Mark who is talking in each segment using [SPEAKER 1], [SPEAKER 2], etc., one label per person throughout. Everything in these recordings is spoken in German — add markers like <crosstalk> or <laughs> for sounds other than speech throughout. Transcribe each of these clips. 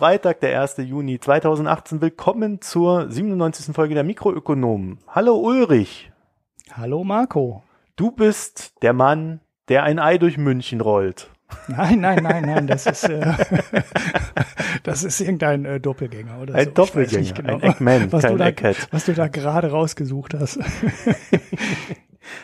[SPEAKER 1] Freitag, der 1. Juni 2018. Willkommen zur 97. Folge der Mikroökonomen. Hallo Ulrich.
[SPEAKER 2] Hallo Marco.
[SPEAKER 1] Du bist der Mann, der ein Ei durch München rollt.
[SPEAKER 2] Nein, nein, nein, nein, das ist, äh, <laughs> das ist irgendein äh, Doppelgänger oder
[SPEAKER 1] Ein
[SPEAKER 2] so.
[SPEAKER 1] Doppelgänger,
[SPEAKER 2] genau,
[SPEAKER 1] ein Eggman,
[SPEAKER 2] was
[SPEAKER 1] kein
[SPEAKER 2] du da,
[SPEAKER 1] Egghead.
[SPEAKER 2] Was du da gerade rausgesucht hast. <laughs>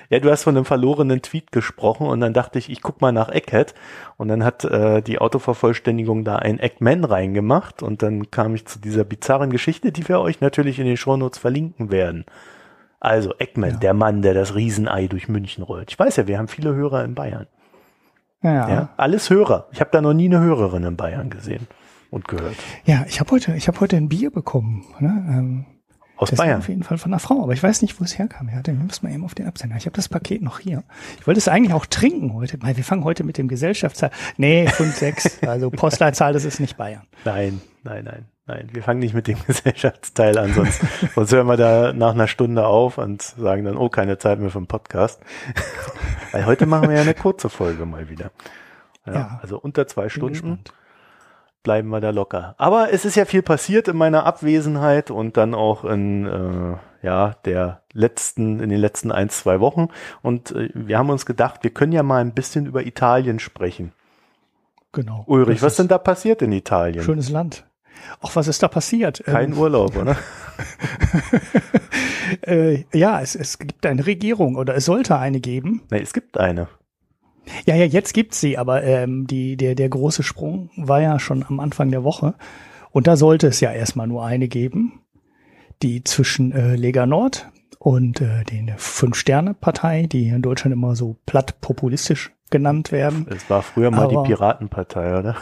[SPEAKER 1] Ja, du hast von einem verlorenen Tweet gesprochen und dann dachte ich, ich guck mal nach Egghead und dann hat äh, die Autovervollständigung da ein Eggman reingemacht und dann kam ich zu dieser bizarren Geschichte, die wir euch natürlich in den Shownotes verlinken werden. Also Eggman,
[SPEAKER 2] Ja.
[SPEAKER 1] der Mann, der das Riesenei durch München rollt. Ich weiß ja, wir haben viele Hörer in Bayern.
[SPEAKER 2] Ja,
[SPEAKER 1] Ja,
[SPEAKER 2] ja.
[SPEAKER 1] alles Hörer. Ich habe da noch nie eine Hörerin in Bayern gesehen und gehört.
[SPEAKER 2] ich habe heute, ich habe heute ein Bier bekommen. Ne? Ähm,
[SPEAKER 1] Aus Bayern.
[SPEAKER 2] auf jeden Fall von einer Frau, aber ich weiß nicht, wo es herkam. Ja, dann nimmst mal eben auf den Absender. Ich habe das Paket noch hier. Ich wollte es eigentlich auch trinken heute. Weil Wir fangen heute mit dem Gesellschaftsteil. Nee, 5, 6. Also Postleitzahl, das ist nicht Bayern.
[SPEAKER 1] Nein, nein, nein, nein. Wir fangen nicht mit dem <laughs> Gesellschaftsteil an, sonst, sonst hören wir da nach einer Stunde auf und sagen dann, oh, keine Zeit mehr für einen Podcast. <laughs> Weil heute machen wir ja eine kurze Folge mal wieder. Ja,
[SPEAKER 2] Ja.
[SPEAKER 1] Also unter zwei Stunden
[SPEAKER 2] gespannt.
[SPEAKER 1] bleiben wir da locker. Aber es ist ja viel passiert in meiner Abwesenheit und dann auch in äh, ja der letzten in den letzten ein zwei Wochen. Und äh, wir haben uns gedacht, wir können ja mal ein bisschen über Italien sprechen.
[SPEAKER 2] Genau.
[SPEAKER 1] Ulrich, was
[SPEAKER 2] ist
[SPEAKER 1] denn da passiert in Italien?
[SPEAKER 2] Schönes Land. Ach, was ist da passiert?
[SPEAKER 1] Kein
[SPEAKER 2] Ähm,
[SPEAKER 1] Urlaub, oder? <laughs>
[SPEAKER 2] Äh, ja, es, es gibt eine Regierung oder es sollte eine geben.
[SPEAKER 1] Nee, es gibt eine.
[SPEAKER 2] Ja, ja, jetzt gibt's sie, aber ähm, die, der, der große Sprung war ja schon am Anfang der Woche. Und da sollte es ja erstmal nur eine geben, die zwischen äh, Lega Nord und äh, den Fünf-Sterne-Partei, die in Deutschland immer so platt populistisch genannt werden.
[SPEAKER 1] Es war früher mal
[SPEAKER 2] Aber-
[SPEAKER 1] die Piratenpartei, oder?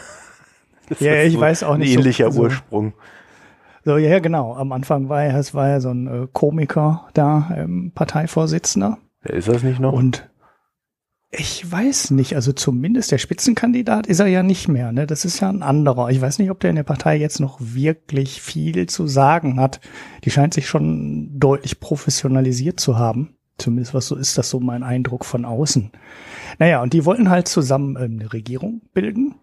[SPEAKER 1] <laughs> Das
[SPEAKER 2] Ja, ich weiß auch nicht
[SPEAKER 1] Ein
[SPEAKER 2] so-
[SPEAKER 1] ähnlicher
[SPEAKER 2] so-
[SPEAKER 1] Ursprung.
[SPEAKER 2] So, ja, genau. Am Anfang war ja, es war ja so ein äh, Komiker da, ähm, Parteivorsitzender.
[SPEAKER 1] Ist das nicht noch?
[SPEAKER 2] Und ich weiß nicht, also zumindest der Spitzenkandidat ist er ja nicht mehr. Ne? Das ist ja ein anderer. Ich weiß nicht, ob der in der Partei jetzt noch wirklich viel zu sagen hat. Die scheint sich schon deutlich professionalisiert zu haben. Zumindest was so ist das so mein Eindruck von außen. Naja, und die wollten halt zusammen ähm, eine Regierung bilden.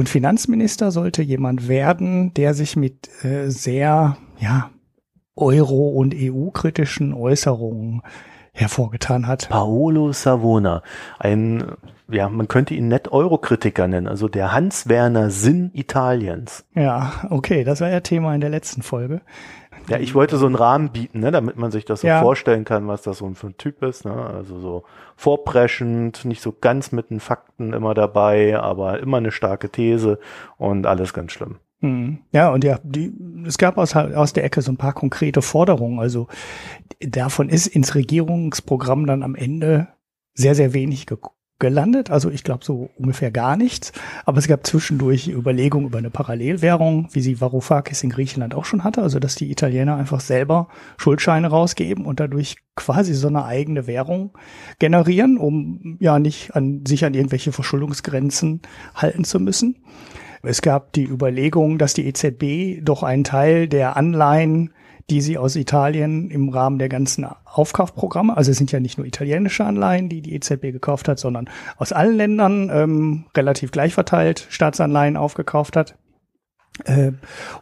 [SPEAKER 2] Und Finanzminister sollte jemand werden, der sich mit äh, sehr, ja, Euro- und EU-kritischen Äußerungen hervorgetan hat.
[SPEAKER 1] Paolo Savona. Ein, ja, man könnte ihn nett Eurokritiker nennen, also der Hans-Werner Sinn Italiens.
[SPEAKER 2] Ja, okay, das war ja Thema in der letzten Folge.
[SPEAKER 1] Ja, ich wollte so einen Rahmen bieten, ne, damit man sich das so
[SPEAKER 2] Ja.
[SPEAKER 1] vorstellen kann, was das so für ein Typ ist. Ne? Also so vorpreschend, nicht so ganz mit den Fakten immer dabei, aber immer eine starke These und alles ganz schlimm.
[SPEAKER 2] Hm. Ja, und ja, die, es gab aus, aus der Ecke so ein paar konkrete Forderungen. Also davon ist ins Regierungsprogramm dann am Ende sehr, sehr wenig ge gelandet. Also ich glaube so ungefähr gar nichts. Aber es gab zwischendurch Überlegungen über eine Parallelwährung, wie sie Varoufakis in Griechenland auch schon hatte. Also dass die Italiener einfach selber Schuldscheine rausgeben und dadurch quasi so eine eigene Währung generieren, um ja nicht an sich an irgendwelche Verschuldungsgrenzen halten zu müssen. Es gab die Überlegung, dass die EZB doch einen Teil der Anleihen, die sie aus Italien im Rahmen der ganzen Aufkaufprogramme, also es sind ja nicht nur italienische Anleihen, die die EZB gekauft hat, sondern aus allen Ländern ähm, relativ gleich verteilt Staatsanleihen aufgekauft hat. Äh,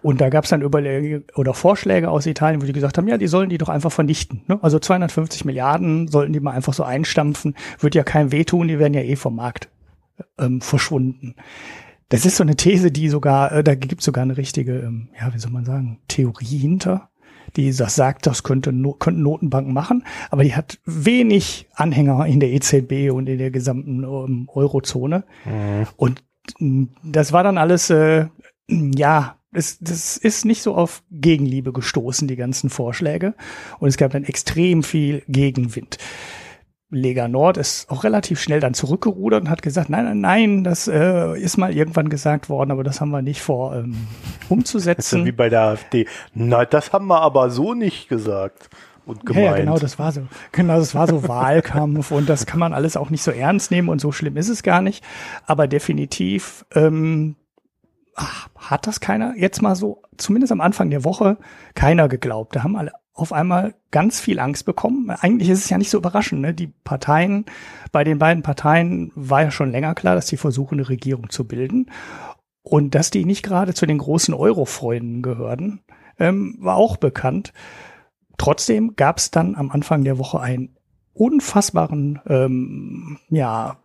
[SPEAKER 2] und da gab es dann Überlegungen oder Vorschläge aus Italien, wo die gesagt haben, ja, die sollen die doch einfach vernichten. Ne? Also 250 Milliarden sollten die mal einfach so einstampfen, wird ja keinem wehtun, die werden ja eh vom Markt ähm, verschwunden. Das ist so eine These, die sogar, äh, da gibt es sogar eine richtige, ähm, ja, wie soll man sagen, Theorie hinter, die das sagt, das könnte könnten Notenbanken machen, aber die hat wenig Anhänger in der EZB und in der gesamten ähm, Eurozone. Und mh, das war dann alles, äh, ja, das, das ist nicht so auf Gegenliebe gestoßen, die ganzen Vorschläge. Und es gab dann extrem viel Gegenwind. Lega Nord ist auch relativ schnell dann zurückgerudert und hat gesagt, nein, nein, nein, das äh, ist mal irgendwann gesagt worden, aber das haben wir nicht vor ähm,
[SPEAKER 1] Das ist ja wie
[SPEAKER 2] umzusetzen.
[SPEAKER 1] bei der AfD. Na, das haben wir aber so nicht gesagt und
[SPEAKER 2] Ja,
[SPEAKER 1] gemeint.
[SPEAKER 2] ja, genau, das war so. Genau, das war so <laughs> Wahlkampf und das kann man alles auch nicht so ernst nehmen und so schlimm ist es gar nicht. Aber definitiv ähm, ach, hat das keiner jetzt mal so, zumindest am Anfang der Woche, keiner geglaubt. Da haben alle auf einmal ganz viel Angst bekommen. Eigentlich ist es ja nicht so überraschend. Ne? Die Parteien, bei den beiden Parteien war ja schon länger klar, dass die versuchen, eine Regierung zu bilden. Und dass die nicht gerade zu den großen Euro-Freunden gehörten, ähm, war auch bekannt. Trotzdem gab es dann am Anfang der Woche einen unfassbaren, ähm, ja,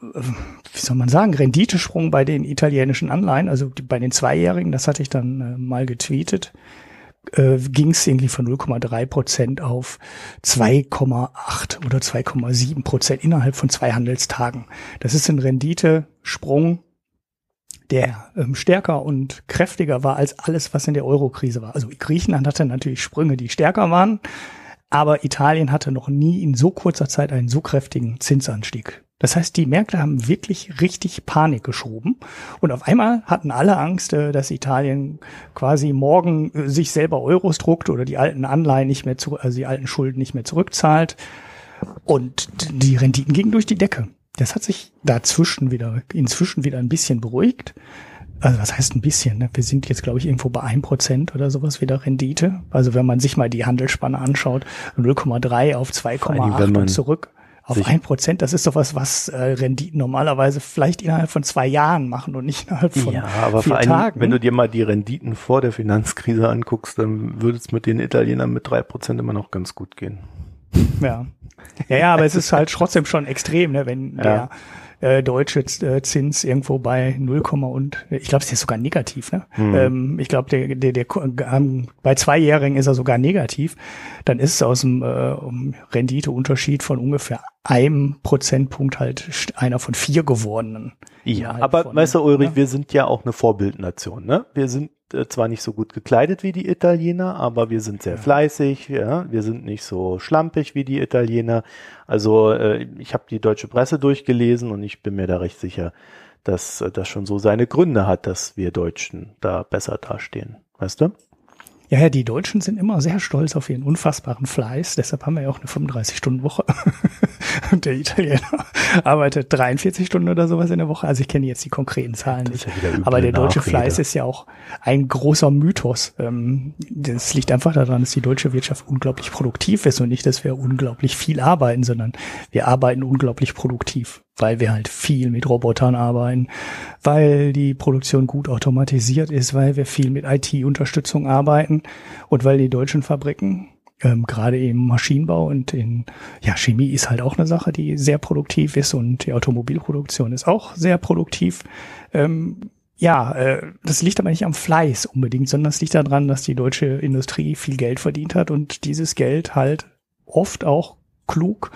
[SPEAKER 2] wie soll man sagen, Renditesprung bei den italienischen Anleihen, also bei den Zweijährigen, das hatte ich dann äh, mal getweetet, äh, ging es irgendwie von 0,3 Prozent auf 2,8 oder 2,7 Prozent innerhalb von zwei Handelstagen. Das ist ein Renditesprung, der ähm, stärker und kräftiger war als alles, was in der Euro-Krise war. Also Griechenland hatte natürlich Sprünge, die stärker waren, aber Italien hatte noch nie in so kurzer Zeit einen so kräftigen Zinsanstieg. Das heißt, die Märkte haben wirklich richtig Panik geschoben und auf einmal hatten alle Angst, äh, dass Italien quasi morgen äh, sich selber Euros druckt oder die alten Anleihen nicht mehr zu, also die alten Schulden nicht mehr zurückzahlt und die Renditen gingen durch die Decke. Das hat sich dazwischen wieder, inzwischen wieder ein bisschen beruhigt. Also was heißt ein bisschen? Ne? Wir sind jetzt, glaube ich, irgendwo bei ein Prozent oder sowas wieder Rendite. Also wenn man sich mal die Handelsspanne anschaut, 0,3 auf 2,8 und zurück auf ein Prozent, das ist doch was, was äh, Renditen normalerweise vielleicht innerhalb von zwei Jahren machen und nicht innerhalb von
[SPEAKER 1] ja, aber vier vor allem, Tagen. Wenn du dir mal die Renditen vor der Finanzkrise anguckst, dann würde es mit den Italienern mit drei Prozent immer noch ganz gut gehen.
[SPEAKER 2] Ja. Ja, ja, aber es ist halt trotzdem schon extrem, ne, wenn ja. der äh, deutsche äh, Zins irgendwo bei 0, und ich glaube, es ist sogar negativ. Ne? Mhm. Ähm, ich glaube, der, der, der, ähm, bei Zweijährigen ist er sogar negativ. Dann ist es aus dem äh, Renditeunterschied von ungefähr einem Prozentpunkt halt einer von vier gewordenen.
[SPEAKER 1] Ja, aber von, weißt du, Ulrich, ne? wir sind ja auch eine Vorbildnation. Ne? Wir sind äh, zwar nicht so gut gekleidet wie die Italiener, aber wir sind sehr ja. fleißig, ja, wir sind nicht so schlampig wie die Italiener. Also äh, ich habe die deutsche Presse durchgelesen und ich bin mir da recht sicher, dass äh, das schon so seine Gründe hat, dass wir Deutschen da besser dastehen. Weißt du?
[SPEAKER 2] Ja, ja, die Deutschen sind immer sehr stolz auf ihren unfassbaren Fleiß. Deshalb haben wir ja auch eine 35-Stunden-Woche. <laughs> Und der Italiener <laughs> arbeitet 43 Stunden oder sowas in der Woche. Also ich kenne jetzt die konkreten Zahlen nicht. Ja Aber der deutsche Nachrede. Fleiß ist ja auch ein großer Mythos. Ähm, das liegt einfach daran, dass die deutsche Wirtschaft unglaublich produktiv ist und nicht, dass wir unglaublich viel arbeiten, sondern wir arbeiten unglaublich produktiv weil wir halt viel mit Robotern arbeiten, weil die Produktion gut automatisiert ist, weil wir viel mit IT-Unterstützung arbeiten und weil die deutschen Fabriken ähm, gerade im Maschinenbau und in ja Chemie ist halt auch eine Sache, die sehr produktiv ist und die Automobilproduktion ist auch sehr produktiv. Ähm, ja, äh, das liegt aber nicht am Fleiß unbedingt, sondern es liegt daran, dass die deutsche Industrie viel Geld verdient hat und dieses Geld halt oft auch klug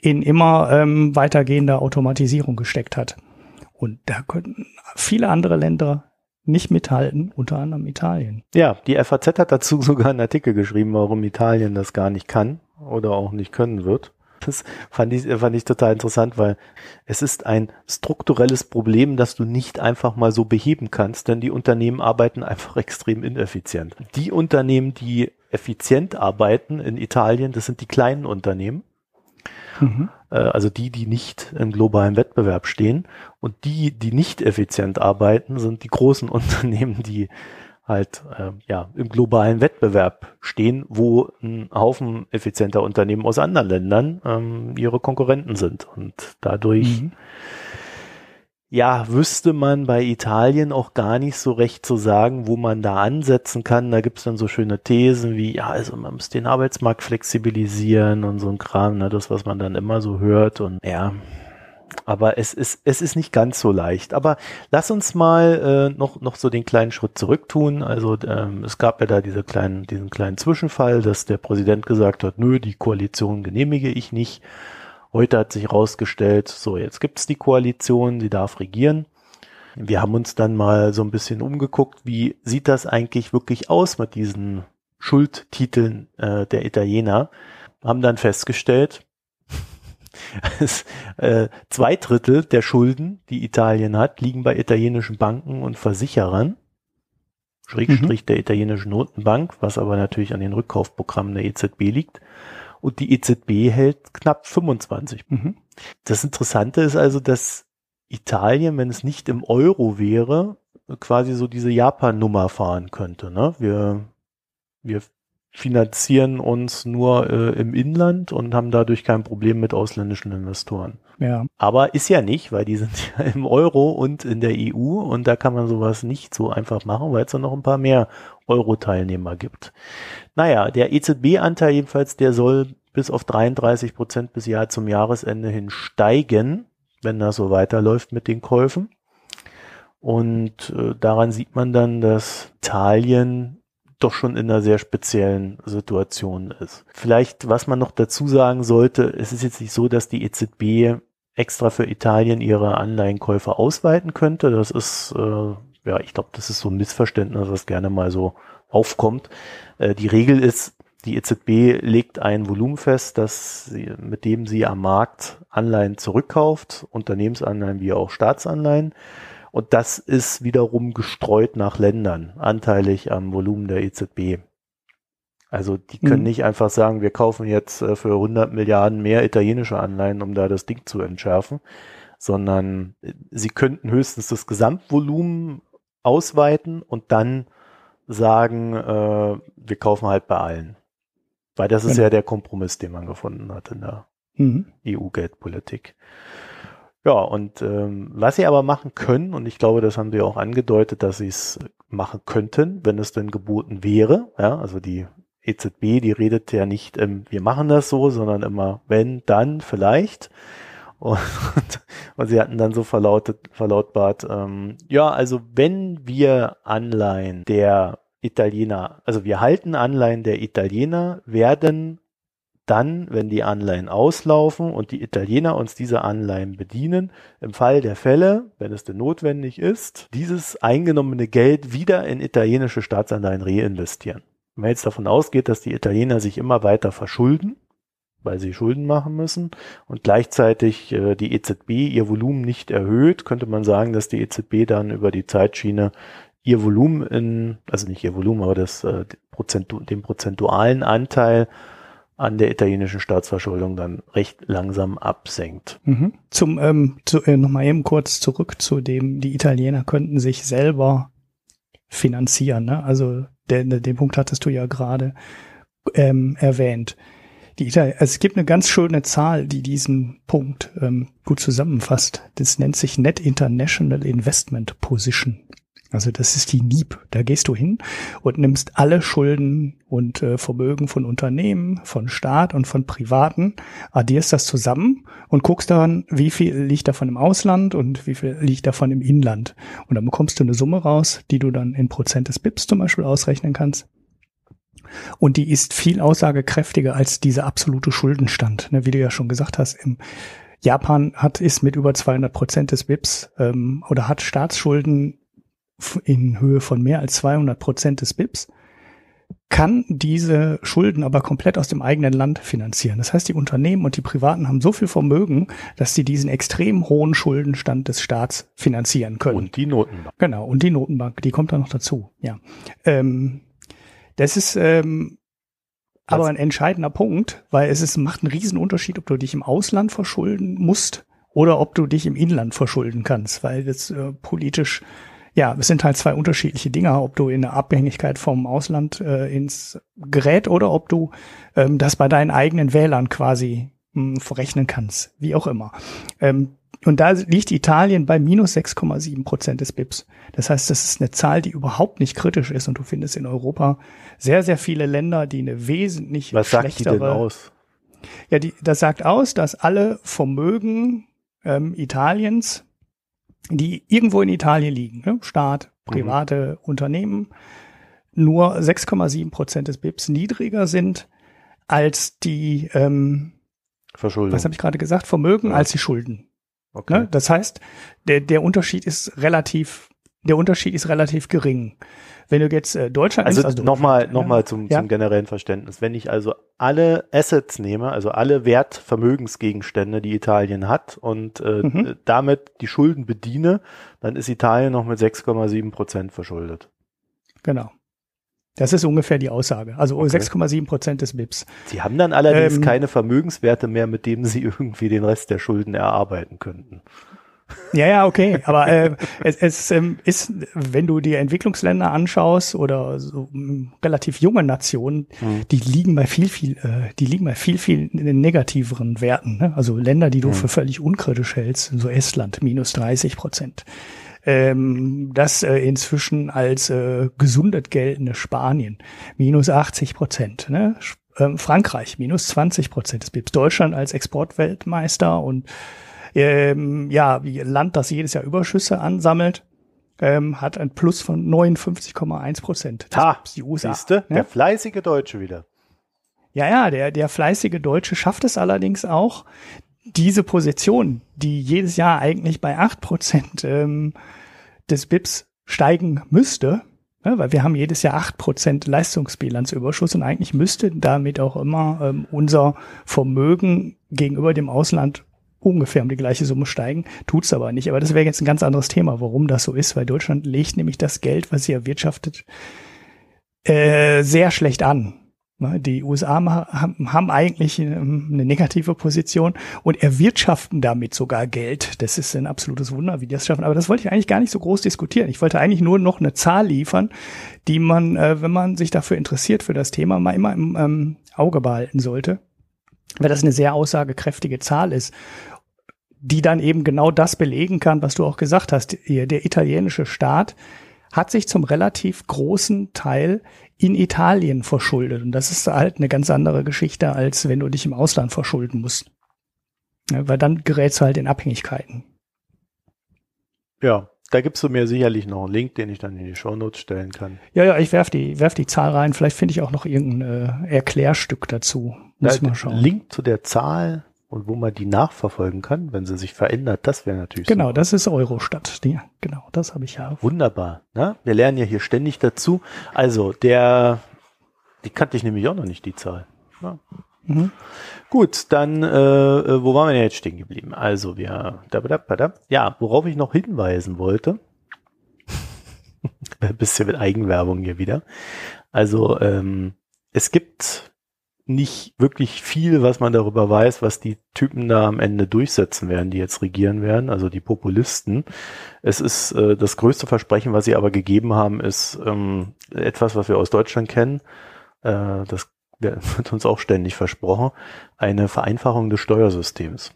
[SPEAKER 2] in immer ähm, weitergehende Automatisierung gesteckt hat. Und da könnten viele andere Länder nicht mithalten, unter anderem Italien.
[SPEAKER 1] Ja, die FAZ hat dazu <laughs> sogar einen Artikel geschrieben, warum Italien das gar nicht kann oder auch nicht können wird. Das fand ich, fand ich total interessant, weil es ist ein strukturelles Problem, das du nicht einfach mal so beheben kannst, denn die Unternehmen arbeiten einfach <laughs> extrem ineffizient. Die Unternehmen, die effizient arbeiten in Italien, das sind die kleinen Unternehmen. Mhm. Äh, also die, die nicht im globalen Wettbewerb stehen. Und die, die nicht effizient arbeiten, sind die großen <laughs> Unternehmen, die halt äh, ja im globalen Wettbewerb stehen, wo ein Haufen effizienter Unternehmen aus anderen Ländern ähm, ihre Konkurrenten sind. Und dadurch mhm ja, wüsste man bei Italien auch gar nicht so recht zu sagen, wo man da ansetzen kann. Da gibt's dann so schöne Thesen wie, ja, also man muss den Arbeitsmarkt flexibilisieren und so ein Kram, ne, das, was man dann immer so hört. Und ja, aber es ist, es ist nicht ganz so leicht. Aber lass uns mal äh, noch, noch so den kleinen Schritt zurück tun. Also ähm, es gab ja da diese kleinen, diesen kleinen Zwischenfall, dass der Präsident gesagt hat, nö, die Koalition genehmige ich nicht. Heute hat sich herausgestellt, so jetzt gibt's die Koalition, sie darf regieren. Wir haben uns dann mal so ein bisschen umgeguckt, wie sieht das eigentlich wirklich aus mit diesen Schuldtiteln äh, der Italiener. Haben dann festgestellt, <laughs> es, äh, zwei Drittel der Schulden, die Italien hat, liegen bei italienischen Banken und Versicherern. Schrägstrich mhm. der italienischen Notenbank, was aber natürlich an den Rückkaufprogrammen der EZB liegt und die EZB hält knapp 25. Mhm. Das Interessante ist also, dass Italien, wenn es nicht im Euro wäre, quasi so diese Japan-Nummer fahren könnte. Ne? Wir, wir finanzieren uns nur äh, im Inland und haben dadurch kein Problem mit ausländischen Investoren.
[SPEAKER 2] Ja.
[SPEAKER 1] Aber ist ja nicht, weil die sind <laughs> ja im Euro und in der EU und da kann man sowas nicht so einfach machen, weil es da noch ein paar mehr Euro-Teilnehmer gibt. Naja, der EZB-Anteil jedenfalls, der soll bis auf 33 Prozent bis Jahr zum Jahresende hin steigen, wenn das so weiterläuft mit den Käufen. Und äh, daran sieht man dann, dass Italien doch schon in einer sehr speziellen Situation ist. Vielleicht, was man noch dazu sagen sollte, es ist jetzt nicht so, dass die EZB extra für Italien ihre Anleihenkäufe ausweiten könnte. Das ist, äh, ja, ich glaube, das ist so ein Missverständnis, was gerne mal so aufkommt. Äh, die Regel ist, die EZB legt ein Volumen fest, das sie, mit dem sie am Markt Anleihen zurückkauft, Unternehmensanleihen wie auch Staatsanleihen. Und das ist wiederum gestreut nach Ländern, anteilig am Volumen der EZB. Also die können mhm. nicht einfach sagen, wir kaufen jetzt äh, für 100 Milliarden mehr italienische Anleihen, um da das Ding zu entschärfen, sondern äh, sie könnten höchstens das Gesamtvolumen ausweiten und dann sagen, äh, wir kaufen halt bei allen. Weil das ist genau. ja der Kompromiss, den man gefunden hat in der mhm. EU-Geldpolitik. Ja, und ähm, was sie aber machen können, und ich glaube, das haben sie auch angedeutet, dass sie es machen könnten, wenn es denn geboten wäre. Ja, also die EZB, die redet ja nicht, ähm, wir machen das so, sondern immer, wenn, dann, vielleicht. Und, <laughs> und sie hatten dann so verlautet, verlautbart, ähm, ja, also wenn wir Anleihen der Italiener, also wir halten Anleihen der Italiener, werden dann, wenn die Anleihen auslaufen und die Italiener uns diese Anleihen bedienen, im Fall der Fälle, wenn es denn notwendig ist, dieses eingenommene Geld wieder in italienische Staatsanleihen reinvestieren. Wenn man jetzt davon ausgeht, dass die Italiener sich immer weiter verschulden, weil sie Schulden machen müssen und gleichzeitig äh, die EZB ihr Volumen nicht erhöht, könnte man sagen, dass die EZB dann über die Zeitschiene ihr Volumen in, also nicht ihr Volumen, aber das, äh, Prozentu den prozentualen Anteil an der italienischen Staatsverschuldung dann recht langsam absenkt.
[SPEAKER 2] Mhm. Zum ähm, zu, äh, nochmal eben kurz zurück zu dem, die Italiener könnten sich selber finanzieren. Ne? Also den, den Punkt hattest du ja gerade ähm, erwähnt. Die Italien, also es gibt eine ganz schöne Zahl, die diesen Punkt ähm, gut zusammenfasst. Das nennt sich Net International Investment Position. Also das ist die NIEP. Da gehst du hin und nimmst alle Schulden und äh, Vermögen von Unternehmen, von Staat und von Privaten, addierst das zusammen und guckst dann, wie viel liegt davon im Ausland und wie viel liegt davon im Inland. Und dann bekommst du eine Summe raus, die du dann in Prozent des BIPs zum Beispiel ausrechnen kannst. Und die ist viel aussagekräftiger als dieser absolute Schuldenstand. Ne, wie du ja schon gesagt hast, im Japan hat ist mit über 200 Prozent des BIPs ähm, oder hat Staatsschulden in Höhe von mehr als 200 Prozent des BIPs, kann diese Schulden aber komplett aus dem eigenen Land finanzieren. Das heißt, die Unternehmen und die Privaten haben so viel Vermögen, dass sie diesen extrem hohen Schuldenstand des Staats finanzieren können.
[SPEAKER 1] Und die Notenbank.
[SPEAKER 2] Genau, und die Notenbank, die kommt da noch dazu. Ja, ähm, das ist ähm, aber ein entscheidender Punkt, weil es ist, macht einen riesen Unterschied, ob du dich im Ausland verschulden musst oder ob du dich im Inland verschulden kannst, weil das äh, politisch ja, es sind halt zwei unterschiedliche Dinge, ob du in der Abhängigkeit vom Ausland äh, ins Gerät oder ob du ähm, das bei deinen eigenen Wählern quasi mh, hm, verrechnen kannst, wie auch immer. Ähm, und da liegt Italien bei minus 6,7 Prozent des BIPs. Das heißt, das ist eine Zahl, die überhaupt nicht kritisch ist. Und du findest in Europa sehr, sehr viele Länder, die eine wesentlich
[SPEAKER 1] Was
[SPEAKER 2] schlechtere. Was sagt die denn aus? Ja, die, das sagt aus, dass alle Vermögen ähm, Italiens die irgendwo in Italien liegen, ne? Staat, mhm. private mhm. Unternehmen, nur 6,7 Prozent des BIPs niedriger sind als die ähm,
[SPEAKER 1] Verschuldung.
[SPEAKER 2] Was habe ich gerade gesagt? Vermögen ja. als die Schulden. Okay. Ne? Das heißt, der, der Unterschied ist relativ, der Unterschied ist relativ gering. Wenn du jetzt äh, Deutschland
[SPEAKER 1] also, also nochmal ja. nochmal zum, ja. zum generellen Verständnis. Wenn ich also alle Assets nehme, also alle Wertvermögensgegenstände, die Italien hat und äh, mhm. damit die Schulden bediene, dann ist Italien noch mit 6,7 Prozent verschuldet.
[SPEAKER 2] Genau. Das ist ungefähr die Aussage. Also okay. 6,7 Prozent des BIPs.
[SPEAKER 1] Sie haben dann allerdings ähm, keine Vermögenswerte mehr, mit denen Sie <laughs> irgendwie den Rest der Schulden erarbeiten könnten.
[SPEAKER 2] Ja, ja, okay. Aber äh, es, es ähm, ist, wenn du dir Entwicklungsländer anschaust oder so ähm, relativ junge Nationen, mhm. die liegen bei viel, viel, äh, die liegen bei viel, viel negativeren Werten. Ne? Also Länder, die du mhm. für völlig unkritisch hältst, so Estland, minus 30 Prozent. Ähm, das äh, inzwischen als äh, gesundet geltende Spanien, minus 80 Prozent. Ne? Ähm, Frankreich, minus 20 Prozent. Es gibt Deutschland als Exportweltmeister und ähm, ja, wie Land, das jedes Jahr Überschüsse ansammelt, ähm, hat ein Plus von 59,1 Prozent.
[SPEAKER 1] Ha, die USA. Siehste, ne? der fleißige Deutsche wieder.
[SPEAKER 2] Ja, ja, der, der fleißige Deutsche schafft es allerdings auch, diese Position, die jedes Jahr eigentlich bei 8 Prozent ähm, des BIPs steigen müsste, ja, ne, weil wir haben jedes Jahr 8 Prozent Leistungsbilanzüberschuss und eigentlich müsste damit auch immer ähm, unser Vermögen gegenüber dem Ausland ungefähr um die gleiche Summe steigen, tut's aber nicht. Aber das wäre jetzt ein ganz anderes Thema, warum das so ist, weil Deutschland legt nämlich das Geld, was sie erwirtschaftet, äh, sehr schlecht an. Ne, die USA haben eigentlich ähm, eine negative Position und erwirtschaften damit sogar Geld. Das ist ein absolutes Wunder, wie die das schaffen. Aber das wollte ich eigentlich gar nicht so groß diskutieren. Ich wollte eigentlich nur noch eine Zahl liefern, die man, äh, wenn man sich dafür interessiert, für das Thema, mal immer im ähm, Auge behalten sollte weil das eine sehr aussagekräftige Zahl ist, die dann eben genau das belegen kann, was du auch gesagt hast. Der italienische Staat hat sich zum relativ großen Teil in Italien verschuldet. Und das ist halt eine ganz andere Geschichte, als wenn du dich im Ausland verschulden musst. Weil dann gerätst du halt in Abhängigkeiten.
[SPEAKER 1] Ja, da gibst du mir sicherlich noch einen Link, den ich dann in die Shownotes stellen kann.
[SPEAKER 2] Ja, ja, ich werf die, werf die Zahl rein. Vielleicht finde ich auch noch irgendein äh, Erklärstück dazu.
[SPEAKER 1] Muss mal schauen. Link zu der Zahl und wo man die nachverfolgen kann, wenn sie sich verändert, das wäre natürlich
[SPEAKER 2] Genau, super. das ist Eurostat. Die, genau, das habe ich ja.
[SPEAKER 1] Wunderbar. Ne? Wir lernen ja hier ständig dazu. Also, der, die kannte ich nämlich auch noch nicht, die Zahl. Ja. Mhm. Gut, dann, äh, äh, wo waren wir denn jetzt stehen geblieben? Also, wir, da, da, da, da. ja, worauf ich noch hinweisen wollte, <laughs> ein bisschen mit Eigenwerbung hier wieder. Also, ähm, es gibt nicht wirklich viel, was man darüber weiß, was die Typen da am Ende durchsetzen werden, die jetzt regieren werden, also die Populisten. Es ist äh, das größte Versprechen, was sie aber gegeben haben, ist ähm, etwas, was wir aus Deutschland kennen. Äh, das <laughs> wird uns auch ständig versprochen, eine Vereinfachung des Steuersystems.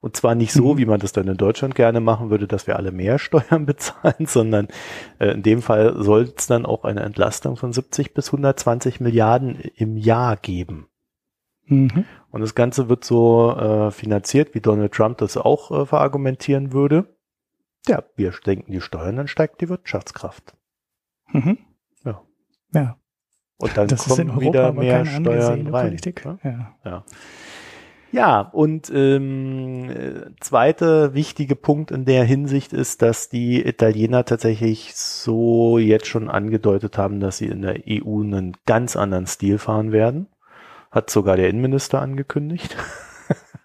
[SPEAKER 1] Und zwar nicht so, mhm. wie man das dann in Deutschland gerne machen würde, dass wir alle mehr <laughs> Steuern bezahlen, sondern äh, in dem Fall soll es dann auch eine Entlastung von 70 bis 120 Milliarden im Jahr geben. Mhm. Und das Ganze wird so äh, finanziert, wie Donald Trump das auch äh, verargumentieren würde. Ja, wir senken die Steuern, dann steigt die Wirtschaftskraft.
[SPEAKER 2] Mhm. Ja. Ja.
[SPEAKER 1] Und dann das kommen wieder mehr Steuern rein. Politik. Ne? Ja. ja. Ja, und ähm, zweiter wichtige Punkt in der Hinsicht ist, dass die Italiener tatsächlich so jetzt schon angedeutet haben, dass sie in der EU einen ganz anderen Stil fahren werden. Hat sogar der Innenminister angekündigt.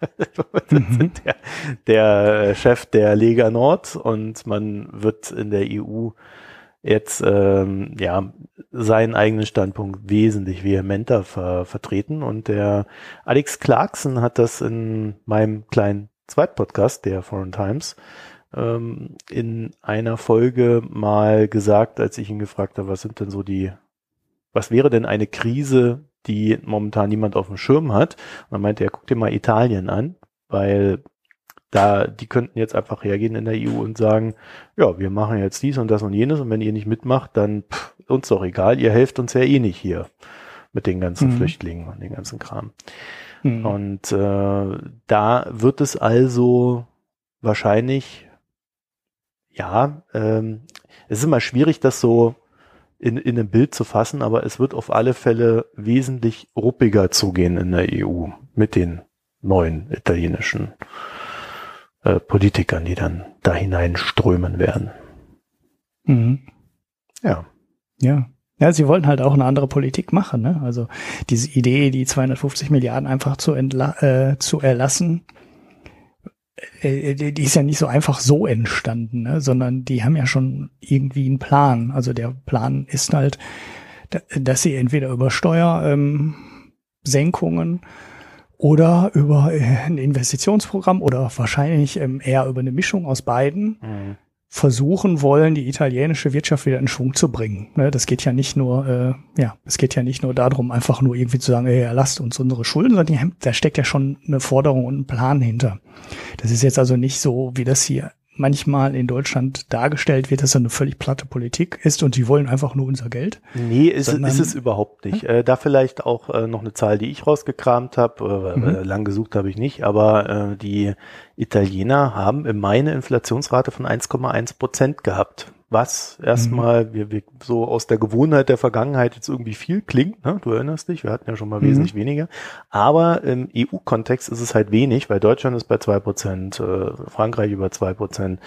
[SPEAKER 1] <laughs> mhm. der, der Chef der Lega Nord und man wird in der EU jetzt ähm, ja seinen eigenen Standpunkt wesentlich vehementer ver vertreten und der Alex Clarkson hat das in meinem kleinen Zweitpodcast, der Foreign Times, ähm, in einer Folge mal gesagt, als ich ihn gefragt habe, was sind denn so die, was wäre denn eine Krise, die momentan niemand auf dem Schirm hat? Und dann meinte er, guck dir mal Italien an, weil da, die könnten jetzt einfach hergehen in der EU und sagen, ja, wir machen jetzt dies und das und jenes und wenn ihr nicht mitmacht, dann pff, uns doch egal, ihr helft uns ja eh nicht hier mit den ganzen mhm. Flüchtlingen und den ganzen Kram. Mhm. Und äh, da wird es also wahrscheinlich, ja, ähm, es ist immer schwierig, das so in, in einem Bild zu fassen, aber es wird auf alle Fälle wesentlich ruppiger zugehen in der EU mit den neuen italienischen äh, Politikern, die dann da hineinströmen werden.
[SPEAKER 2] Mhm. Ja. Ja. Ja, sie wollten halt auch eine andere Politik machen. Ne? Also diese Idee, die 250 Milliarden einfach zu, äh, zu erlassen, äh, die ist ja nicht so einfach so entstanden, ne? sondern die haben ja schon irgendwie einen Plan. Also der Plan ist halt, dass sie entweder über Steuersenkungen ähm, oder über äh, ein Investitionsprogramm oder wahrscheinlich ähm, eher über eine Mischung aus beiden mhm. versuchen wollen, die italienische Wirtschaft wieder in Schwung zu bringen. Ne, das geht ja nicht nur, äh, ja, es geht ja nicht nur darum, einfach nur irgendwie zu sagen, hey, lasst uns unsere Schulden, sondern da steckt ja schon eine Forderung und ein Plan hinter. Das ist jetzt also nicht so, wie das hier manchmal in Deutschland dargestellt wird, dass er eine völlig platte Politik ist und die wollen einfach nur unser Geld.
[SPEAKER 1] Nee, ist, sondern, ist es überhaupt nicht. Hm? Äh, da vielleicht auch äh, noch eine Zahl, die ich rausgekramt habe, äh, mhm. Äh, lang gesucht habe ich nicht, aber äh, die Italiener haben im Mai eine Inflationsrate von 1,1 Prozent gehabt was erstmal mhm. wir, wir so aus der Gewohnheit der Vergangenheit jetzt irgendwie viel klingt. Ne? Du erinnerst dich, wir hatten ja schon mal mhm. wesentlich weniger. Aber im EU-Kontext ist es halt wenig, weil Deutschland ist bei zwei Prozent, äh, Frankreich über zwei Prozent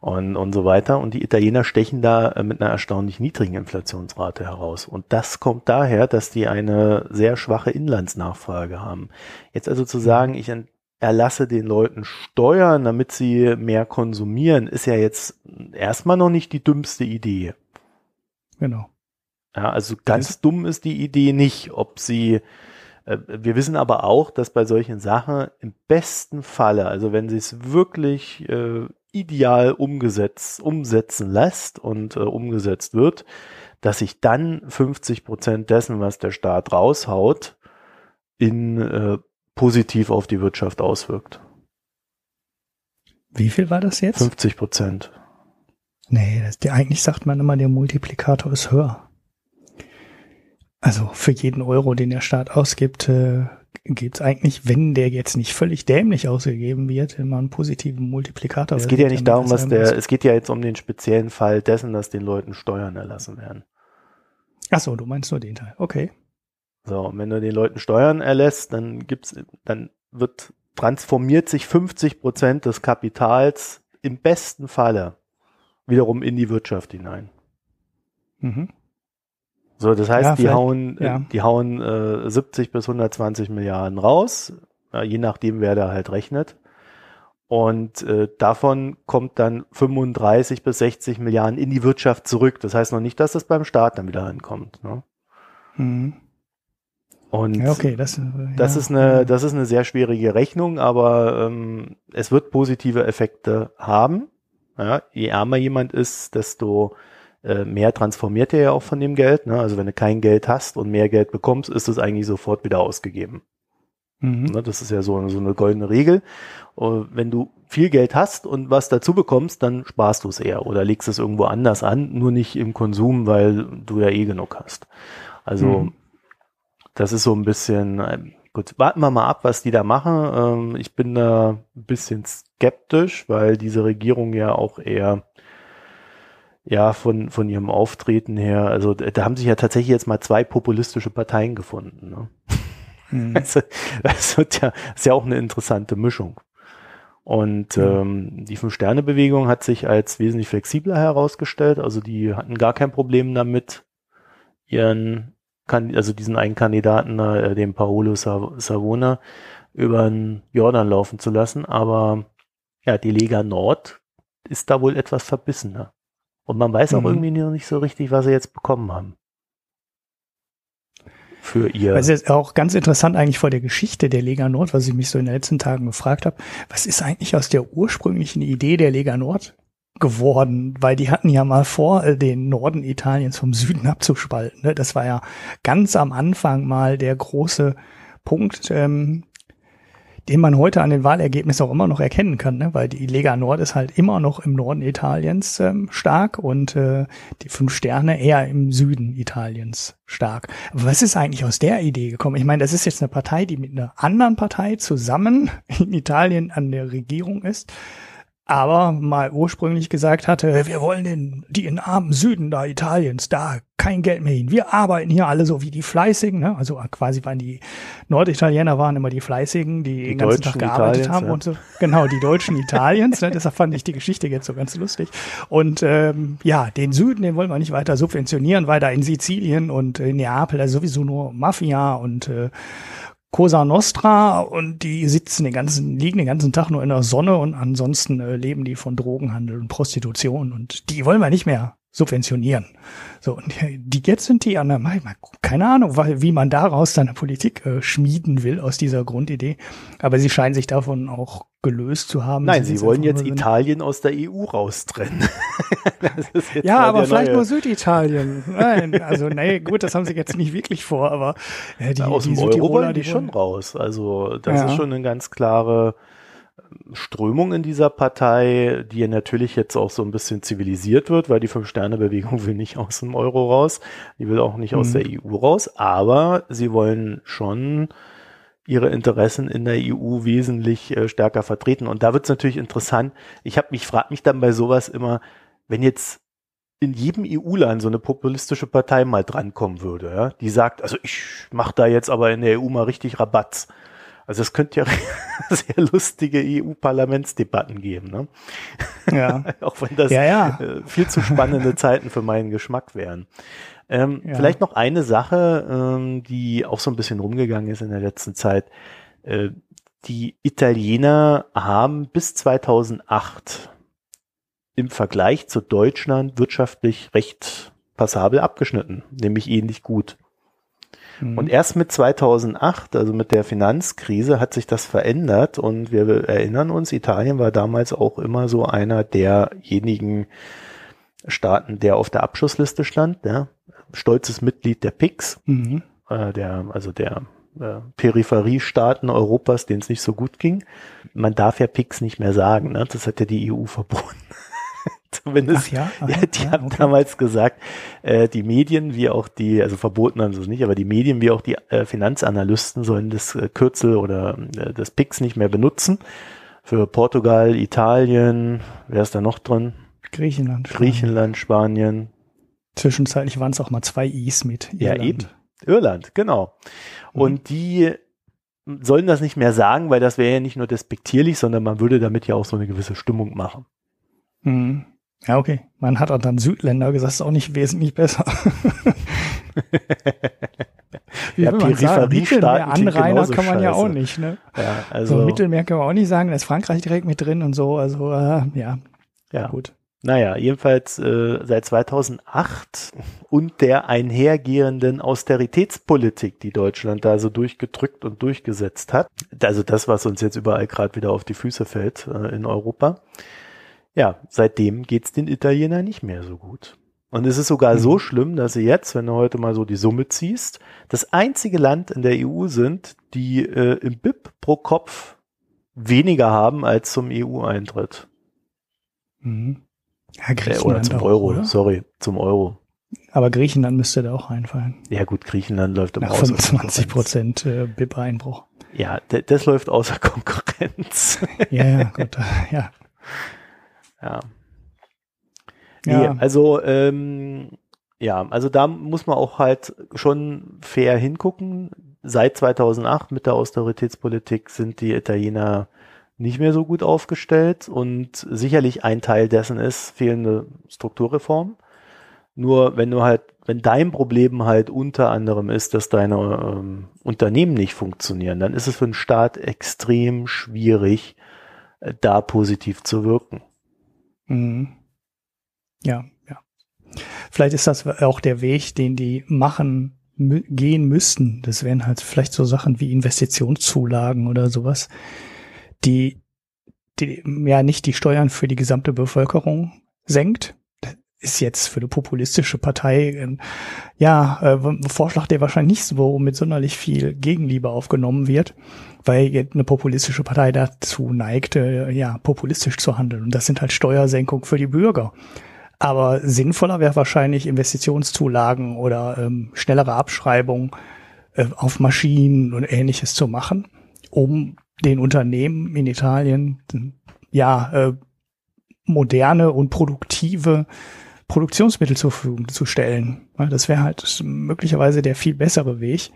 [SPEAKER 1] und, und so weiter. Und die Italiener stechen da äh, mit einer erstaunlich niedrigen Inflationsrate heraus. Und das kommt daher, dass die eine sehr schwache Inlandsnachfrage haben. Jetzt also zu sagen, ich erlasse den Leuten Steuern, damit sie mehr konsumieren, ist ja jetzt erstmal noch nicht die dümmste Idee.
[SPEAKER 2] Genau.
[SPEAKER 1] Ja, also ganz das dumm ist die Idee nicht, ob sie äh, wir wissen aber auch, dass bei solchen Sachen im besten Falle, also wenn sie es wirklich äh, ideal umgesetzt, umsetzen lässt und äh, umgesetzt wird, dass sich dann 50 Prozent dessen, was der Staat raushaut, in äh, positiv auf die Wirtschaft auswirkt.
[SPEAKER 2] Wie viel war das jetzt?
[SPEAKER 1] 50 Prozent.
[SPEAKER 2] Nee, das, der, eigentlich sagt man immer, der Multiplikator ist höher. Also für jeden Euro, den der Staat ausgibt, äh, gibt es eigentlich, wenn der jetzt nicht völlig dämlich ausgegeben wird, immer einen positiven Multiplikator.
[SPEAKER 1] Es geht ja nicht darum, was der, es geht ja jetzt um den speziellen Fall dessen, dass den Leuten Steuern erlassen werden.
[SPEAKER 2] Ach so, du meinst nur den Teil. Okay.
[SPEAKER 1] So, und wenn du den Leuten Steuern erlässt, dann gibt's, dann wird, transformiert sich 50 Prozent des Kapitals im besten Falle wiederum in die Wirtschaft hinein. Mhm. So, das heißt, ja, die hauen, ja. die hauen äh, 70 bis 120 Milliarden raus, äh, je nachdem, wer da halt rechnet. Und äh, davon kommt dann 35 bis 60 Milliarden in die Wirtschaft zurück. Das heißt noch nicht, dass das beim Staat dann wieder ankommt. Ne? Mhm. Und ja, okay, das, das ja. ist eine, das ist eine sehr schwierige Rechnung, aber ähm, es wird positive Effekte haben. Ja, je ärmer jemand ist, desto äh, mehr transformiert er ja auch von dem Geld. Ne? Also wenn du kein Geld hast und mehr Geld bekommst, ist es eigentlich sofort wieder ausgegeben. Mhm. Ne? Das ist ja so, so eine goldene Regel. Und wenn du viel Geld hast und was dazu bekommst, dann sparst du es eher oder legst es irgendwo anders an, nur nicht im Konsum, weil du ja eh genug hast. Also mhm das ist so ein bisschen, äh, gut, warten wir mal ab, was die da machen. Ähm, ich bin da ein bisschen skeptisch, weil diese Regierung ja auch eher ja, von, von ihrem Auftreten her, also da haben sich ja tatsächlich jetzt mal zwei populistische Parteien gefunden. Ne? Mhm. <laughs> Also, das, wird ja, ist ja auch eine interessante Mischung. Und mhm. ähm, die Fünf-Sterne-Bewegung hat sich als wesentlich flexibler herausgestellt. Also die hatten gar kein Problem damit, ihren also diesen einen Kandidaten, äh, den Paolo Savona, über den Jordan laufen zu lassen. Aber ja, die Lega Nord ist da wohl etwas verbissener. Und man weiß auch mhm. irgendwie noch nicht so richtig, was sie jetzt bekommen haben. Für ihr.
[SPEAKER 2] Das ist auch ganz interessant eigentlich vor der Geschichte der Lega Nord, was ich mich so in den letzten Tagen gefragt habe. Was ist eigentlich aus der ursprünglichen Idee der Lega Nord geworden, weil die hatten ja mal vor, äh, den Norden Italiens vom Süden abzuspalten. Ne? Das war ja ganz am Anfang mal der große Punkt, ähm, den man heute an den Wahlergebnissen auch immer noch erkennen kann, ne? weil die Lega Nord ist halt immer noch im Norden Italiens ähm, stark und äh, die Fünf Sterne eher im Süden Italiens stark. Aber was ist eigentlich aus der Idee gekommen? Ich meine, das ist jetzt eine Partei, die mit einer anderen Partei zusammen <laughs> in Italien an der Regierung ist aber mal ursprünglich gesagt hatte, wir wollen den, die in armen Süden da Italiens, da kein Geld mehr hin. Wir arbeiten hier alle so wie die Fleißigen, ne? also quasi waren die Norditaliener waren immer die Fleißigen, die, die den ganzen Tag gearbeitet Italiens, haben ja. und so. Genau, die Deutschen Italiens, ne? deshalb fand ich die Geschichte jetzt so ganz lustig. Und ähm, ja, den Süden, den wollen wir nicht weiter subventionieren, weil da in Sizilien und in Neapel da sowieso nur Mafia und äh, Cosa Nostra und die sitzen den ganzen, liegen den ganzen Tag nur in der Sonne und ansonsten äh, leben die von Drogenhandel und Prostitution und die wollen wir nicht mehr subventionieren. So, und die jetzt sind die an der, keine Ahnung, wie man daraus dann eine Politik äh, schmieden will aus dieser Grundidee. Aber sie scheinen sich davon auch gelöst zu haben.
[SPEAKER 1] Nein, sie, sie wollen jetzt Italien aus der EU raustrennen. <laughs>
[SPEAKER 2] ja, aber vielleicht neue. nur Süditalien. Nein, also nee, gut, das haben sie jetzt nicht wirklich vor, aber
[SPEAKER 1] äh, die, aus die dem Euro wollen die, die schon raus. Also das ja. ist schon eine ganz klare Strömung in dieser Partei, die ja natürlich jetzt auch so ein bisschen zivilisiert wird, weil die Fünf-Sterne-Bewegung will nicht aus dem Euro raus, die will auch nicht mhm. aus der EU raus, aber sie wollen schon ihre Interessen in der EU wesentlich äh, stärker vertreten. Und da wird es natürlich interessant. Ich habe mich, frage mich dann bei sowas immer, wenn jetzt in jedem EU-Land so eine populistische Partei mal drankommen würde, ja, die sagt, also ich mache da jetzt aber in der EU mal richtig Rabatz also es könnte ja <laughs> sehr lustige EU-Parlamentsdebatten geben, ne?
[SPEAKER 2] Ja. <laughs>
[SPEAKER 1] Auch wenn das
[SPEAKER 2] ja, ja.
[SPEAKER 1] Äh, viel zu spannende Zeiten für meinen Geschmack wären. Ähm, ja. Vielleicht noch eine Sache, ähm, die auch so ein bisschen rumgegangen ist in der letzten Zeit. Äh, die Italiener haben bis 2008 im Vergleich zu Deutschland wirtschaftlich recht passabel abgeschnitten, nämlich ähnlich gut. Mhm. Und erst mit 2008, also mit der Finanzkrise, hat sich das verändert und wir erinnern uns, Italien war damals auch immer so einer derjenigen Staaten, der auf der Abschussliste stand, ja? stolzes Mitglied der PIX, mhm. äh, der, also der äh, Peripheriestaaten Europas, denen es nicht so gut ging. Man darf ja PIX nicht mehr sagen, ne? das hat ja die EU verboten. <laughs> Zumindest. Ach ja, Aha, ja die ja, haben okay. damals gesagt, äh, die Medien wie auch die, also verboten haben sie es nicht, aber die Medien wie auch die äh, Finanzanalysten sollen das äh, Kürzel oder äh, das PIX nicht mehr benutzen. Für Portugal, Italien, wer ist da noch drin?
[SPEAKER 2] Griechenland.
[SPEAKER 1] Griechenland, Spanien.
[SPEAKER 2] Zwischenzeitlich waren es auch mal zwei Is mit
[SPEAKER 1] Irland. Ja, eben. Irland, genau. Mhm. Und die sollen das nicht mehr sagen, weil das wäre ja nicht nur despektierlich, sondern man würde damit ja auch so eine gewisse Stimmung machen.
[SPEAKER 2] Mhm. Ja, okay. Man hat auch dann Südländer gesagt, ist auch nicht wesentlich besser. <laughs>
[SPEAKER 1] Wie ja, Peripheriestaaten
[SPEAKER 2] Anrainer kann man scheiße. ja auch nicht, ne?
[SPEAKER 1] Ja, also.
[SPEAKER 2] So, Mittelmeer kann man auch nicht sagen, da ist Frankreich direkt mit drin und so, also, äh, ja.
[SPEAKER 1] Ja. Gut. Naja, jedenfalls äh, seit 2008 und der einhergehenden Austeritätspolitik, die Deutschland da so durchgedrückt und durchgesetzt hat, also das, was uns jetzt überall gerade wieder auf die Füße fällt äh, in Europa, ja, seitdem geht's den Italienern nicht mehr so gut. Und es ist sogar mhm. so schlimm, dass sie jetzt, wenn du heute mal so die Summe ziehst, das einzige Land in der EU sind, die äh, im BIP pro Kopf weniger haben als zum EU-Eintritt.
[SPEAKER 2] Mhm.
[SPEAKER 1] Ja, Griechenland äh, oder zum auch, Euro, oder? sorry, zum Euro.
[SPEAKER 2] Aber Griechenland müsste da auch reinfallen.
[SPEAKER 1] Ja gut, Griechenland läuft
[SPEAKER 2] im Nach 25 Prozent äh, BIP-Einbruch.
[SPEAKER 1] Ja, das läuft außer Konkurrenz. <laughs>
[SPEAKER 2] ja, ja, gut, ja.
[SPEAKER 1] Ja. Nee, also ähm, ja, also da muss man auch halt schon fair hingucken. Seit 2008 mit der Austeritätspolitik sind die Italiener nicht mehr so gut aufgestellt und sicherlich ein Teil dessen ist fehlende Strukturreform. Nur wenn du halt, wenn dein Problem halt unter anderem ist, dass deine ähm, Unternehmen nicht funktionieren, dann ist es für einen Staat extrem schwierig, äh, da positiv zu wirken.
[SPEAKER 2] Mhm. Ja, ja. Vielleicht ist das auch der Weg, den die machen, gehen müssten. Das wären halt vielleicht so Sachen wie Investitionszulagen oder sowas, die, die ja nicht die Steuern für die gesamte Bevölkerung senkt. Das ist jetzt für eine populistische Partei äh, ja äh, ein Vorschlag, der wahrscheinlich nicht so mit sonderlich viel Gegenliebe aufgenommen wird weil eine populistische Partei dazu neigt, äh, ja, populistisch zu handeln. Und das sind halt Steuersenkungen für die Bürger. Aber sinnvoller wäre wahrscheinlich Investitionszulagen oder ähm, schnellere Abschreibung äh, auf Maschinen und ähnliches zu machen, um den Unternehmen in Italien ja äh, moderne und produktive Produktionsmittel zur Verfügung zu stellen. Das wäre halt möglicherweise der viel bessere Weg.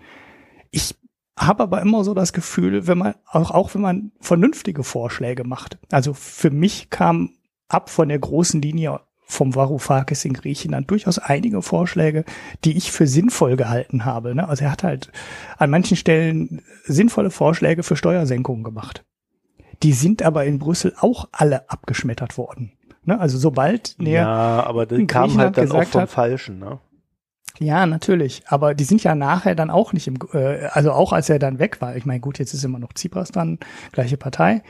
[SPEAKER 2] Ich habe aber immer so das Gefühl, wenn man auch, auch wenn man vernünftige Vorschläge macht. Also für mich kam ab von der großen Linie vom Varoufakis in Griechenland durchaus einige Vorschläge, die ich für sinnvoll gehalten habe. Ne? Also er hat halt an manchen Stellen sinnvolle Vorschläge für Steuersenkungen gemacht. Die sind aber in Brüssel auch alle abgeschmettert worden. Ne? Also sobald
[SPEAKER 1] der Ja, aber das kam halt dann auch vom hat, Falschen, ne?
[SPEAKER 2] Ja, natürlich. Aber die sind ja nachher dann auch nicht im, äh, also auch als er dann weg war. Ich meine, gut, jetzt ist immer noch Tsipras dran, gleiche Partei.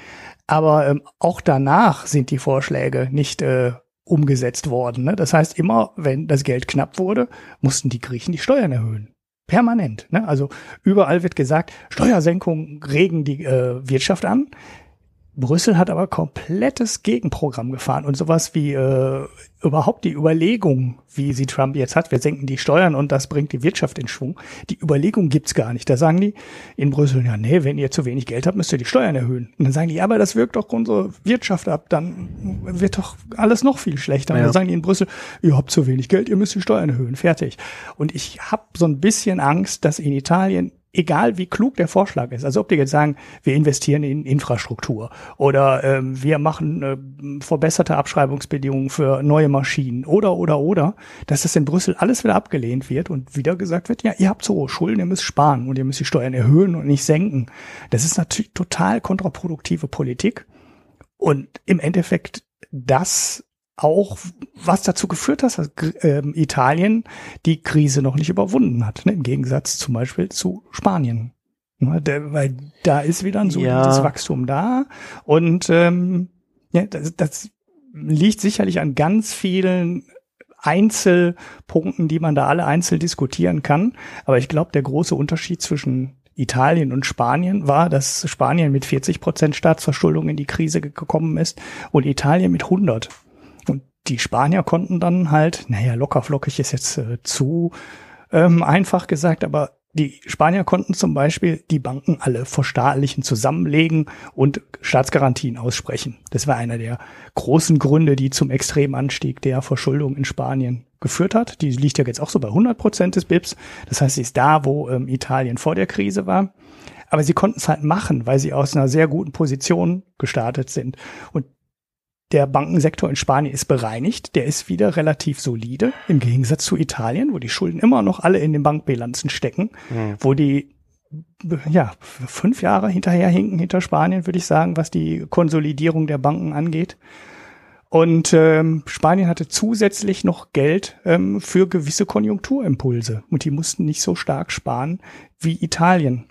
[SPEAKER 2] Aber ähm, auch danach sind die Vorschläge nicht äh, umgesetzt worden. Ne? Das heißt, immer wenn das Geld knapp wurde, mussten die Griechen die Steuern erhöhen. Permanent. Ne? Also überall wird gesagt, Steuersenkungen regen die äh, Wirtschaft an. Brüssel hat aber komplettes Gegenprogramm gefahren und sowas wie äh, überhaupt die Überlegung, wie sie Trump jetzt hat, wir senken die Steuern und das bringt die Wirtschaft in Schwung. Die Überlegung gibt's gar nicht. Da sagen die in Brüssel, ja, nee, wenn ihr zu wenig Geld habt, müsst ihr die Steuern erhöhen. Und dann sagen die, ja, aber das wirkt doch unsere Wirtschaft ab, dann wird doch alles noch viel schlechter. Und dann sagen die in Brüssel, ihr habt zu wenig Geld, ihr müsst die Steuern erhöhen, fertig. Und ich habe so ein bisschen Angst, dass in Italien egal wie klug der Vorschlag ist. Also ob die jetzt sagen, wir investieren in Infrastruktur oder ähm, wir machen äh, verbesserte Abschreibungsbedingungen für neue Maschinen oder oder oder, dass das in Brüssel alles wieder abgelehnt wird und wieder gesagt wird, ja, ihr habt so Schulden, ihr müsst sparen und ihr müsst die Steuern erhöhen und nicht senken. Das ist natürlich total kontraproduktive Politik und im Endeffekt das auch was dazu geführt hat, dass äh, Italien die Krise noch nicht überwunden hat, ne? im Gegensatz zum Beispiel zu Spanien. Ne? Der, weil da ist wieder ein solides ja. Wachstum da und ähm, ja, das, das liegt sicherlich an ganz vielen Einzelpunkten, die man da alle einzeln diskutieren kann. Aber ich glaube, der große Unterschied zwischen Italien und Spanien war, dass Spanien mit 40 Prozent Staatsverschuldung in die Krise gekommen ist und Italien mit 100 die Spanier konnten dann halt, naja, lockerflockig ist jetzt äh, zu ähm, einfach gesagt, aber die Spanier konnten zum Beispiel die Banken alle verstaatlichen zusammenlegen und Staatsgarantien aussprechen. Das war einer der großen Gründe, die zum extremen Anstieg der Verschuldung in Spanien geführt hat. Die liegt ja jetzt auch so bei 100 Prozent des BIPs. Das heißt, sie ist da, wo ähm, Italien vor der Krise war. Aber sie konnten es halt machen, weil sie aus einer sehr guten Position gestartet sind. Und der Bankensektor in Spanien ist bereinigt, der ist wieder relativ solide, im Gegensatz zu Italien, wo die Schulden immer noch alle in den Bankbilanzen stecken, mhm. wo die ja, fünf Jahre hinterherhinken hinter Spanien, würde ich sagen, was die Konsolidierung der Banken angeht. Und ähm, Spanien hatte zusätzlich noch Geld ähm, für gewisse Konjunkturimpulse. Und die mussten nicht so stark sparen wie Italien.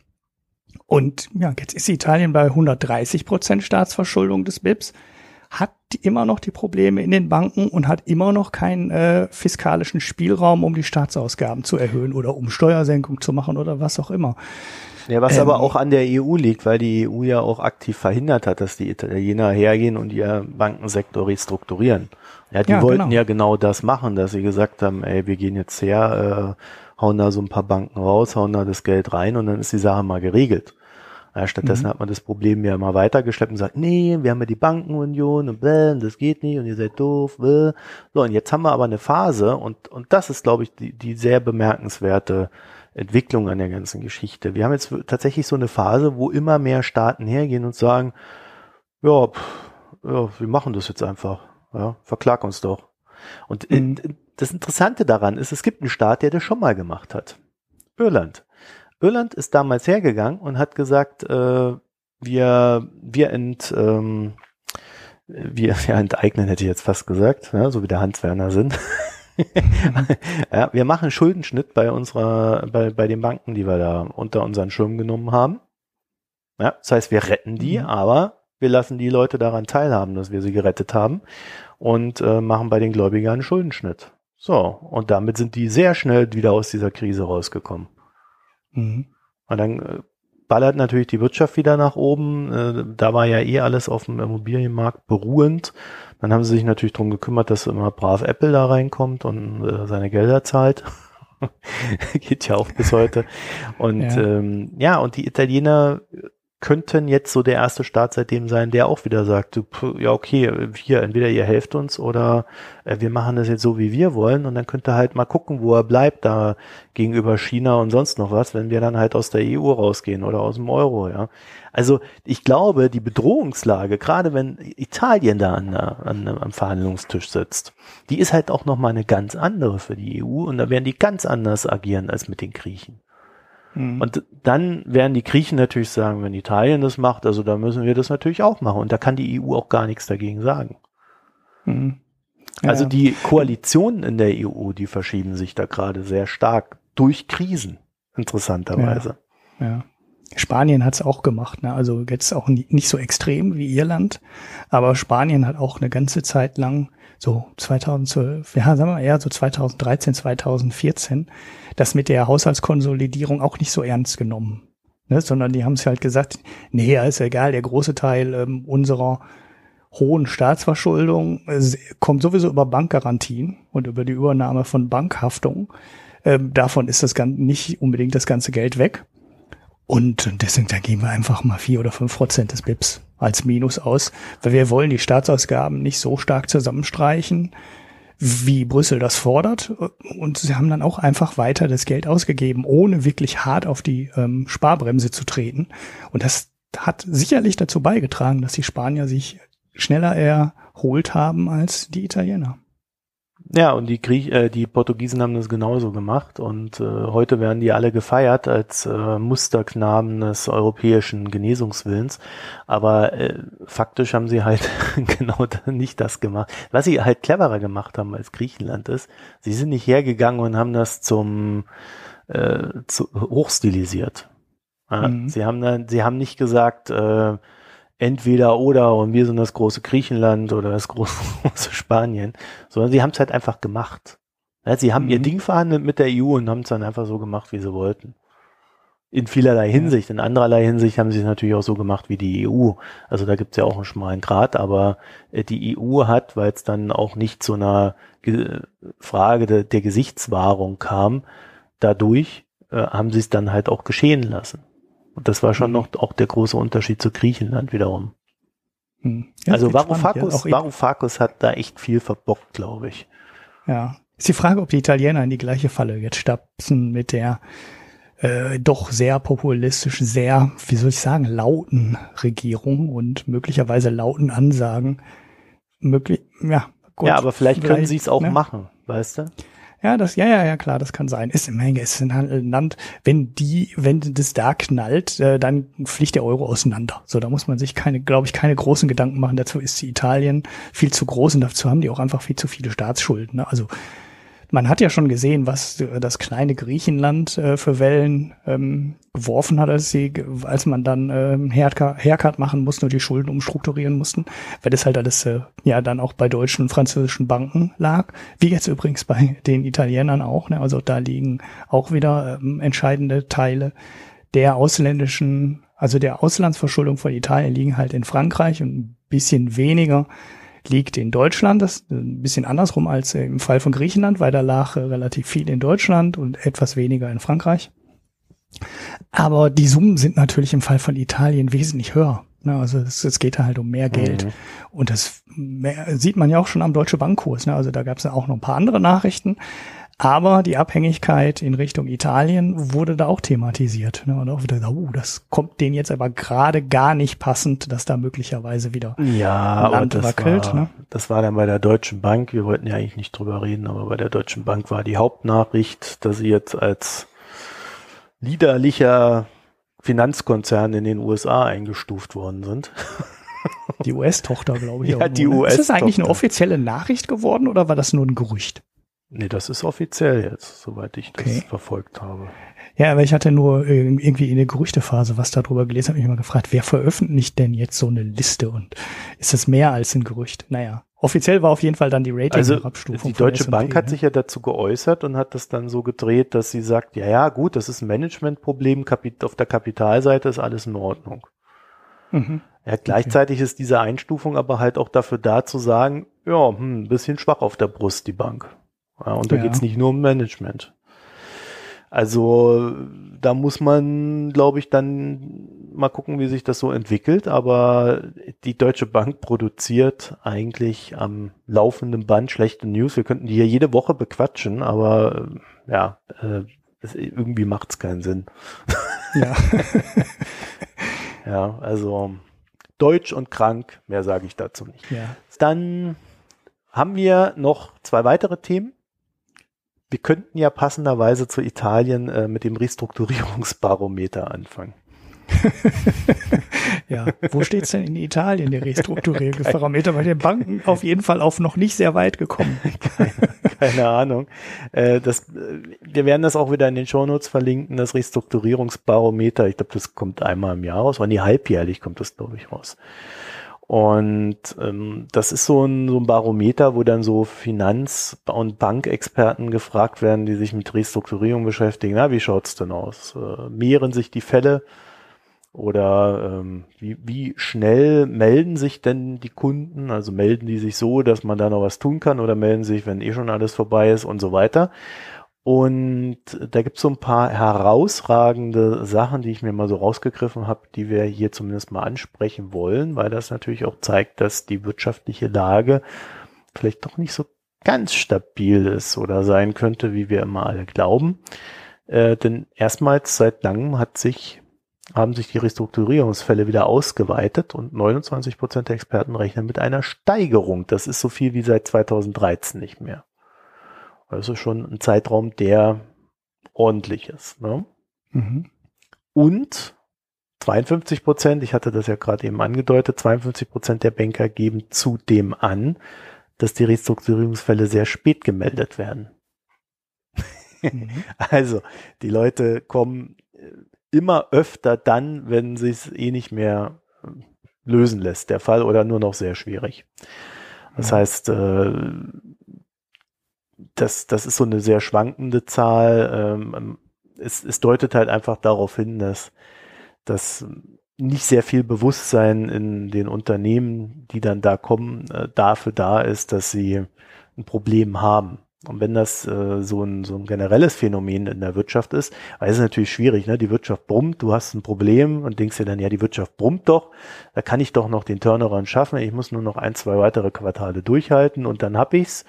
[SPEAKER 2] Und ja, jetzt ist Italien bei 130 Prozent Staatsverschuldung des BIPs hat immer noch die Probleme in den Banken und hat immer noch keinen äh, fiskalischen Spielraum, um die Staatsausgaben zu erhöhen oder um Steuersenkung zu machen oder was auch immer.
[SPEAKER 1] Ja, was ähm, aber auch an der EU liegt, weil die EU ja auch aktiv verhindert hat, dass die Italiener hergehen und ihr Bankensektor restrukturieren. Ja, die ja, wollten genau. ja genau das machen, dass sie gesagt haben, ey, wir gehen jetzt her, äh, hauen da so ein paar Banken raus, hauen da das Geld rein und dann ist die Sache mal geregelt. Ja, stattdessen mhm. hat man das Problem ja immer weitergeschleppt und sagt, nee, wir haben ja die Bankenunion und bläh, und das geht nicht und ihr seid doof. Bläh. So, und jetzt haben wir aber eine Phase und, und das ist, glaube ich, die, die sehr bemerkenswerte Entwicklung an der ganzen Geschichte. Wir haben jetzt tatsächlich so eine Phase, wo immer mehr Staaten hergehen und sagen, ja, pff, ja wir machen das jetzt einfach. Ja, verklag uns doch. Und mhm. das Interessante daran ist, es gibt einen Staat, der das schon mal gemacht hat. Irland. Irland ist damals hergegangen und hat gesagt, äh, wir, wir ent, ähm, wir ja, enteignen, hätte ich jetzt fast gesagt, ja, so wie der Hans Werner sind. <laughs> ja, wir machen Schuldenschnitt bei unserer, bei, bei den Banken, die wir da unter unseren Schirm genommen haben. Ja, das heißt, wir retten die, mhm. aber wir lassen die Leute daran teilhaben, dass wir sie gerettet haben und äh, machen bei den Gläubigern einen Schuldenschnitt. So, und damit sind die sehr schnell wieder aus dieser Krise rausgekommen. Mhm. Und dann äh, ballert natürlich die Wirtschaft wieder nach oben. Äh, da war ja eh alles auf dem Immobilienmarkt beruhend. Dann haben sie sich natürlich darum gekümmert, dass immer brav Apple da reinkommt und äh, seine Gelder zahlt. <laughs> Geht ja auch bis heute. Und ja. Ähm, ja, und die Italiener könnten jetzt so der erste Staat seitdem sein, der auch wieder sagt, ja okay, hier, entweder ihr helft uns oder äh, wir machen das jetzt so, wie wir wollen und dann könnt ihr halt mal gucken, wo er bleibt da gegenüber China und sonst noch was, wenn wir dann halt aus der EU rausgehen oder aus dem Euro, ja. Also ich glaube, die Bedrohungslage, gerade wenn Italien da an, an, am Verhandlungstisch sitzt, die ist halt auch nochmal eine ganz andere für die EU und da werden die ganz anders agieren als mit den Griechen. Mhm. Und dann werden die Griechen natürlich sagen, wenn Italien das macht, also da müssen wir das natürlich auch machen. Und da kann die EU auch gar nichts dagegen sagen. Mhm. Ja. Also die Koalitionen in der EU, die verschieben sich da gerade sehr stark durch Krisen, interessanterweise.
[SPEAKER 2] Ja. ja. Spanien hat es auch gemacht, ne? also jetzt auch nicht so extrem wie Irland, aber Spanien hat auch eine ganze Zeit lang, so 2012, ja, sagen wir eher so 2013, 2014, das mit der Haushaltskonsolidierung auch nicht so ernst genommen. Ne? Sondern die haben es halt gesagt, nee, ist egal, der große Teil ähm, unserer hohen Staatsverschuldung äh, kommt sowieso über Bankgarantien und über die Übernahme von Bankhaftung. Ähm, davon ist das Ganze nicht unbedingt das ganze Geld weg. Und deswegen, da gehen wir einfach mal vier oder fünf Prozent des BIPs als Minus aus, weil wir wollen die Staatsausgaben nicht so stark zusammenstreichen, wie Brüssel das fordert. Und sie haben dann auch einfach weiter das Geld ausgegeben, ohne wirklich hart auf die ähm, Sparbremse zu treten. Und das hat sicherlich dazu beigetragen, dass die Spanier sich schneller erholt haben als die Italiener.
[SPEAKER 1] Ja, und die Griech äh, die Portugiesen haben das genauso gemacht und äh, heute werden die alle gefeiert als äh, Musterknaben des europäischen Genesungswillens. Aber äh, faktisch haben sie halt <laughs> genau nicht das gemacht. Was sie halt cleverer gemacht haben als Griechenland ist, sie sind nicht hergegangen und haben das zum äh, zu, hochstilisiert. Ja, mhm. Sie haben dann, sie haben nicht gesagt, äh, entweder oder und wir sind das große Griechenland oder das große, <laughs> große Spanien, sondern sie haben es halt einfach gemacht. Sie haben mhm. ihr Ding verhandelt mit der EU und haben es dann einfach so gemacht, wie sie wollten. In vielerlei Hinsicht. In andererlei Hinsicht haben sie es natürlich auch so gemacht wie die EU. Also da gibt es ja auch einen schmalen Grad, aber äh, die EU hat, weil es dann auch nicht zu einer Frage de, der Gesichtswahrung kam, dadurch äh, haben sie es dann halt auch geschehen lassen. Und das war schon noch auch der große Unterschied zu Griechenland wiederum. Mhm. Ja, also Varoufakis, ja, Varoufakis hat da echt viel verbockt, glaube ich.
[SPEAKER 2] Ja. Ist die Frage, ob die Italiener in die gleiche Falle jetzt stapsen mit der äh, doch sehr populistischen, sehr, wie soll ich sagen, lauten Regierung und möglicherweise lauten Ansagen. Möglich, ja,
[SPEAKER 1] gut, ja, aber vielleicht, vielleicht können sie es auch ne? machen, weißt du?
[SPEAKER 2] Ja, das, ja, ja, ja, klar, das kann sein. Ist im Menge, ist ein Land, wenn die, wenn das da knallt, äh, dann fliegt der Euro auseinander. So, da muss man sich keine, glaube ich, keine großen Gedanken machen. Dazu ist Italien viel zu groß und dazu haben die auch einfach viel zu viele Staatsschulden. Ne? Also man hat ja schon gesehen, was das kleine Griechenland äh, für Wellen ähm, geworfen hat, als, sie, als man dann ähm, Haircut machen musste und die Schulden umstrukturieren mussten, weil das halt alles äh, ja dann auch bei deutschen und französischen Banken lag, wie jetzt übrigens bei den Italienern auch. Ne? Also da liegen auch wieder ähm, entscheidende Teile der ausländischen, also der Auslandsverschuldung von Italien liegen halt in Frankreich und ein bisschen weniger liegt in Deutschland. Das ist ein bisschen andersrum als im Fall von Griechenland, weil da lag relativ viel in Deutschland und etwas weniger in Frankreich. Aber die Summen sind natürlich im Fall von Italien wesentlich höher. Ne, also es, geht halt um mehr Geld. Mhm. Und das sieht man ja auch schon am Deutsche Bankkurs. Ne? Also da gab es ja auch noch ein paar andere Nachrichten. Aber die Abhängigkeit in Richtung Italien wurde da auch thematisiert. Ne? Und auch wieder, oh, das kommt denen jetzt aber gerade gar nicht passend, dass da möglicherweise wieder
[SPEAKER 1] ja, Land das wackelt. War, ne? Das war dann bei der Deutschen Bank, wir wollten ja eigentlich nicht drüber reden, aber bei der Deutschen Bank war die Hauptnachricht, dass sie jetzt als liederlicher Finanzkonzern in den USA eingestuft worden sind.
[SPEAKER 2] Die US-Tochter, glaube ich.
[SPEAKER 1] Ja, die US.
[SPEAKER 2] Ne? Ist das eigentlich eine offizielle Nachricht geworden oder war das nur ein Gerücht?
[SPEAKER 1] Nee, das ist offiziell jetzt, soweit ich okay. das verfolgt habe.
[SPEAKER 2] Ja, aber ich hatte nur irgendwie in der Gerüchtephase was darüber gelesen, habe mich immer gefragt, wer veröffentlicht denn jetzt so eine Liste und ist das mehr als ein Gerücht? Naja, offiziell war auf jeden Fall dann die Rating-Abstufung.
[SPEAKER 1] Also die Deutsche Bank hat ne? sich ja dazu geäußert und hat das dann so gedreht, dass sie sagt, ja, ja, gut, das ist ein Managementproblem, auf der Kapitalseite ist alles in Ordnung. Mhm. Ja, gleichzeitig okay. ist diese Einstufung aber halt auch dafür da zu sagen, ja, hm, bisschen schwach auf der Brust, die Bank. Ja, und da ja. geht's nicht nur um Management. Also da muss man, glaube ich, dann mal gucken, wie sich das so entwickelt. Aber die Deutsche Bank produziert eigentlich am laufenden Band schlechte News. Wir könnten die hier jede Woche bequatschen, aber ja, äh, es, irgendwie macht's keinen Sinn. Ja. <laughs> <laughs> ja, also deutsch und krank, mehr sage ich dazu nicht. Ja. Dann haben wir noch zwei weitere Themen wir könnten ja passenderweise zu Italien äh, mit dem Restrukturierungsbarometer anfangen. <laughs>
[SPEAKER 2] ja, wo steht's denn in Italien, der Restrukturierungsparameter? Bei den Banken auf jeden Fall auf noch nicht sehr weit gekommen.
[SPEAKER 1] keine, <laughs> keine Ahnung. Äh, das, äh, wir werden das auch wieder in den Shownotes verlinken, das Restrukturierungsbarometer. Ich glaube, das kommt einmal im Jahr raus, oder nie halbjährlich kommt das, glaube ich, raus. Und ähm, das ist so ein, so ein Barometer, wo dann so Finanz- und Bankexperten gefragt werden, die sich mit Restrukturierung beschäftigen. Na, wie schaut's denn aus? Äh, mehren sich die Fälle? Oder ähm, wie, wie schnell melden sich denn die Kunden? Also melden die sich so, dass man da noch was tun kann oder melden sich, wenn eh schon alles vorbei ist und so weiter. Und da gibt es so ein paar herausragende Sachen, die ich mir mal so rausgegriffen habe, die wir hier zumindest mal ansprechen wollen, weil das natürlich auch zeigt, dass die wirtschaftliche Lage vielleicht doch nicht so ganz stabil ist oder sein könnte, wie wir immer alle glauben. Äh, denn erstmals seit langem hat sich, haben sich die Restrukturierungsfälle wieder ausgeweitet und 29 Prozent der Experten rechnen mit einer Steigerung. Das ist so viel wie seit 2013 nicht mehr. Also schon ein Zeitraum, der ordentlich ist. Ne? Mhm. Und 52 Prozent, ich hatte das ja gerade eben angedeutet, 52 Prozent der Banker geben zudem an, dass die Restrukturierungsfälle sehr spät gemeldet werden. Mhm. <laughs> Also, die Leute kommen äh, immer öfter dann, wenn sie es eh nicht mehr äh, lösen lässt, der Fall, oder nur noch sehr schwierig. Das heißt, äh, das, das ist so eine sehr schwankende Zahl. Ähm, es, es deutet halt einfach darauf hin, dass, dass nicht sehr viel Bewusstsein in den Unternehmen, die dann da kommen, äh, dafür da ist, dass sie ein Problem haben. Und wenn das äh, so, ein, so ein generelles Phänomen in der Wirtschaft ist, weil es ist natürlich schwierig, ne? Die Wirtschaft brummt, du hast ein Problem und denkst dir dann, ja, die Wirtschaft brummt doch, da kann ich doch noch den Turnaround schaffen, ich muss nur noch ein, zwei weitere Quartale durchhalten und dann hab ich's.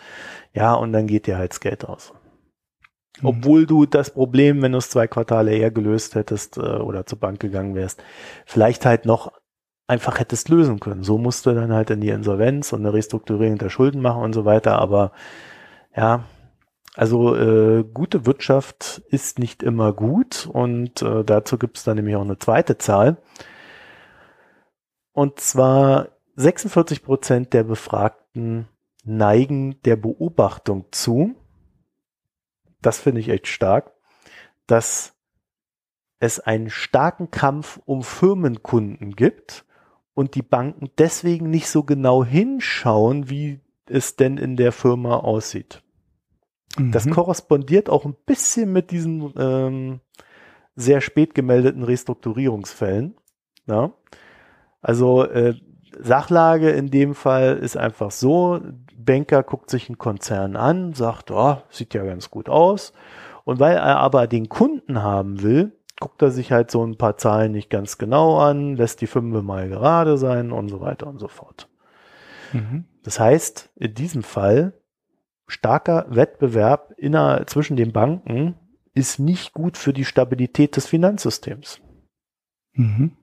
[SPEAKER 1] Ja, und dann geht dir halt das Geld aus. Mhm. Obwohl du das Problem, wenn du es zwei Quartale eher gelöst hättest äh, oder zur Bank gegangen wärst, vielleicht halt noch einfach hättest lösen können. So musst du dann halt in die Insolvenz und eine Restrukturierung der Schulden machen und so weiter, aber ja, also äh, gute Wirtschaft ist nicht immer gut und äh, dazu gibt es dann nämlich auch eine zweite Zahl. Und zwar 46 Prozent der Befragten neigen der Beobachtung zu, das finde ich echt stark, dass es einen starken Kampf um Firmenkunden gibt und die Banken deswegen nicht so genau hinschauen, wie es denn in der Firma aussieht. Mhm. Das korrespondiert auch ein bisschen mit diesen ähm, sehr spät gemeldeten Restrukturierungsfällen. Ja? Also äh, Sachlage in dem Fall ist einfach so, Banker guckt sich einen Konzern an, sagt, oh, sieht ja ganz gut aus. Und weil er aber den Kunden haben will, guckt er sich halt so ein paar Zahlen nicht ganz genau an, lässt die Fünfe mal gerade sein und so weiter und so fort. Mhm. Das heißt, in diesem Fall, starker Wettbewerb inner, zwischen den Banken ist nicht gut für die Stabilität des Finanzsystems.
[SPEAKER 2] Mhm.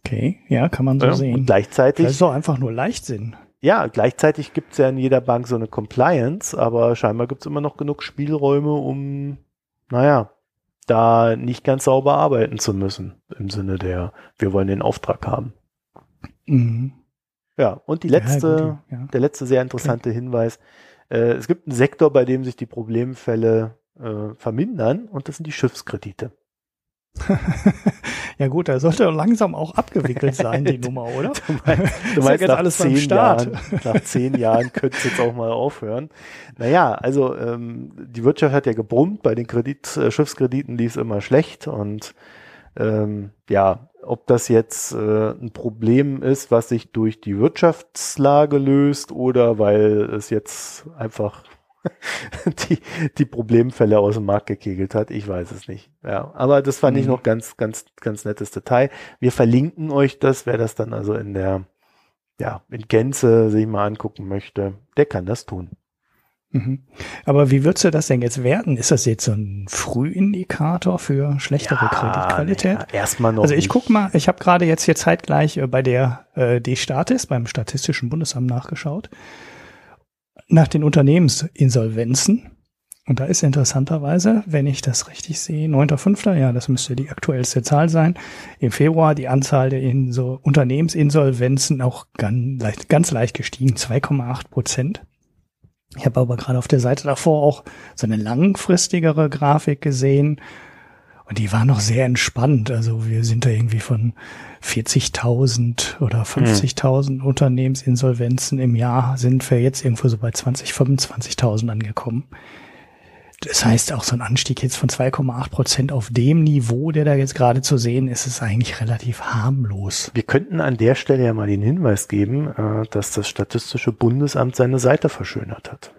[SPEAKER 2] Okay, ja, kann man so ja, sehen. Und
[SPEAKER 1] gleichzeitig.
[SPEAKER 2] Das ist doch einfach nur Leichtsinn.
[SPEAKER 1] Ja, gleichzeitig gibt es ja in jeder Bank so eine Compliance, aber scheinbar gibt es immer noch genug Spielräume, um, naja, da nicht ganz sauber arbeiten zu müssen. Im Sinne der, wir wollen den Auftrag haben. Mhm. Ja, und die letzte, ja, ja. der letzte sehr interessante okay. Hinweis. Äh, es gibt einen Sektor, bei dem sich die Problemfälle äh, vermindern und das sind die Schiffskredite. <laughs>
[SPEAKER 2] ja gut, da sollte langsam auch abgewickelt sein, die <laughs> Nummer, oder?
[SPEAKER 1] Du meinst, du meinst jetzt nach, alles zehn Jahren, nach zehn Jahren könnte es jetzt auch mal aufhören. Naja, also ähm, die Wirtschaft hat ja gebrummt, bei den Kredit, äh, Schiffskrediten lief es immer schlecht und ähm, ja, ob das jetzt äh, ein Problem ist, was sich durch die Wirtschaftslage löst oder weil es jetzt einfach <laughs> die, die Problemfälle aus dem Markt gekegelt hat. Ich weiß es nicht. Ja, aber das fand mhm. ich noch ganz, ganz, ganz nettes Detail. Wir verlinken euch das, wer das dann also in der, ja, in Gänze sich mal angucken möchte, der kann das tun.
[SPEAKER 2] Mhm. Aber wie würdest du das denn jetzt werten? Ist das jetzt so ein Frühindikator für schlechtere ja, Kreditqualität?
[SPEAKER 1] Ja, erstmal noch.
[SPEAKER 2] Also ich nicht. guck mal, ich habe gerade jetzt hier zeitgleich äh, bei der äh, D-Statis, beim Statistischen Bundesamt nachgeschaut, nach den Unternehmensinsolvenzen. Und da ist interessanterweise, wenn ich das richtig sehe, 9.5., ja, das müsste die aktuellste Zahl sein, im Februar die Anzahl der Inso Unternehmensinsolvenzen auch ganz leicht, ganz leicht gestiegen, 2,8 Prozent. Ich habe aber gerade auf der Seite davor auch so eine langfristigere Grafik gesehen, und die war noch sehr entspannt. Also wir sind da irgendwie von 40.000 oder 50.000 mhm. Unternehmensinsolvenzen im Jahr sind wir jetzt irgendwo so bei 20, 25.000 angekommen. Das heißt, auch so ein Anstieg jetzt von 2,8 Prozent auf dem Niveau, der da jetzt gerade zu sehen ist, ist eigentlich relativ harmlos.
[SPEAKER 1] Wir könnten an der Stelle ja mal den Hinweis geben, äh, dass das Statistische Bundesamt seine Seite verschönert hat.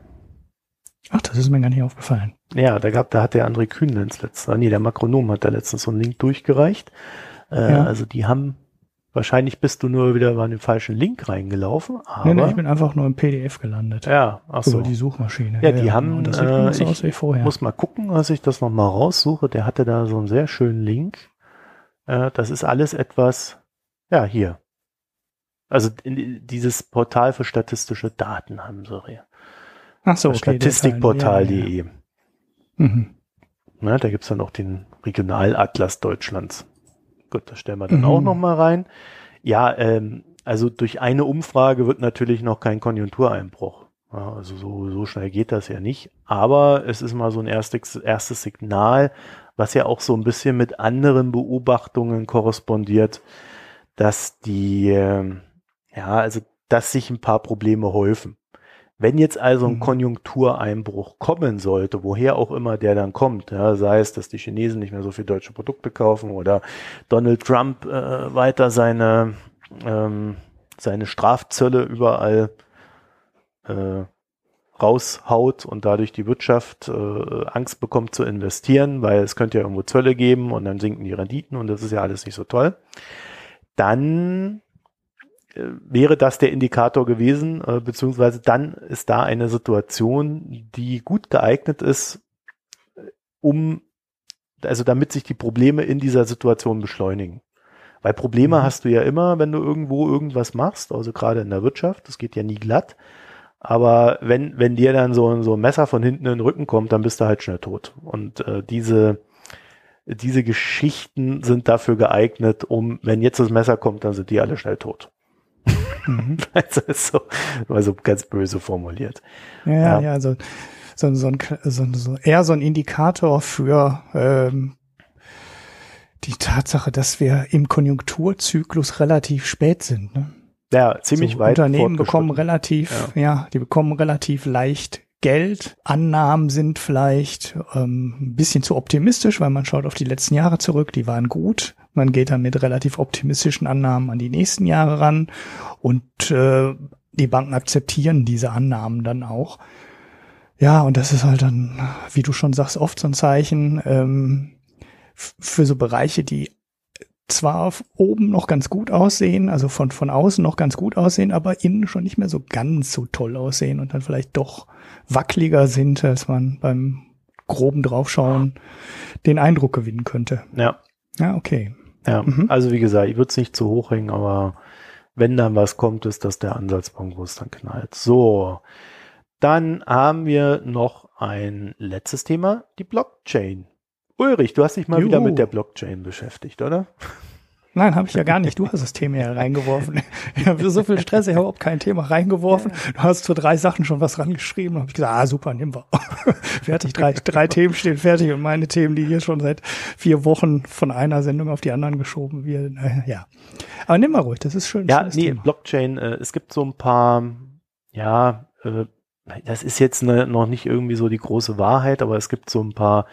[SPEAKER 2] Ach, das ist mir gar nicht aufgefallen.
[SPEAKER 1] Ja, da gab, da hat der André Kühnlenz letztens, nee, der Makronom hat da letztens so einen Link durchgereicht. Äh, ja. Also die haben, wahrscheinlich bist du nur wieder bei dem falschen Link reingelaufen, aber. Nee, nee,
[SPEAKER 2] ich bin einfach nur im PDF gelandet.
[SPEAKER 1] Ja, ach so.
[SPEAKER 2] Über die Suchmaschine.
[SPEAKER 1] Ja, die ja, haben, das sieht äh, ich aus wie vorher. muss mal gucken, dass ich das nochmal raussuche. Der hatte da so einen sehr schönen Link. Äh, das ist alles etwas, ja, hier. Also in, dieses Portal für statistische Daten haben sie hier.
[SPEAKER 2] Ach so, okay.
[SPEAKER 1] Statistikportal.de. Ja, ja. mhm. Na, da gibt's dann auch den Regionalatlas Deutschlands. Gut, das stellen wir dann mhm. auch nochmal rein. Ja, ähm, also durch eine Umfrage wird natürlich noch kein Konjunktureinbruch. Ja, also so, so schnell geht das ja nicht. Aber es ist mal so ein erstes, erstes Signal, was ja auch so ein bisschen mit anderen Beobachtungen korrespondiert, dass die, äh, ja, also dass sich ein paar Probleme häufen. Wenn jetzt also ein mhm. Konjunktureinbruch kommen sollte, woher auch immer der dann kommt, ja, sei es, dass die Chinesen nicht mehr so viel deutsche Produkte kaufen oder Donald Trump äh, weiter seine, ähm, seine Strafzölle überall äh, raushaut und dadurch die Wirtschaft äh, Angst bekommt zu investieren, weil es könnte ja irgendwo Zölle geben und dann sinken die Renditen und das ist ja alles nicht so toll, dann wäre das der Indikator gewesen, äh, beziehungsweise dann ist da eine Situation, die gut geeignet ist, äh, um, also damit sich die Probleme in dieser Situation beschleunigen. Weil Probleme mhm. hast du ja immer, wenn du irgendwo irgendwas machst, also gerade in der Wirtschaft, das geht ja nie glatt. Aber wenn, wenn dir dann so, so ein Messer von hinten in den Rücken kommt, dann bist du halt schnell tot. Und äh, diese, diese Geschichten sind dafür geeignet, um, wenn jetzt das Messer kommt, dann sind die alle schnell tot. Mhm. <laughs> also so, mal so ganz böse formuliert.
[SPEAKER 2] Ja, ja, ja also so, so, ein, so, so eher so ein Indikator für ähm, die Tatsache, dass wir im Konjunkturzyklus relativ spät sind. Ne?
[SPEAKER 1] Ja, ziemlich so, weit.
[SPEAKER 2] Unternehmen bekommen relativ, ja. ja, die bekommen relativ leicht Geld. Annahmen sind vielleicht ähm, ein bisschen zu optimistisch, weil man schaut auf die letzten Jahre zurück, die waren gut. Man geht dann mit relativ optimistischen Annahmen an die nächsten Jahre ran und äh, die Banken akzeptieren diese Annahmen dann auch. Ja, und das ist halt dann, wie du schon sagst, oft so ein Zeichen ähm, für so Bereiche, die zwar oben noch ganz gut aussehen, also von, von außen noch ganz gut aussehen, aber innen schon nicht mehr so ganz so toll aussehen und dann vielleicht doch wackeliger sind, als man beim groben Draufschauen den Eindruck gewinnen könnte.
[SPEAKER 1] Ja.
[SPEAKER 2] Ja, okay.
[SPEAKER 1] Ja, mhm. also wie gesagt, ich würde es nicht zu hoch hängen, aber wenn dann was kommt, ist das der Ansatzpunkt, wo es dann knallt. So, dann haben wir noch ein letztes Thema, die Blockchain. Ulrich, du hast dich mal Juhu. wieder mit der Blockchain beschäftigt, oder?
[SPEAKER 2] Nein, habe ich ja gar nicht. Du hast das Thema ja reingeworfen. Ich habe so viel Stress, ich habe überhaupt kein Thema reingeworfen. Du hast für drei Sachen schon was rangeschrieben. Da habe ich gesagt, ah super, nehmen wir. <laughs> fertig, drei, drei Themen stehen fertig und meine Themen, die hier schon seit vier Wochen von einer Sendung auf die anderen geschoben werden. Ja, aber nimm mal ruhig, das ist schön.
[SPEAKER 1] Ja, nee, Thema. Blockchain, äh, es gibt so ein paar, ja, äh, das ist jetzt ne, noch nicht irgendwie so die große Wahrheit, aber es gibt so ein paar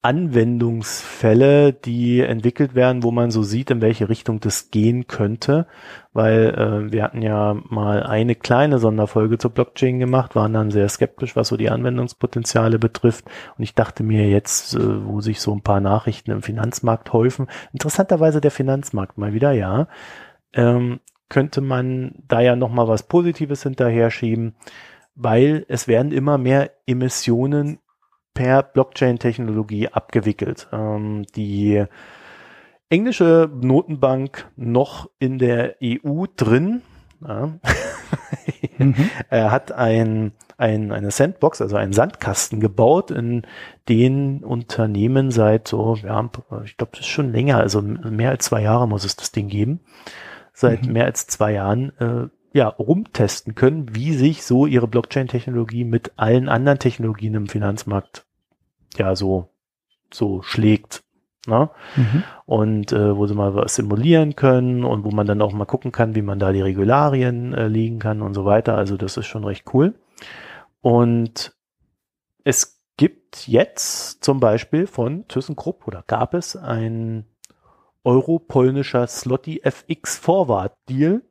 [SPEAKER 1] Anwendungsfälle, die entwickelt werden, wo man so sieht, in welche Richtung das gehen könnte, weil äh, wir hatten ja mal eine kleine Sonderfolge zur Blockchain gemacht, waren dann sehr skeptisch, was so die Anwendungspotenziale betrifft. Und ich dachte mir jetzt, äh, wo sich so ein paar Nachrichten im Finanzmarkt häufen, interessanterweise der Finanzmarkt mal wieder, ja, ähm, könnte man da ja nochmal was Positives hinterher schieben, weil es werden immer mehr Emissionen per Blockchain-Technologie abgewickelt. Ähm, die englische Notenbank noch in der EU drin, Ja. <laughs> mhm. Er hat ein, ein, eine Sandbox, also einen Sandkasten gebaut, in den Unternehmen seit so, ja, ich glaube, das ist schon länger, also mehr als zwei Jahre muss es das Ding geben, seit mhm. mehr als zwei Jahren äh, ja, rumtesten können, wie sich so ihre Blockchain-Technologie mit allen anderen Technologien im Finanzmarkt ja so, so schlägt. Ne? Mhm. Und äh, wo sie mal was simulieren können und wo man dann auch mal gucken kann, wie man da die Regularien äh, liegen kann und so weiter. Also das ist schon recht cool. Und es gibt jetzt zum Beispiel von ThyssenKrupp oder gab es ein euro-polnischer Slotty FX Forward Deal,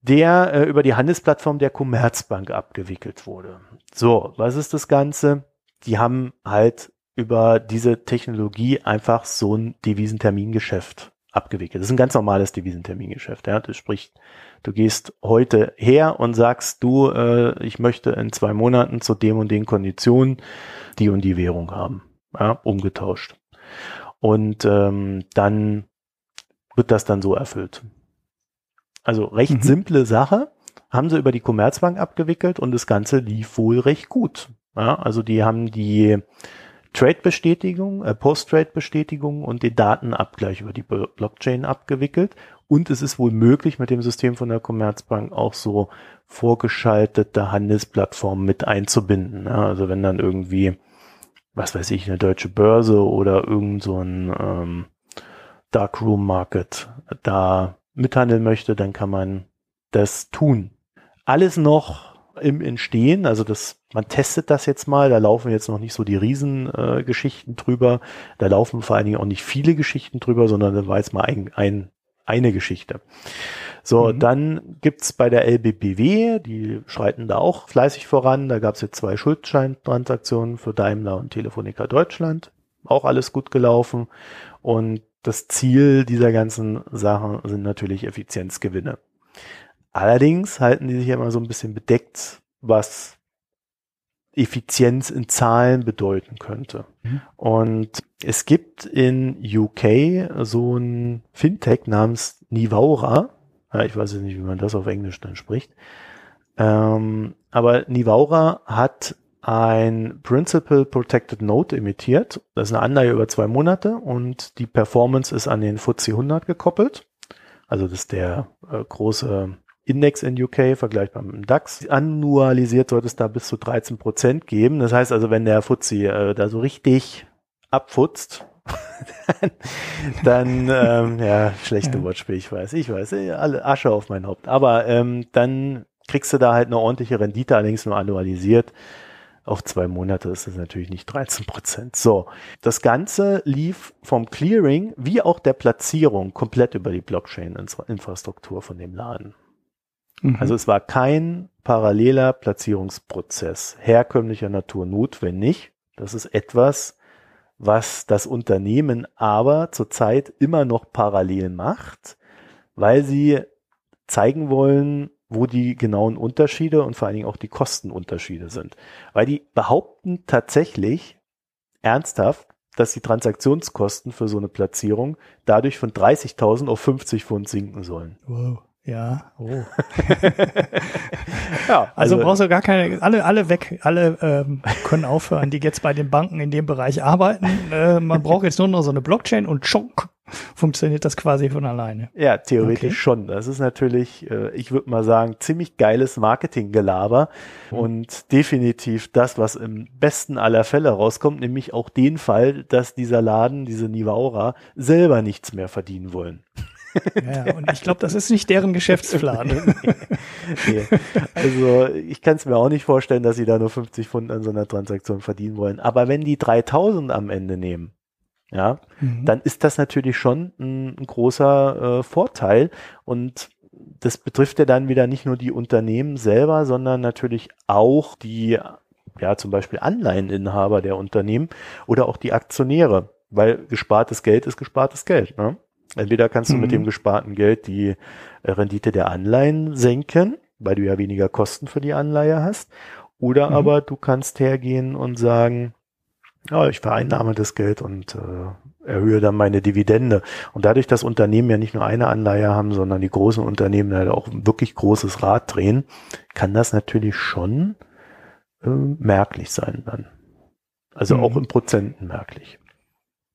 [SPEAKER 1] der äh, über die Handelsplattform der Commerzbank abgewickelt wurde. So, was ist das Ganze? Die haben halt über diese Technologie einfach so ein Devisentermingeschäft abgewickelt. Das ist ein ganz normales Devisentermingeschäft. Ja? Das spricht, du gehst heute her und sagst, du, äh, ich möchte in zwei Monaten zu dem und den Konditionen die und die Währung haben, ja? umgetauscht. Und ähm, dann wird das dann so erfüllt. Also recht mhm. simple Sache, haben sie über die Commerzbank abgewickelt und das Ganze lief wohl recht gut. Ja, also die haben die Trade-Bestätigung, äh, Post-Trade-Bestätigung und den Datenabgleich über die Blockchain abgewickelt. Und es ist wohl möglich, mit dem System von der Commerzbank auch so vorgeschaltete Handelsplattformen mit einzubinden. Ja, also wenn dann irgendwie, was weiß ich, eine deutsche Börse oder irgend so ein ähm, Darkroom Market da mithandeln möchte, dann kann man das tun. Alles noch im Entstehen, also das, man testet das jetzt mal, da laufen jetzt noch nicht so die Riesengeschichten äh, drüber, da laufen vor allen Dingen auch nicht viele Geschichten drüber, sondern da war jetzt mal ein, ein, eine Geschichte. So, mhm. dann gibt's bei der LBBW, die schreiten da auch fleißig voran, da gab's jetzt zwei Schuldscheintransaktionen für Daimler und Telefonica Deutschland, auch alles gut gelaufen und das Ziel dieser ganzen Sachen sind natürlich Effizienzgewinne. Allerdings halten die sich ja immer so ein bisschen bedeckt, was Effizienz in Zahlen bedeuten könnte. Mhm. Und es gibt in UK so ein Fintech namens Nivaura. Ja, ich weiß jetzt nicht, wie man das auf Englisch dann spricht. Ähm, aber Nivaura hat ein Principal Protected Note emittiert. Das ist eine Anleihe über zwei Monate und die Performance ist an den FTSE 100 gekoppelt. Also das ist der äh, große Index in UK, vergleichbar mit dem DAX. Annualisiert sollte es da bis zu 13 Prozent geben. Das heißt also, wenn der FTSE äh, da so richtig abfutzt, <laughs> dann, ähm, ja, schlechte ja. Wortspiel, ich weiß, ich weiß, alle Asche auf mein Haupt. Aber ähm, dann kriegst du da halt eine ordentliche Rendite, allerdings nur annualisiert auf zwei Monate ist es natürlich nicht 13 Prozent. So, das Ganze lief vom Clearing wie auch der Platzierung komplett über die Blockchain-Infrastruktur von dem Laden. Mhm. Also es war kein paralleler Platzierungsprozess herkömmlicher Natur notwendig. Das ist etwas, was das Unternehmen aber zurzeit immer noch parallel macht, weil sie zeigen wollen, wo die genauen Unterschiede und vor allen Dingen auch die Kostenunterschiede sind. Weil die behaupten tatsächlich ernsthaft, dass die Transaktionskosten für so eine Platzierung dadurch von 30.000 auf 50 Pfund sinken sollen.
[SPEAKER 2] Wow. Ja, oh. <laughs> ja, also, also, brauchst du gar keine, alle, alle weg, alle ähm, können aufhören, die jetzt bei den Banken in dem Bereich arbeiten. Äh, man braucht jetzt nur noch so eine Blockchain und schunk, funktioniert das quasi von alleine.
[SPEAKER 1] Ja, theoretisch okay. schon. Das ist natürlich, äh, ich würde mal sagen, ziemlich geiles Marketinggelaber mhm. und definitiv das, was im besten aller Fälle rauskommt, nämlich auch den Fall, dass dieser Laden, diese Nivaura, selber nichts mehr verdienen wollen.
[SPEAKER 2] Ja, und ich glaube, das ist nicht deren Geschäftsplan. <laughs>
[SPEAKER 1] nee. Also ich kann es mir auch nicht vorstellen, dass sie da nur 50 Pfund an so einer Transaktion verdienen wollen. Aber wenn die 3000 am Ende nehmen, ja, mhm. dann ist das natürlich schon ein, ein großer äh, Vorteil und das betrifft ja dann wieder nicht nur die Unternehmen selber, sondern natürlich auch die, ja, zum Beispiel Anleiheninhaber der Unternehmen oder auch die Aktionäre, weil gespartes Geld ist gespartes Geld. Ne? Entweder kannst du mhm. mit dem gesparten Geld die äh, Rendite der Anleihen senken, weil du ja weniger Kosten für die Anleihe hast, oder mhm. aber du kannst hergehen und sagen, Ja, ich vereinnahme das Geld und äh, erhöhe dann meine Dividende. Und dadurch, dass Unternehmen ja nicht nur eine Anleihe haben, sondern die großen Unternehmen halt auch ein wirklich großes Rad drehen, kann das natürlich schon äh, merklich sein dann. Also mhm. auch in Prozenten merklich.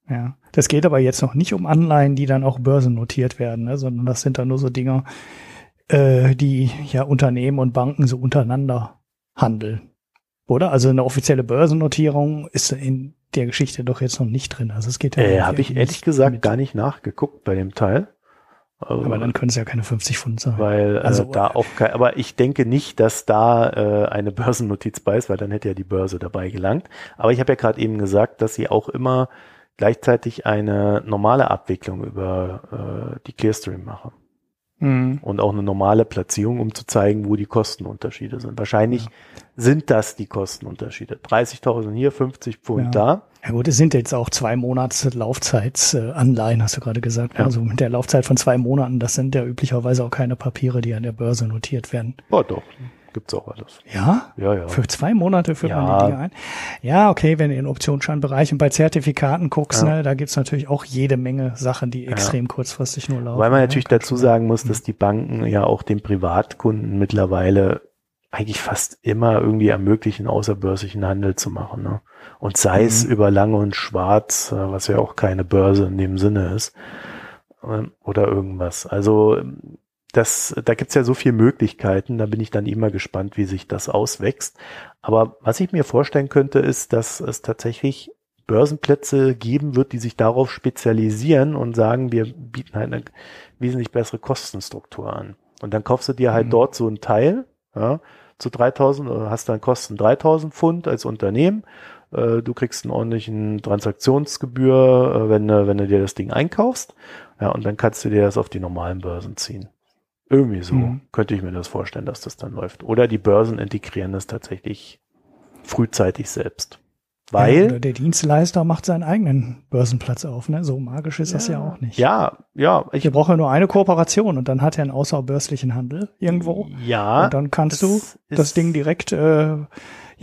[SPEAKER 2] Ja, das geht aber jetzt noch nicht um Anleihen, die dann auch börsennotiert werden, ne, sondern das sind dann nur so Dinge, äh, die ja Unternehmen und Banken so untereinander handeln. Oder? Also eine offizielle Börsennotierung ist in der Geschichte doch jetzt noch nicht drin. Also es geht ja.
[SPEAKER 1] Äh, Habe ich ehrlich gesagt mit. gar nicht nachgeguckt bei dem Teil.
[SPEAKER 2] Aber dann können es ja keine 50 Pfund sein.
[SPEAKER 1] Weil äh, also da auch kein, aber ich denke nicht, dass da äh, eine <laughs> Börsennotiz bei ist, weil dann hätte ja die Börse dabei gelangt. Aber ich habe ja gerade eben gesagt, dass sie auch immer gleichzeitig eine normale Abwicklung über äh, die Clearstream machen. Mhm. Und auch eine normale Platzierung, um zu zeigen, wo die Kostenunterschiede sind. Wahrscheinlich ja. sind das die Kostenunterschiede. 30.000 hier, 50 Pfund
[SPEAKER 2] ja.
[SPEAKER 1] da.
[SPEAKER 2] Ja gut, es sind jetzt auch zwei Monate Laufzeitsanleihen, hast du gerade gesagt. Ja. Also mit der Laufzeit von zwei Monaten, das sind ja üblicherweise auch keine Papiere, die an der Börse notiert werden.
[SPEAKER 1] Oh doch. Gibt's auch alles.
[SPEAKER 2] Ja?
[SPEAKER 1] Ja, ja.
[SPEAKER 2] Für zwei Monate führt ja. man die Dinge ein. Ja, okay, wenn du in Optionsscheinbereich und bei Zertifikaten guckst, ja. ne, da gibt's natürlich auch jede Menge Sachen, die extrem kurzfristig nur laufen.
[SPEAKER 1] Weil man natürlich dazu sagen muss, dass die Banken ja auch den Privatkunden mittlerweile eigentlich fast immer irgendwie ermöglichen, außerbörslichen Handel zu machen. Ne? Und sei mhm. es über Lange und Schwarz, äh, was ja auch keine Börse in dem Sinne ist, ähm, oder irgendwas. Also das, da gibt's ja so viele Möglichkeiten, da bin ich dann immer gespannt, wie sich das auswächst. Aber was ich mir vorstellen könnte, ist, dass es tatsächlich Börsenplätze geben wird, die sich darauf spezialisieren und sagen, wir bieten halt eine wesentlich bessere Kostenstruktur an. Und dann kaufst du dir halt mhm. dort so ein Teil, ja, zu 3000 oder hast dann Kosten 3000 Pfund als Unternehmen. Äh, du kriegst einen ordentlichen Transaktionsgebühr, äh, wenn, wenn du dir das Ding einkaufst. Ja, und dann kannst du dir das auf die normalen Börsen ziehen. Irgendwie so mhm. könnte ich mir das vorstellen, dass das dann läuft. Oder die Börsen integrieren das tatsächlich frühzeitig selbst. Weil
[SPEAKER 2] ja, der Dienstleister macht seinen eigenen Börsenplatz auf, ne? So magisch ist ja, das ja auch nicht.
[SPEAKER 1] Ja, ja.
[SPEAKER 2] Ich brauche ja nur eine Kooperation und dann hat er einen außerbörslichen Handel irgendwo.
[SPEAKER 1] Ja.
[SPEAKER 2] Und dann kannst du das Ding direkt äh,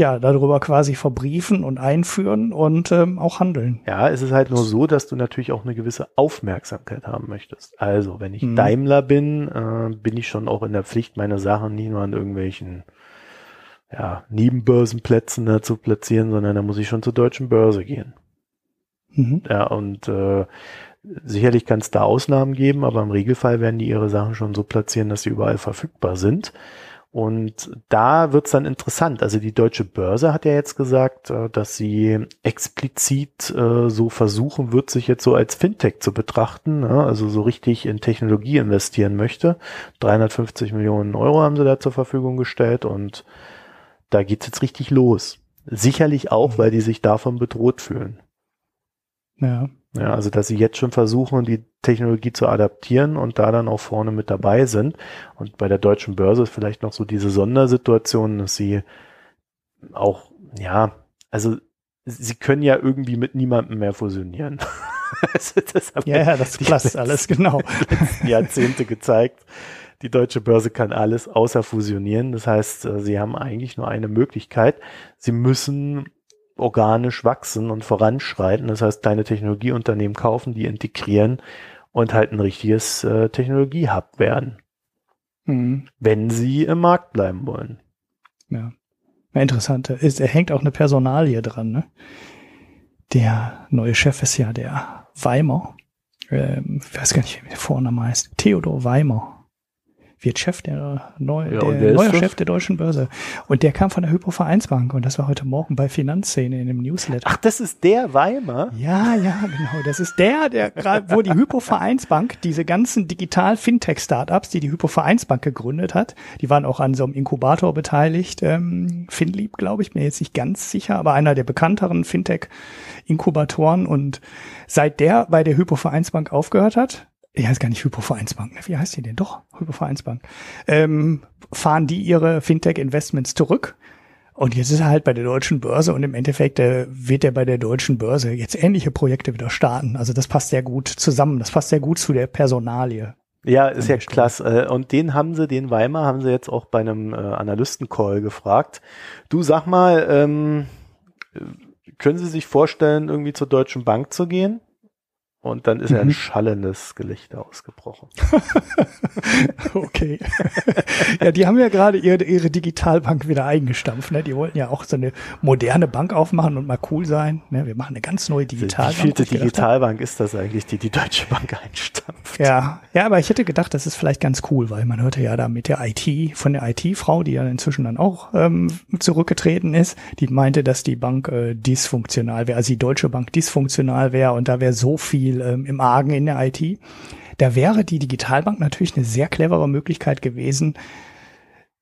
[SPEAKER 2] ja, darüber quasi verbriefen und einführen und ähm, auch handeln.
[SPEAKER 1] Ja, es ist halt nur so, dass du natürlich auch eine gewisse Aufmerksamkeit haben möchtest. Also, wenn ich mhm. Daimler bin, äh, bin ich schon auch in der Pflicht, meine Sachen nicht nur an irgendwelchen ja, Nebenbörsenplätzen da zu platzieren, sondern da muss ich schon zur deutschen Börse gehen. Mhm. Ja, und äh, sicherlich kann es da Ausnahmen geben, aber im Regelfall werden die ihre Sachen schon so platzieren, dass sie überall verfügbar sind. Und da wird's dann interessant. Also die deutsche Börse hat ja jetzt gesagt, äh, dass sie explizit äh, so versuchen wird, sich jetzt so als Fintech zu betrachten, ne? also so richtig in Technologie investieren möchte. 350 Millionen Euro haben sie da zur Verfügung gestellt und da geht's jetzt richtig los. Sicherlich auch, weil die sich davon bedroht fühlen.
[SPEAKER 2] Ja.
[SPEAKER 1] Ja, also dass sie jetzt schon versuchen, die Technologie zu adaptieren und da dann auch vorne mit dabei sind. Und bei der deutschen Börse ist vielleicht noch so diese Sondersituation, dass sie auch, ja, also sie können ja irgendwie mit niemandem mehr fusionieren. <laughs>
[SPEAKER 2] also das ja, ja, das passt alles, genau. <laughs>
[SPEAKER 1] Jahrzehnte gezeigt. Die deutsche Börse kann alles außer fusionieren. Das heißt, äh, sie haben eigentlich nur eine Möglichkeit. Sie müssen organisch wachsen und voranschreiten. Das heißt, kleine Technologieunternehmen kaufen, die integrieren und halt ein richtiges äh, Technologie-Hub werden. Mhm. Wenn sie im Markt bleiben wollen.
[SPEAKER 2] Ja. Interessant. Ist, er hängt auch eine Personalie dran, ne? Der neue Chef ist ja der Weimar. Ähm, ich weiß gar nicht, wie der Vorname heißt. Theodor Weimar wird Chef der, neu, ja, der, neuer Chef der deutschen Börse. Und der kam von der Hypo Vereinsbank und das war heute Morgen bei Finanzszene in dem Newsletter.
[SPEAKER 1] Ach, das ist der Weimar?
[SPEAKER 2] Ja, ja, genau. Das ist der, der gerade, wo die Hypo Vereinsbank, diese ganzen Digital-Fintech-Startups, die die Hypo Vereinsbank gegründet hat, die waren auch an so einem Inkubator beteiligt. Ähm, Finlieb, glaube ich, mir jetzt nicht ganz sicher, aber einer der bekannteren Fintech-Inkubatoren und seit der bei der Hypo Vereinsbank aufgehört hat, ich heißt gar nicht Hypovereinsbank, wie heißt die denn? Doch, Hypovereinsbank. Ähm, fahren die ihre Fintech-Investments zurück. Und jetzt ist er halt bei der deutschen Börse und im Endeffekt äh, wird er bei der deutschen Börse jetzt ähnliche Projekte wieder starten. Also das passt sehr gut zusammen. Das passt sehr gut zu der Personalie.
[SPEAKER 1] Ja, ist ja klasse. Äh, und den haben sie, den Weimar, haben sie jetzt auch bei einem äh, Analysten-Call gefragt. Du sag mal, ähm, können Sie sich vorstellen, irgendwie zur Deutschen Bank zu gehen? Und dann ist mhm. ein schallendes Gelächter ausgebrochen. <laughs>
[SPEAKER 2] okay. ja, die haben ja gerade ihre, ihre Digitalbank wieder eingestampft. Ne? Die wollten ja auch so eine moderne Bank aufmachen und mal cool sein. Ne? Wir machen eine ganz neue Digitalbank.
[SPEAKER 1] Wie vielte Digitalbank ist das eigentlich, die die Deutsche Bank <laughs> einstampft?
[SPEAKER 2] Ja, ja, aber ich hätte gedacht, das ist vielleicht ganz cool, weil man hörte ja da mit der IT, von der IT-Frau, die ja inzwischen dann auch ähm, zurückgetreten ist, die meinte, dass die Bank äh, dysfunktional wäre, also die Deutsche Bank dysfunktional wäre und da wäre so viel viel ähm, im Argen in der IT. Da wäre die Digitalbank natürlich eine sehr clevere Möglichkeit gewesen,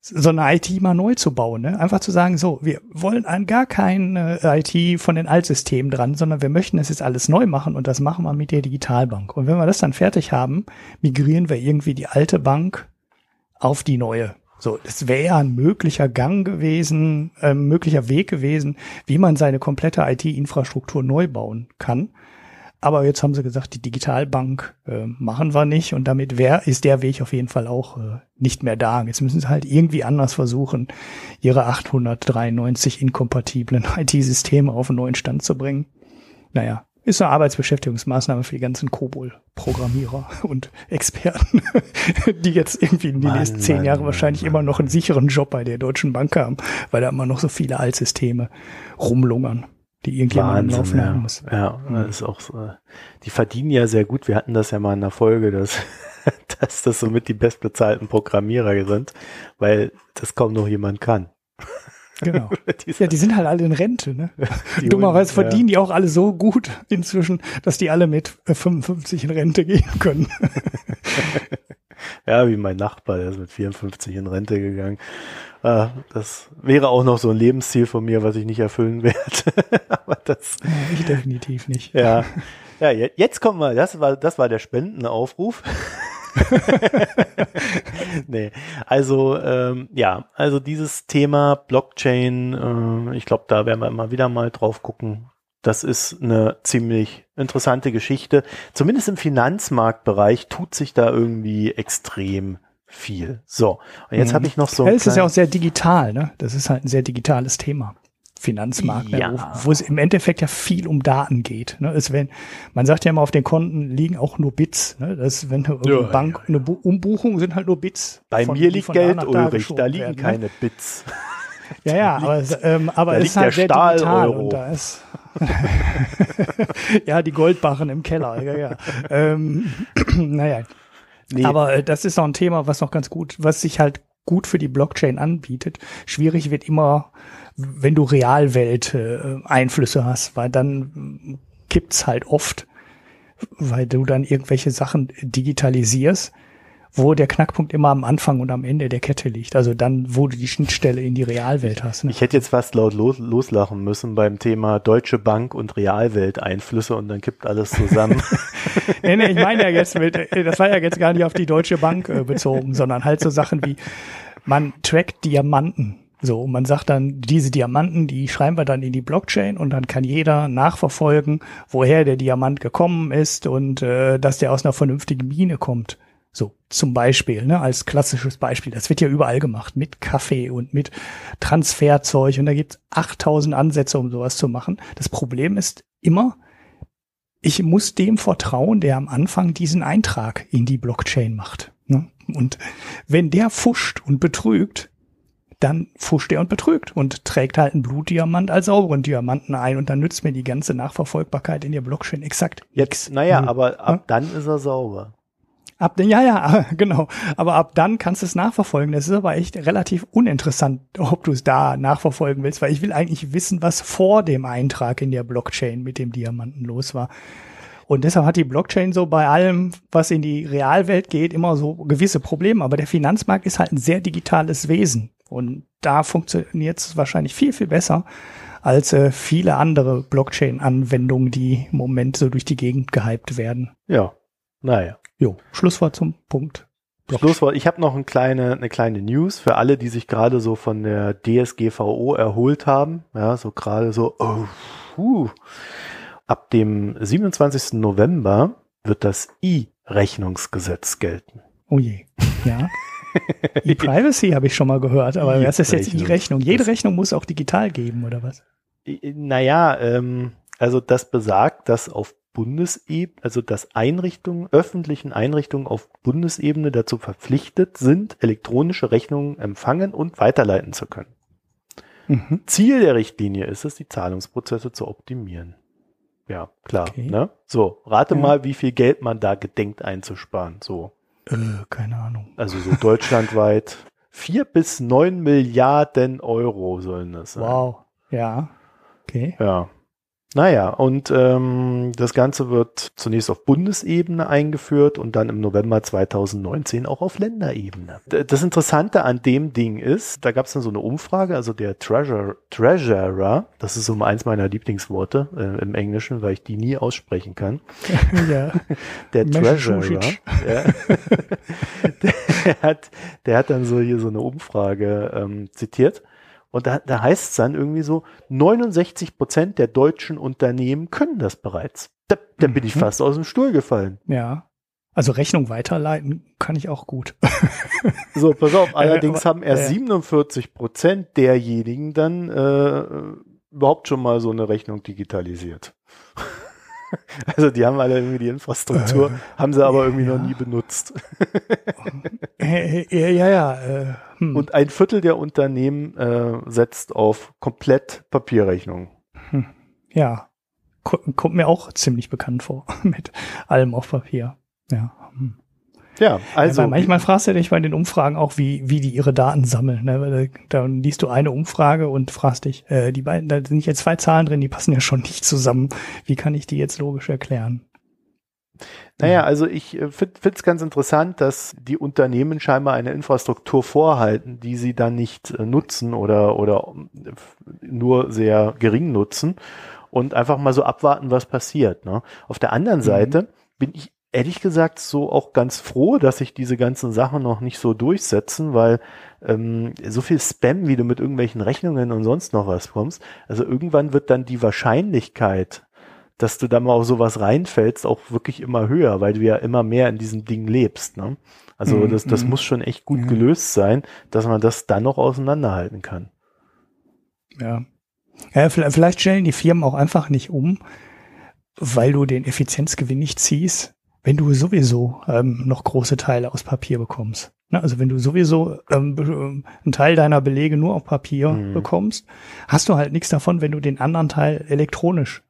[SPEAKER 2] so eine IT mal neu zu bauen. Ne? Einfach zu sagen, so, wir wollen an gar keine IT von den Altsystemen dran, sondern wir möchten das jetzt alles neu machen und das machen wir mit der Digitalbank. Und wenn wir das dann fertig haben, migrieren wir irgendwie die alte Bank auf die neue. So, es wäre ja ein möglicher Gang gewesen, äh, möglicher Weg gewesen, wie man seine komplette IT-Infrastruktur neu bauen kann. Aber jetzt haben sie gesagt, die Digitalbank äh, machen wir nicht und damit wär, ist der Weg auf jeden Fall auch äh, nicht mehr da. Jetzt müssen sie halt irgendwie anders versuchen, ihre 893 inkompatiblen <laughs> IT-Systeme auf einen neuen Stand zu bringen. Naja, ist eine Arbeitsbeschäftigungsmaßnahme für die ganzen Kobol-Programmierer <laughs> und Experten, <laughs> die jetzt irgendwie in den Mann, nächsten zehn Mann, Jahren Mann, wahrscheinlich immer noch einen sicheren Job bei der Deutschen Bank haben, weil da immer noch so viele Altsysteme rumlungern die irgendjemand Wahnsinn, Laufen
[SPEAKER 1] ja.
[SPEAKER 2] haben muss.
[SPEAKER 1] Ja, das ist auch so. Die verdienen ja sehr gut. Wir hatten das ja mal in der Folge, dass, <laughs> dass das somit die bestbezahlten Programmierer sind, weil das kaum noch jemand kann.
[SPEAKER 2] Genau. <laughs> ja, die sind halt alle in Rente, ne? <laughs> Dummerweise verdienen ja. die auch alle so gut inzwischen, dass die alle mit 55 in Rente gehen können.
[SPEAKER 1] Ja, wie mein Nachbar, der ist mit 54 in Rente gegangen. Äh, das wäre auch noch so ein Lebensziel von mir, was ich nicht erfüllen <laughs> werde. Aber das.
[SPEAKER 2] Ich definitiv nicht.
[SPEAKER 1] Ja. Ja, jetzt kommen wir, das war, das war der Spendenaufruf. <laughs> nee, also ähm, ja, also dieses Thema Blockchain, äh, ich glaube, da werden wir immer wieder mal drauf gucken. Das ist eine ziemlich interessante Geschichte. Zumindest im Finanzmarktbereich tut sich da irgendwie extrem viel. So, und jetzt mhm. habe ich noch so.
[SPEAKER 2] Ja, es ist ja auch sehr digital, ne? Das ist halt ein sehr digitales Thema. Finanzmarkt, ne? ja. ne? wo, wo, es im Endeffekt ja viel um Daten geht. Ne? Es, wenn, man sagt ja immer, auf den Konten liegen auch nur Bits. Ne? Das, wenn eine ja, Bank ja. eine Bu Umbuchung sind halt nur Bits.
[SPEAKER 1] Bei von, mir liegt Geld, Ulrich, da liegen werden, ne? keine ne? Bits.
[SPEAKER 2] Ja, ja, <laughs> aber, ähm, aber es ist halt sehr Stahl digital Euro. und da ist <laughs> ja die Goldbarren im Keller. Ja, ja. ähm, <clears throat> naja, Nee. Aber äh, das ist auch ein Thema, was noch ganz gut, was sich halt gut für die Blockchain anbietet. Schwierig wird immer, wenn du Realwelt äh, Einflüsse hast, weil dann kippt's halt oft, weil du dann irgendwelche Sachen digitalisierst wo der Knackpunkt immer am Anfang und am Ende der Kette liegt. Also dann, wo du die Schnittstelle in die Realwelt hast.
[SPEAKER 1] Ne? Ich hätte jetzt fast laut los, loslachen müssen beim Thema Deutsche Bank und Realwelt Einflüsse und dann kippt alles zusammen. <laughs>
[SPEAKER 2] nee, nee, ich meine ja jetzt mit, das war ja jetzt gar nicht auf die Deutsche Bank äh, bezogen, sondern halt so Sachen wie, man trackt Diamanten. So, man sagt dann, diese Diamanten, die schreiben wir dann in die Blockchain und dann kann jeder nachverfolgen, woher der Diamant gekommen ist und äh, dass der aus einer vernünftigen Mine kommt. So, zum Beispiel, ne, als klassisches Beispiel. Das wird ja überall gemacht, mit Kaffee und mit Transferzeug und da gibt's 8000 Ansätze, um sowas zu machen. Das Problem ist immer, ich muss dem vertrauen, der am Anfang diesen Eintrag in die Blockchain macht. Ne? Und wenn der fuscht und betrügt, dann fuscht er und betrügt und trägt halt einen Blutdiamant als sauberen Diamanten ein und dann nützt mir die ganze Nachverfolgbarkeit in der Blockchain exakt.
[SPEAKER 1] Jetzt, naja, aber ab dann ist er sauber.
[SPEAKER 2] Ab, ja, ja, <laughs> genau. Aber ab dann kannst du es nachverfolgen. Das ist aber echt relativ uninteressant, ob du es da nachverfolgen willst, weil ich will eigentlich wissen, was vor dem Eintrag in der Blockchain mit dem Diamanten los war. Und deshalb hat die Blockchain so bei allem, was in die Realwelt geht, immer so gewisse Probleme. Aber der Finanzmarkt ist halt ein sehr digitales Wesen. Und da funktioniert es wahrscheinlich viel, viel besser als äh, viele andere Blockchain-Anwendungen, die im Moment so durch die Gegend gehypt werden.
[SPEAKER 1] Ja, naja.
[SPEAKER 2] Jo, Schlusswort zum Punkt.
[SPEAKER 1] Schlusswort. Ich habe noch eine kleine, eine kleine News für alle, die sich gerade so von der DSGVO erholt haben. Ja, so gerade so, oh, uh. Ab dem 27. November wird das E-Rechnungsgesetz gelten.
[SPEAKER 2] Oh je. Ja. <laughs> E-Privacy habe ich schon mal gehört, aber was ist jetzt E-Rechnung? Jede Rechnung muss auch digital geben, oder was?
[SPEAKER 1] Naja, ähm, also das besagt, dass auf Bundesebene, also dass Einrichtungen, öffentlichen Einrichtungen auf Bundesebene dazu verpflichtet sind, elektronische Rechnungen empfangen und weiterleiten zu können. Mhm. Ziel der Richtlinie ist es, die Zahlungsprozesse zu optimieren. Ja, klar. Okay. Ne? So, rate ja. mal, wie viel Geld man da gedenkt einzusparen. So.
[SPEAKER 2] Äh, keine Ahnung.
[SPEAKER 1] Also so deutschlandweit vier bis neun Milliarden Euro sollen das sein.
[SPEAKER 2] Wow. Ja. Okay.
[SPEAKER 1] Ja. Naja, und ähm, das Ganze wird zunächst auf Bundesebene eingeführt und dann im November 2019 auch auf Länderebene. Das Interessante an dem Ding ist, da gab es dann so eine Umfrage, also der Treasure, Treasurer, das ist so eins meiner Lieblingsworte äh, im Englischen, weil ich die nie aussprechen kann. <laughs>
[SPEAKER 2] ja. <laughs>
[SPEAKER 1] Der Treasurer, ja, <laughs> der, hat, der hat dann so hier so eine Umfrage ähm, zitiert und da, da heißt es dann irgendwie so, 69 Prozent der deutschen Unternehmen können das bereits. Da, da mhm. bin ich mhm. fast aus dem Stuhl gefallen.
[SPEAKER 2] Ja. Also Rechnung weiterleiten kann ich auch gut.
[SPEAKER 1] so, pass auf, <laughs> allerdings äh, aber, haben erst äh, 47 Prozent derjenigen dann äh, überhaupt schon mal so eine Rechnung digitalisiert. <laughs> Also die haben alle irgendwie die Infrastruktur, äh, haben sie aber irgendwie ja. noch nie benutzt. <laughs>
[SPEAKER 2] Äh, äh, ja, ja. Äh,
[SPEAKER 1] hm. Und ein Viertel der Unternehmen äh, setzt auf komplett Papierrechnungen.
[SPEAKER 2] Hm. Ja, kommt mir auch ziemlich bekannt vor <laughs> mit allem auf Papier. Ja. Hm.
[SPEAKER 1] Ja, also. Ja,
[SPEAKER 2] manchmal fragst du dich bei den Umfragen auch, wie, wie die ihre Daten sammeln. Ne? Dann liest du eine Umfrage und fragst dich, äh, die beiden, da sind jetzt zwei Zahlen drin, die passen ja schon nicht zusammen. Wie kann ich die jetzt logisch erklären?
[SPEAKER 1] Naja, also ich äh, finde es ganz interessant, dass die Unternehmen scheinbar eine Infrastruktur vorhalten, die sie dann nicht äh, nutzen oder, oder äh, nur sehr gering nutzen und einfach mal so abwarten, was passiert. Ne? Auf der anderen mhm. Seite bin ich ehrlich gesagt so auch ganz froh, dass sich diese ganzen Sachen noch nicht so durchsetzen, weil ähm, so viel Spam, wie du mit irgendwelchen Rechnungen und sonst noch was kommst, also irgendwann wird dann die Wahrscheinlichkeit, dass du da mal auf sowas reinfällst, auch wirklich immer höher, weil du ja immer mehr in diesem Ding lebst. Ne? Also mm, das, das mm. muss schon echt gut mm. gelöst sein, dass man das dann noch auseinanderhalten kann.
[SPEAKER 2] Ja. ja. Vielleicht stellen die Firmen auch einfach nicht um, weil du den Effizienzgewinn nicht ziehst wenn du sowieso ähm, noch große Teile aus Papier bekommst. Ne? Also wenn du sowieso ähm, einen Teil deiner Belege nur auf Papier mhm. bekommst, hast du halt nichts davon, wenn du den anderen Teil elektronisch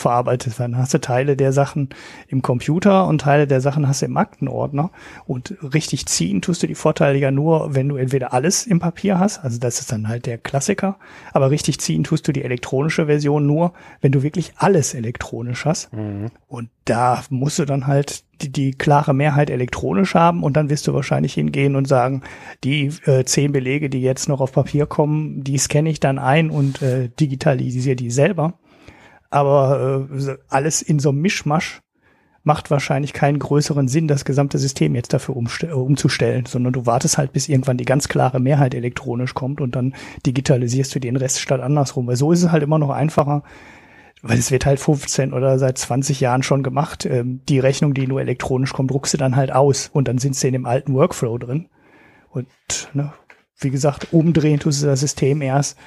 [SPEAKER 2] verarbeitet werden. Hast du Teile der Sachen im Computer und Teile der Sachen hast du im Aktenordner. Und richtig ziehen tust du die Vorteile ja nur, wenn du entweder alles im Papier hast, also das ist dann halt der Klassiker, aber richtig ziehen tust du die elektronische Version nur, wenn du wirklich alles elektronisch hast. Mhm. Und da musst du dann halt die, die klare Mehrheit elektronisch haben und dann wirst du wahrscheinlich hingehen und sagen, die äh, zehn Belege, die jetzt noch auf Papier kommen, die scanne ich dann ein und äh, digitalisiere die selber. Aber äh, alles in so einem Mischmasch macht wahrscheinlich keinen größeren Sinn, das gesamte System jetzt dafür umzustellen, sondern du wartest halt, bis irgendwann die ganz klare Mehrheit elektronisch kommt und dann digitalisierst du den Rest statt andersrum. Weil so ist es halt immer noch einfacher, weil es wird halt 15 oder seit 20 Jahren schon gemacht. Ähm, die Rechnung, die nur elektronisch kommt, druckst du dann halt aus und dann sind sie in dem alten Workflow drin. Und ne, wie gesagt, umdrehen tust du das System erst,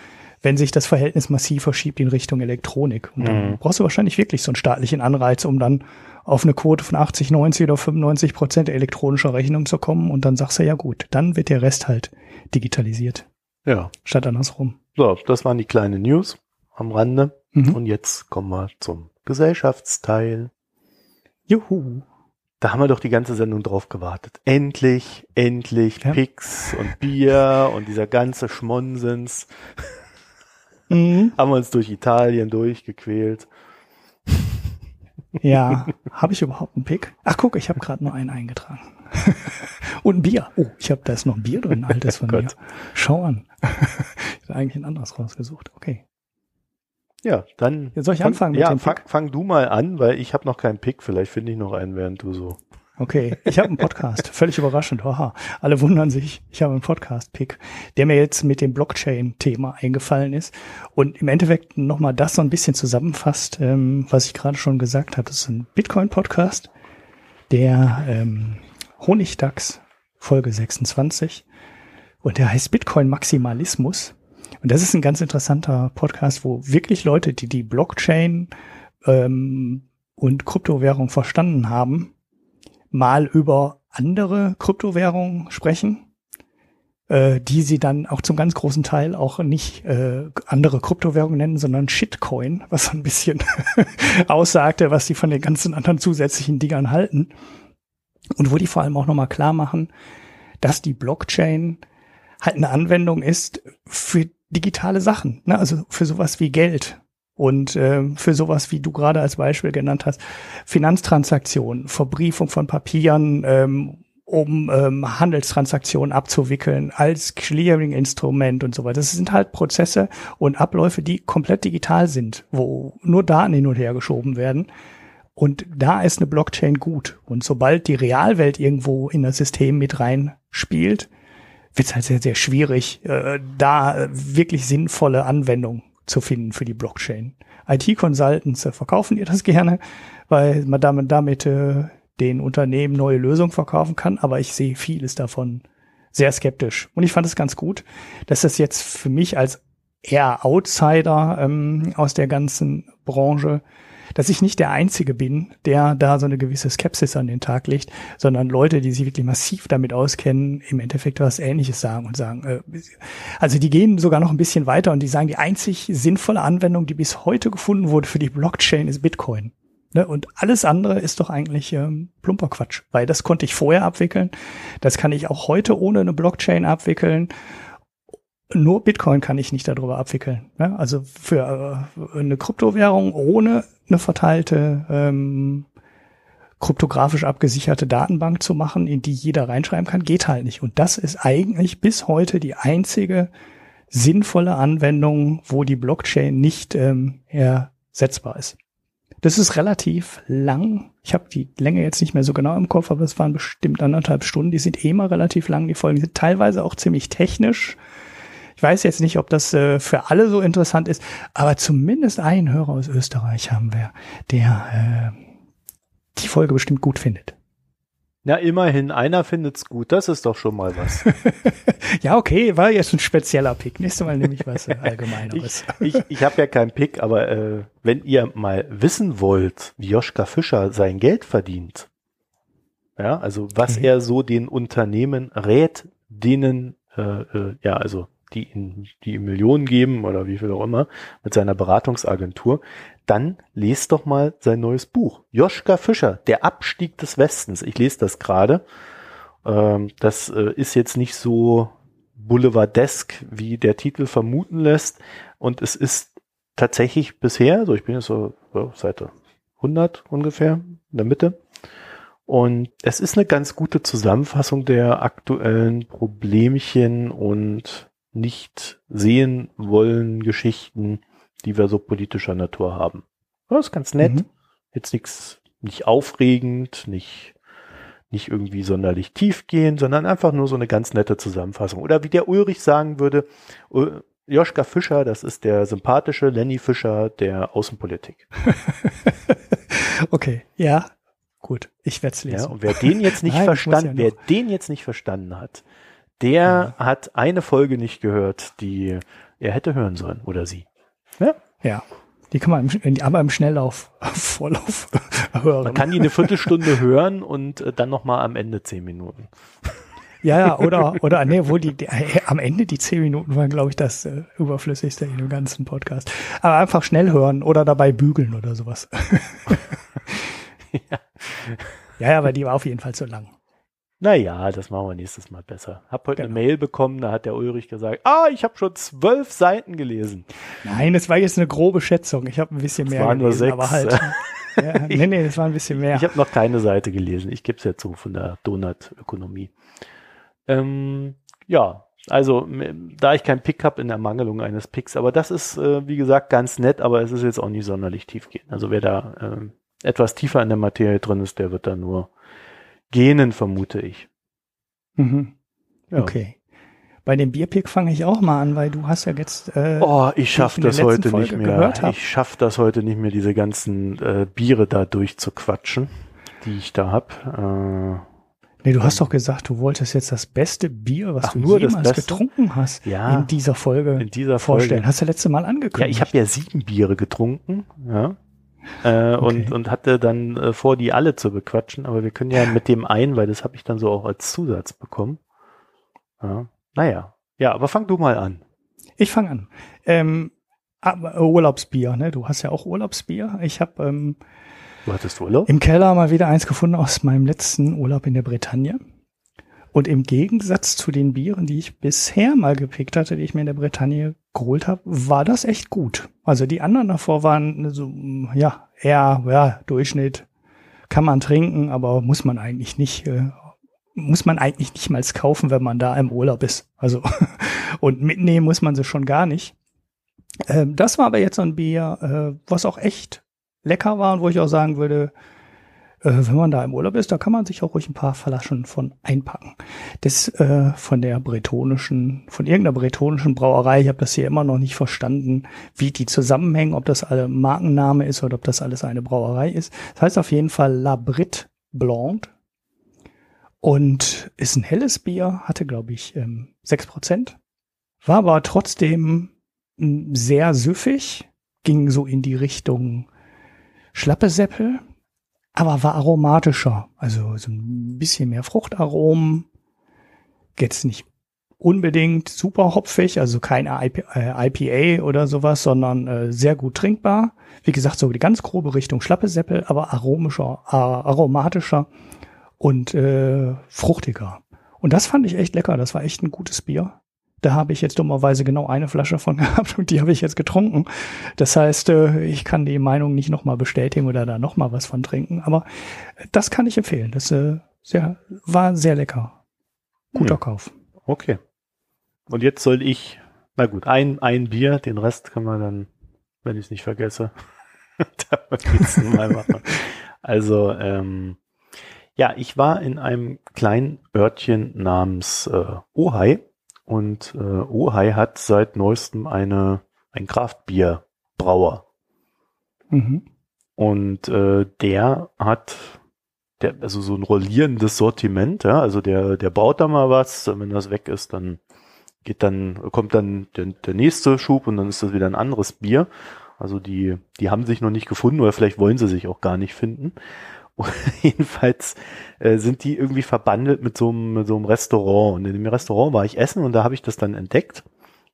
[SPEAKER 2] wenn sich das Verhältnis massiv verschiebt in Richtung Elektronik. Und dann mhm. brauchst du wahrscheinlich wirklich so einen staatlichen Anreiz, um dann auf eine Quote von 80, 90 oder 95 Prozent elektronischer Rechnung zu kommen. Und dann sagst du, ja gut, dann wird der Rest halt digitalisiert.
[SPEAKER 1] Ja.
[SPEAKER 2] Statt andersrum.
[SPEAKER 1] So, das waren die kleinen News am Rande. Mhm. Und jetzt kommen wir zum Gesellschaftsteil.
[SPEAKER 2] Juhu.
[SPEAKER 1] Da haben wir doch die ganze Sendung drauf gewartet. Endlich, endlich ja. Pix und Bier und dieser ganze Schmonsens. Mhm. Haben wir uns durch Italien durchgequält.
[SPEAKER 2] Ja, habe ich überhaupt einen Pick? Ach guck, ich habe gerade nur einen eingetragen. <laughs> Und ein Bier. Oh, ich habe da ist noch ein Bier drin, altes von <laughs> mir. Schau an. <laughs> ich habe eigentlich ein anderes rausgesucht. Okay.
[SPEAKER 1] Ja, dann.
[SPEAKER 2] Jetzt soll ich anfangen
[SPEAKER 1] mit ja, dem fang, Pick? fang du mal an, weil ich habe noch keinen Pick. Vielleicht finde ich noch einen, während du so.
[SPEAKER 2] Okay, ich habe einen Podcast. <laughs> Völlig überraschend. Haha. Alle wundern sich, ich habe einen Podcast-Pick, der mir jetzt mit dem Blockchain-Thema eingefallen ist und im Endeffekt nochmal das so ein bisschen zusammenfasst, ähm, was ich gerade schon gesagt habe. Das ist ein Bitcoin-Podcast, der ähm, Honigdachs Folge 26 und der heißt Bitcoin Maximalismus Und das ist ein ganz interessanter Podcast, wo wirklich Leute, die die Blockchain ähm, und Kryptowährung verstanden haben, mal über andere Kryptowährungen sprechen äh, die sie dann auch zum ganz großen Teil auch nicht äh, andere Kryptowährungen nennen, sondern Shitcoin, was ein bisschen <laughs> aussagte, was sie von den ganzen anderen zusätzlichen Dingern halten. Und wo die vor allem auch nochmal klar machen, dass die Blockchain halt eine Anwendung ist für digitale Sachen, ne? also für sowas wie Geld und äh, für sowas, wie du gerade als Beispiel genannt hast, Finanztransaktionen, Verbriefung von Papieren, ähm, um ähm, Handelstransaktionen abzuwickeln als Clearing-Instrument und so weiter. Das sind halt Prozesse und Abläufe, die komplett digital sind, wo nur Daten hin und her geschoben werden. Und da ist eine Blockchain gut. Und sobald die Realwelt irgendwo in das System mit reinspielt, wird es halt sehr, sehr schwierig, äh, da wirklich sinnvolle Anwendungen zu finden für die Blockchain. IT-Consultants verkaufen ihr das gerne, weil man damit, damit äh, den Unternehmen neue Lösungen verkaufen kann, aber ich sehe vieles davon sehr skeptisch. Und ich fand es ganz gut, dass das jetzt für mich als eher Outsider ähm, aus der ganzen Branche, dass ich nicht der Einzige bin, der da so eine gewisse Skepsis an den Tag legt, sondern Leute, die sich wirklich massiv damit auskennen, im Endeffekt was Ähnliches sagen und sagen, äh, also die gehen sogar noch ein bisschen weiter und die sagen, die einzig sinnvolle Anwendung, die bis heute gefunden wurde für die Blockchain, ist Bitcoin. Ne? Und alles andere ist doch eigentlich ähm, plumper Quatsch, weil das konnte ich vorher abwickeln. Das kann ich auch heute ohne eine Blockchain abwickeln. Nur Bitcoin kann ich nicht darüber abwickeln. Ne? Also für äh, eine Kryptowährung ohne eine verteilte ähm, kryptografisch abgesicherte Datenbank zu machen, in die jeder reinschreiben kann, geht halt nicht. Und das ist eigentlich bis heute die einzige sinnvolle Anwendung, wo die Blockchain nicht ähm, ersetzbar ist. Das ist relativ lang. Ich habe die Länge jetzt nicht mehr so genau im Kopf, aber es waren bestimmt anderthalb Stunden. Die sind eh mal relativ lang, die Folgen sind teilweise auch ziemlich technisch. Ich weiß jetzt nicht, ob das äh, für alle so interessant ist, aber zumindest einen Hörer aus Österreich haben wir, der äh, die Folge bestimmt gut findet.
[SPEAKER 1] Na, immerhin, einer findet's gut. Das ist doch schon mal was. <laughs>
[SPEAKER 2] ja, okay, war jetzt ein spezieller Pick. Nächstes Mal nehme ich was <laughs> Allgemeineres.
[SPEAKER 1] ich ich, ich habe ja keinen Pick, aber äh, wenn ihr mal wissen wollt, wie Joschka Fischer sein Geld verdient, ja, also was okay. er so den Unternehmen rät, denen, äh, äh, ja, also die in die Millionen geben oder wie viel auch immer mit seiner Beratungsagentur, dann lest doch mal sein neues Buch. Joschka Fischer, Der Abstieg des Westens. Ich lese das gerade. Ähm, das äh, ist jetzt nicht so boulevardesk, wie der Titel vermuten lässt. Und es ist tatsächlich bisher, so ich bin jetzt so ja, Seite 100 ungefähr, in der Mitte. Und es ist eine ganz gute Zusammenfassung der aktuellen Problemchen und nicht sehen wollen Geschichten, die wir so politischer Natur haben. Das ist ganz nett. Mhm. Jetzt nichts, nicht aufregend, nicht, nicht irgendwie sonderlich tiefgehend, sondern einfach nur so eine ganz nette Zusammenfassung. Oder wie der Ulrich sagen würde, Joschka Fischer, das ist der sympathische Lenny Fischer der Außenpolitik. <laughs>
[SPEAKER 2] okay, ja, gut, ich werde es lesen.
[SPEAKER 1] Ja, und wer den jetzt <laughs> nicht Nein, verstanden, ja wer den jetzt nicht verstanden hat, der ja. hat eine Folge nicht gehört, die er hätte hören sollen oder sie.
[SPEAKER 2] Ja. Ja. Die kann man im, aber im Schnelllauf, <laughs> Vorlauf hören.
[SPEAKER 1] Man kann die eine Viertelstunde hören und äh, dann nochmal am Ende zehn Minuten.
[SPEAKER 2] Ja, ja, oder, oder, nee, wo die, die äh, am Ende die zehn Minuten waren, glaube ich, das äh, überflüssigste in dem ganzen Podcast. Aber einfach schnell hören oder dabei bügeln oder sowas. <laughs> ja. ja, ja, aber die war auf jeden Fall zu lang.
[SPEAKER 1] Naja, das machen wir nächstes Mal besser. Hab heute genau. eine Mail bekommen, da hat der Ulrich gesagt, ah, ich habe schon zwölf Seiten gelesen.
[SPEAKER 2] Nein, es war jetzt eine grobe Schätzung. Ich habe ein bisschen mehr
[SPEAKER 1] waren gelesen, nur sechs. aber halt.
[SPEAKER 2] ja, <laughs> nee, nee, es war ein bisschen mehr.
[SPEAKER 1] Ich habe noch keine Seite gelesen. Ich gebe es ja zu von der Donut-Ökonomie. Ähm, ja, also da ich keinen Pick habe in Ermangelung eines Picks, aber das ist, äh, wie gesagt, ganz nett, aber es ist jetzt auch nicht sonderlich tief gehen. Also wer da äh, etwas tiefer in der Materie drin ist, der wird da nur Genen, vermute ich.
[SPEAKER 2] Mhm. Ja. Okay. Bei dem Bierpick fange ich auch mal an, weil du hast ja jetzt.
[SPEAKER 1] Äh, oh, ich schaffe das heute Folge nicht mehr. Ich schaffe das heute nicht mehr, diese ganzen äh, Biere da durchzuquatschen, die ich da hab. Äh,
[SPEAKER 2] Nee, du hast doch gesagt, du wolltest jetzt das beste Bier, was
[SPEAKER 1] Ach,
[SPEAKER 2] du
[SPEAKER 1] nur
[SPEAKER 2] jemals getrunken hast,
[SPEAKER 1] Ja.
[SPEAKER 2] in dieser Folge
[SPEAKER 1] In dieser
[SPEAKER 2] vorstellen.
[SPEAKER 1] Folge.
[SPEAKER 2] Hast du letzte Mal angekündigt.
[SPEAKER 1] Ja, ich habe ja sieben Biere getrunken, ja. Äh, und,
[SPEAKER 2] Okay.
[SPEAKER 1] und hatte dann äh, vor, die alle zu bequatschen, aber wir können ja mit dem einen, weil das habe ich dann so auch als Zusatz bekommen. Ja. Naja. Ja, aber fang du mal an.
[SPEAKER 2] Ich fange an. Ähm, aber Urlaubsbier, ne? Du hast ja auch Urlaubsbier. Ich habe ähm,
[SPEAKER 1] Du hattest Urlaub?
[SPEAKER 2] im Keller mal wieder eins gefunden aus meinem letzten Urlaub in der Bretagne. Und im Gegensatz zu den Bieren, die ich bisher mal gepickt hatte, die ich mir in der Bretagne geholt habe, war das echt gut. Also die anderen davor waren so, ja, eher, ja, Durchschnitt. Kann man trinken, aber muss man eigentlich nicht, äh, muss man eigentlich nicht mal kaufen, wenn man da im Urlaub ist. Also, <laughs> und mitnehmen muss man sie schon gar nicht. Ähm, das war aber jetzt so ein Bier, äh, was auch echt lecker war und wo ich auch sagen würde, wenn man da im Urlaub ist, da kann man sich auch ruhig ein paar Flaschen von einpacken. Das äh, von der bretonischen, von irgendeiner bretonischen Brauerei, ich habe das hier immer noch nicht verstanden, wie die zusammenhängen, ob das alle Markenname ist oder ob das alles eine Brauerei ist. Das heißt auf jeden Fall La Brit Blonde und ist ein helles Bier, hatte glaube ich ähm, 6%, war aber trotzdem sehr süffig, ging so in die Richtung Schlappe Seppel, aber war aromatischer. Also so ein bisschen mehr Fruchtaromen. Jetzt nicht unbedingt super hopfig, also kein IP, äh, IPA oder sowas, sondern äh, sehr gut trinkbar. Wie gesagt, so die ganz grobe Richtung Schlappe Seppel, aber aromischer, aromatischer und äh, fruchtiger. Und das fand ich echt lecker. Das war echt ein gutes Bier. Da habe ich jetzt dummerweise genau eine Flasche von <laughs> gehabt und die habe ich jetzt getrunken. Das heißt, äh, ich kann die Meinung nicht nochmal bestätigen oder da nochmal was von trinken. Aber das kann ich empfehlen. Das äh, sehr, war sehr lecker. Guter
[SPEAKER 1] Hm.
[SPEAKER 2] Kauf.
[SPEAKER 1] Okay. Und jetzt soll ich, na gut, ein, ein Bier, den Rest können wir dann, wenn ich es nicht vergesse. <laughs> Also, ähm, ja, ich war in einem kleinen Örtchen namens äh, Ohai und äh, Ohai hat seit neuestem eine, ein Kraftbierbrauer.
[SPEAKER 2] Mhm.
[SPEAKER 1] Und äh, der hat der, also so ein rollierendes Sortiment, ja, also der, der baut da mal was, wenn das weg ist, dann geht dann, kommt dann der, der nächste Schub und dann ist das wieder ein anderes Bier. Also die, die haben sich noch nicht gefunden oder vielleicht wollen sie sich auch gar nicht finden. <laughs> Jedenfalls äh, sind die irgendwie verbandelt mit so, einem, mit so einem Restaurant. Und in dem Restaurant war ich essen und da habe ich das dann entdeckt.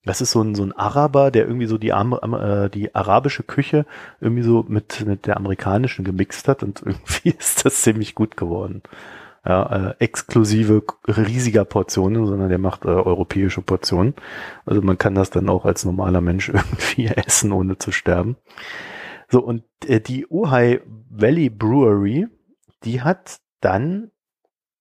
[SPEAKER 1] Das ist so ein, so ein Araber, der irgendwie so die, äh, die arabische Küche irgendwie so mit, mit der amerikanischen gemixt hat und <laughs> irgendwie ist das ziemlich gut geworden. Ja, äh, exklusive riesiger Portionen, sondern der macht äh, europäische Portionen. Also man kann das dann auch als normaler Mensch <laughs> irgendwie essen, ohne zu sterben. So, und äh, die Ojai Valley Brewery, die hat dann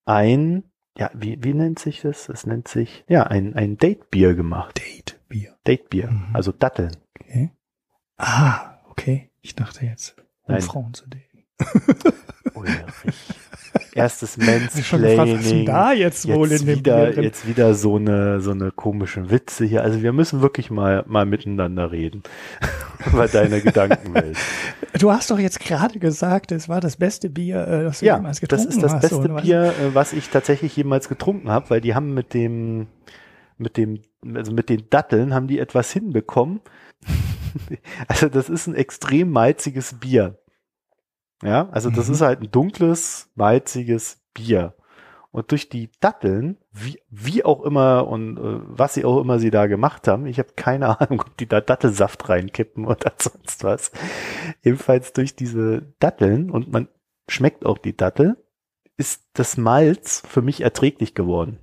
[SPEAKER 1] ein, ja, wie, wie nennt sich das? Es nennt sich, ja, ein, ein Date-Bier gemacht.
[SPEAKER 2] Date Bier.
[SPEAKER 1] Date-Bier,
[SPEAKER 2] Mhm.
[SPEAKER 1] also Datteln.
[SPEAKER 2] Okay. Ah, okay. Ich dachte jetzt, um
[SPEAKER 1] Nein.
[SPEAKER 2] Frauen zu daten. <laughs>
[SPEAKER 1] Ulrich. Erstes
[SPEAKER 2] gefragt, was ist denn
[SPEAKER 1] Mansplaining.
[SPEAKER 2] da jetzt wohl
[SPEAKER 1] Jetzt
[SPEAKER 2] in dem
[SPEAKER 1] wieder,
[SPEAKER 2] Bier drin?
[SPEAKER 1] jetzt wieder so eine, so eine komischen Witze hier. Also wir müssen wirklich mal, mal miteinander reden. <laughs> Über deine Gedankenwelt.
[SPEAKER 2] Du hast doch jetzt gerade gesagt, es war das beste Bier, äh, das du
[SPEAKER 1] Ja,
[SPEAKER 2] jemals
[SPEAKER 1] das
[SPEAKER 2] getrunken
[SPEAKER 1] ist das
[SPEAKER 2] hast.
[SPEAKER 1] beste
[SPEAKER 2] oder was?
[SPEAKER 1] Bier, äh, was ich tatsächlich jemals getrunken habe, weil die haben mit dem, mit dem, also mit den Datteln haben die etwas hinbekommen. <laughs> also das ist ein extrem malziges Bier. Ja, also das
[SPEAKER 2] Mhm.
[SPEAKER 1] ist halt ein dunkles, malziges Bier. Und durch die Datteln, wie, wie auch immer und äh, was sie auch immer sie da gemacht haben, ich habe keine <laughs> Ahnung, ob die da Dattelsaft reinkippen oder <laughs> sonst was. Jedenfalls durch diese Datteln und man schmeckt auch die Dattel, ist das Malz für mich erträglich geworden.